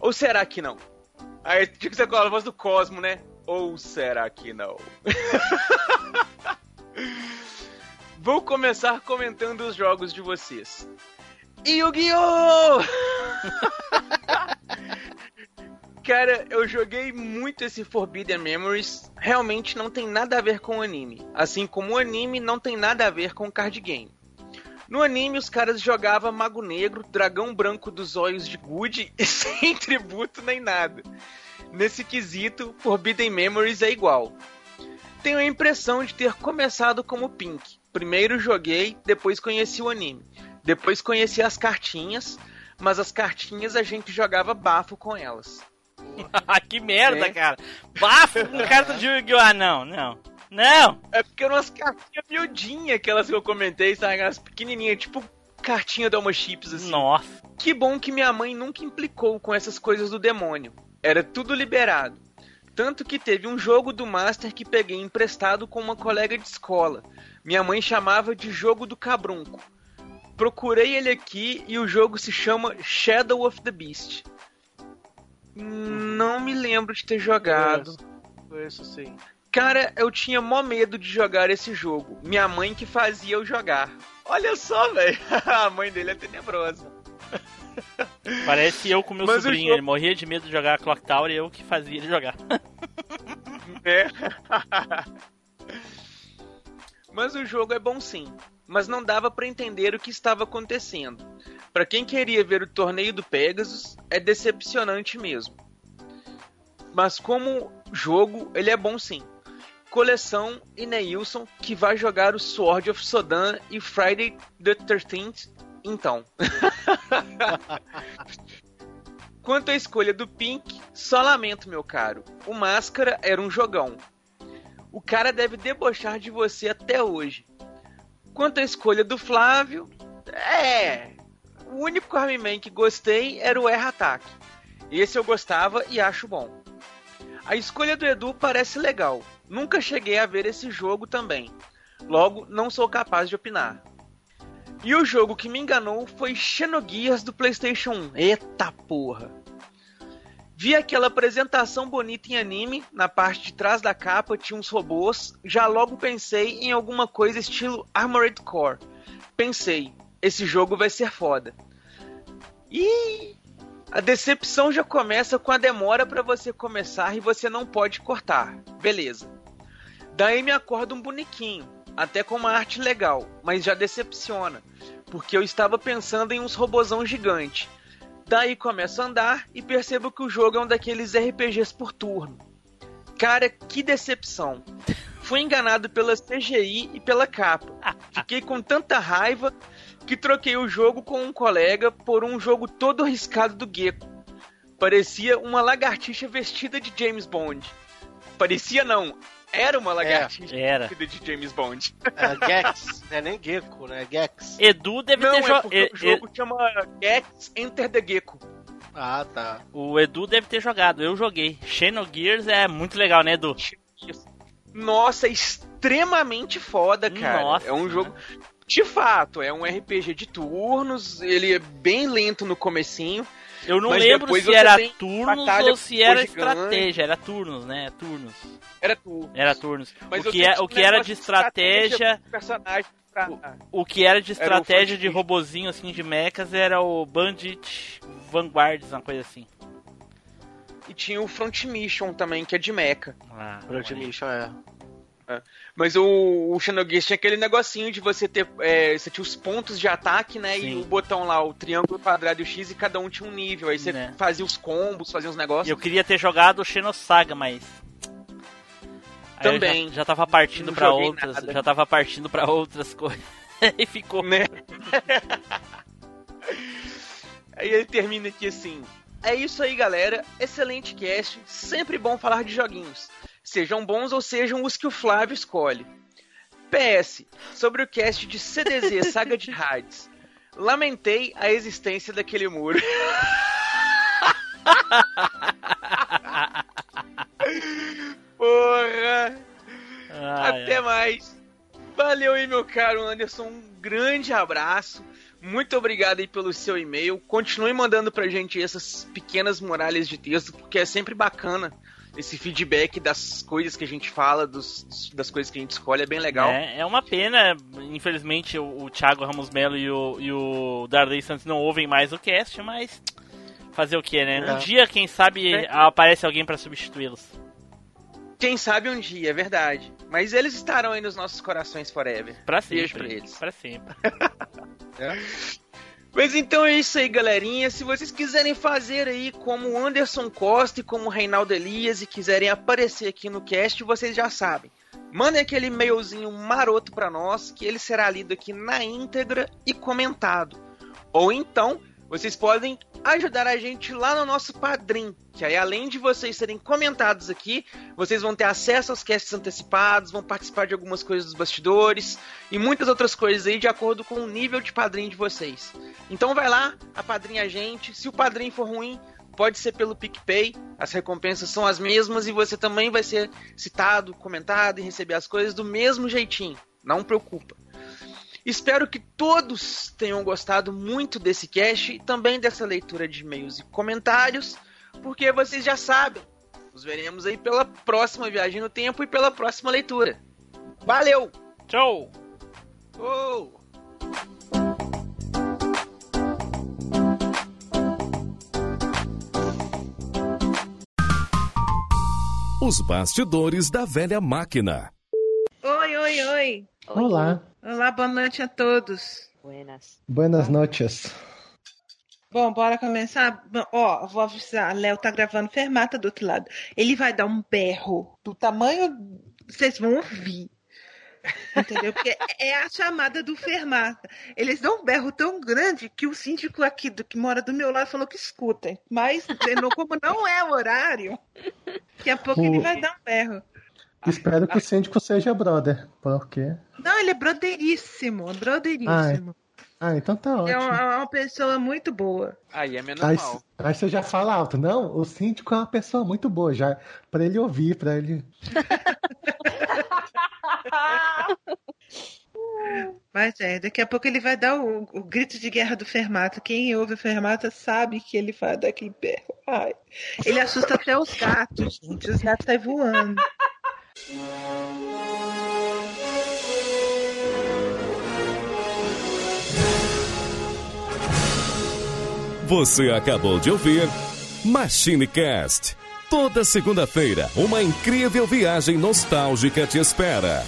[SPEAKER 2] Ou será que não? Aí tinha que ser com a voz do Cosmo, né? Ou será que não? Vou começar comentando os jogos de vocês. Yu-Gi-Oh! Cara, eu joguei muito esse Forbidden Memories. Realmente não tem nada a ver com o anime. Assim como o anime não tem nada a ver com o card game. No anime, os caras jogavam Mago Negro, Dragão Branco dos Olhos de Good e sem tributo nem nada. Nesse quesito, Forbidden Memories é igual. Tenho a impressão de ter começado como Pink. Primeiro joguei, depois conheci o anime. Depois conheci as cartinhas, mas as cartinhas a gente jogava bafo com elas.
[SPEAKER 13] que merda,
[SPEAKER 2] É.
[SPEAKER 13] cara. Bafo com carta de Yu-Gi-Oh! Ah, não, não. Não!
[SPEAKER 2] É porque eram umas cartinhas miudinhas, aquelas que eu comentei, sabe? Aquelas pequenininhas, tipo cartinha da Alma Chips, assim.
[SPEAKER 13] Nossa.
[SPEAKER 2] Que bom que minha mãe nunca implicou com essas coisas do demônio. Era tudo liberado. Tanto que teve um jogo do Master que peguei emprestado com uma colega de escola. Minha mãe chamava de jogo do cabrunco. Procurei ele aqui e o jogo se chama Shadow of the Beast. Não me lembro de ter jogado.
[SPEAKER 7] Isso sim.
[SPEAKER 2] Cara, eu tinha mó medo de jogar esse jogo. Minha mãe que fazia eu jogar. Olha só, velho. A mãe dele é tenebrosa.
[SPEAKER 13] Parece eu com meu
[SPEAKER 2] Mas
[SPEAKER 13] sobrinho.
[SPEAKER 2] jogo-
[SPEAKER 13] Ele morria de medo de jogar Clock Tower e eu que fazia ele jogar.
[SPEAKER 2] É. Mas o jogo é bom sim. Mas não dava pra entender o que estava acontecendo. Pra quem queria ver o torneio do Pegasus, é decepcionante mesmo. Mas como jogo, ele é bom sim. Coleção e Neilson que vai jogar o Sword of Sodan e Friday the 13th, então. Quanto à escolha do Pink, só lamento, meu caro. O Máscara era um jogão. O cara deve debochar de você até hoje. Quanto à escolha do Flávio, é. O único Army que gostei era o Erra Ataque. Esse eu gostava e acho bom. A escolha do Edu parece legal. Nunca cheguei a ver esse jogo também. Logo, não sou capaz de opinar. E o jogo que me enganou foi Xenogears do PlayStation 1. Eita porra! Vi aquela apresentação bonita em anime, na parte de trás da capa tinha uns robôs, já logo pensei em alguma coisa estilo Armored Core. Pensei, esse jogo vai ser foda. E a decepção já começa com a demora para você começar e você não pode cortar. Beleza. Daí me acorda um bonequinho, até com uma arte legal, mas já decepciona, porque eu estava pensando em uns robozão gigante. Daí começo a andar e percebo que o jogo é um daqueles RPGs por turno. Cara, que decepção. Fui enganado pela CGI e pela capa. Fiquei com tanta raiva que troquei o jogo com um colega por um jogo todo arriscado do Gecko. Parecia uma lagartixa vestida de James Bond. Parecia não, era uma lagartixa
[SPEAKER 13] Era.
[SPEAKER 2] vestida de James Bond.
[SPEAKER 7] É Gex, não é nem Gecko, né? Gex.
[SPEAKER 13] Edu deve
[SPEAKER 2] não,
[SPEAKER 13] ter
[SPEAKER 2] é
[SPEAKER 13] jogado.
[SPEAKER 2] porque o jogo chama Gex Enter the Gecko.
[SPEAKER 7] Ah, tá.
[SPEAKER 13] O Edu deve ter jogado, eu joguei. Xenogears é muito legal, né, Edu?
[SPEAKER 2] Nossa, é extremamente foda, cara.
[SPEAKER 13] Nossa.
[SPEAKER 2] É um jogo. De fato, é um RPG de turnos, ele é bem lento no comecinho.
[SPEAKER 13] Eu não
[SPEAKER 2] mas
[SPEAKER 13] lembro se era turnos ou se era estratégia. Era turnos, né? Turnos.
[SPEAKER 2] Era turnos.
[SPEAKER 13] Era turnos.
[SPEAKER 2] Mas
[SPEAKER 13] o que, é, o que era de estratégia.
[SPEAKER 2] personagem pra-
[SPEAKER 13] O que era de
[SPEAKER 2] Era o
[SPEAKER 13] estratégia de robozinho assim de mechas era o Bandit Vanguards, uma coisa assim.
[SPEAKER 2] E tinha o Front Mission também, que é de mecha.
[SPEAKER 13] Ah,
[SPEAKER 7] Front Mission é.
[SPEAKER 2] É. Mas o, o Xenogears tinha aquele negocinho de você ter. é, você tinha os pontos de ataque, né? E o botão lá, o triângulo, o quadrado e o X, e cada um tinha um nível. Aí você
[SPEAKER 13] Né.
[SPEAKER 2] fazia os combos, fazia os negócios.
[SPEAKER 13] Eu queria ter jogado o Xenosaga, mas. Aí
[SPEAKER 2] Também.
[SPEAKER 13] Já, já tava partindo
[SPEAKER 2] joguei
[SPEAKER 13] outras,
[SPEAKER 2] nada.
[SPEAKER 13] já tava partindo para outras coisas. e ficou.
[SPEAKER 2] Né? Aí ele termina aqui assim. É isso aí, galera. Excelente cast. Sempre bom falar de joguinhos. Sejam bons ou sejam os que o Flávio escolhe. PS. Sobre o cast de CDZ Saga de Hades. Lamentei a existência daquele muro. Porra! Até
[SPEAKER 13] ai.
[SPEAKER 2] mais. Valeu aí, meu caro Anderson. Um grande abraço. Muito obrigado aí pelo seu e-mail. Continue mandando pra gente essas pequenas muralhas de texto, porque é sempre bacana esse feedback das coisas que a gente fala, dos- das coisas que a gente escolhe. É bem legal.
[SPEAKER 13] É, é uma pena, infelizmente o, o Thiago Ramos Melo e o, e o Darley Santos não ouvem mais o cast, mas fazer o que, né? Um
[SPEAKER 2] É.
[SPEAKER 13] dia, quem sabe,
[SPEAKER 2] É.
[SPEAKER 13] aparece alguém pra substituí-los.
[SPEAKER 2] Quem sabe um dia, é verdade. Mas eles estarão aí nos nossos corações forever.
[SPEAKER 13] Pra
[SPEAKER 2] Beijo
[SPEAKER 13] sempre.
[SPEAKER 2] pra eles.
[SPEAKER 13] Pra sempre.
[SPEAKER 2] Mas então é isso aí, galerinha. Se vocês quiserem fazer aí como Anderson Costa e como Reinaldo Elias e quiserem aparecer aqui no cast, vocês já sabem. Mandem aquele e-mailzinho maroto pra nós, que ele será lido aqui na íntegra e comentado. Ou então, vocês podem ajudar a gente lá no nosso Padrim, que aí além de vocês serem comentados aqui, vocês vão ter acesso aos casts antecipados, vão participar de algumas coisas dos bastidores e muitas outras coisas aí de acordo com o nível de padrinho de vocês. Então vai lá, apadrinha a gente. Se o padrinho for ruim, pode ser pelo PicPay, as recompensas são as mesmas e você também vai ser citado, comentado e receber as coisas do mesmo jeitinho. Não preocupa. Espero que todos tenham gostado muito desse cast e também dessa leitura de e-mails e comentários, porque vocês já sabem. Nos veremos aí pela próxima viagem no tempo e pela próxima leitura. Valeu!
[SPEAKER 13] Tchau!
[SPEAKER 2] Oh!
[SPEAKER 15] Os bastidores da velha máquina.
[SPEAKER 5] Oi, oi, oi.
[SPEAKER 3] Olá.
[SPEAKER 5] Olá, boa noite a todos.
[SPEAKER 6] Buenas.
[SPEAKER 3] Buenas noches.
[SPEAKER 5] Bom, bora começar? Bom, Ó, vou avisar, Léo tá gravando fermata do outro lado. Ele vai dar um berro do tamanho. Vocês vão ouvir. Entendeu? Porque é a chamada do fermata. Eles dão um berro tão grande que o síndico aqui do que mora do meu lado falou que escutem. Mas, como não é o horário, daqui a pouco ele
[SPEAKER 3] O-
[SPEAKER 5] vai dar um berro.
[SPEAKER 3] Espero que o síndico seja brother, porque.
[SPEAKER 5] Não, ele é broderíssimo, broderíssimo.
[SPEAKER 3] Ah, então tá
[SPEAKER 5] É
[SPEAKER 3] ótimo.
[SPEAKER 5] uma, é uma pessoa muito boa.
[SPEAKER 2] Aí é menos
[SPEAKER 3] Aí,
[SPEAKER 2] mal.
[SPEAKER 3] aí você já fala alto. Não, o síndico é uma pessoa muito boa, já. Pra ele ouvir, pra ele.
[SPEAKER 5] Mas é, daqui a pouco ele vai dar o, o grito de guerra do Fermata. Quem ouve o Fermata sabe que ele vai dar aquele berro. Ai. Ele assusta até os gatos, gente. Os gatos saem voando.
[SPEAKER 15] Você acabou de ouvir MachineCast. Toda segunda-feira, uma incrível viagem nostálgica te espera.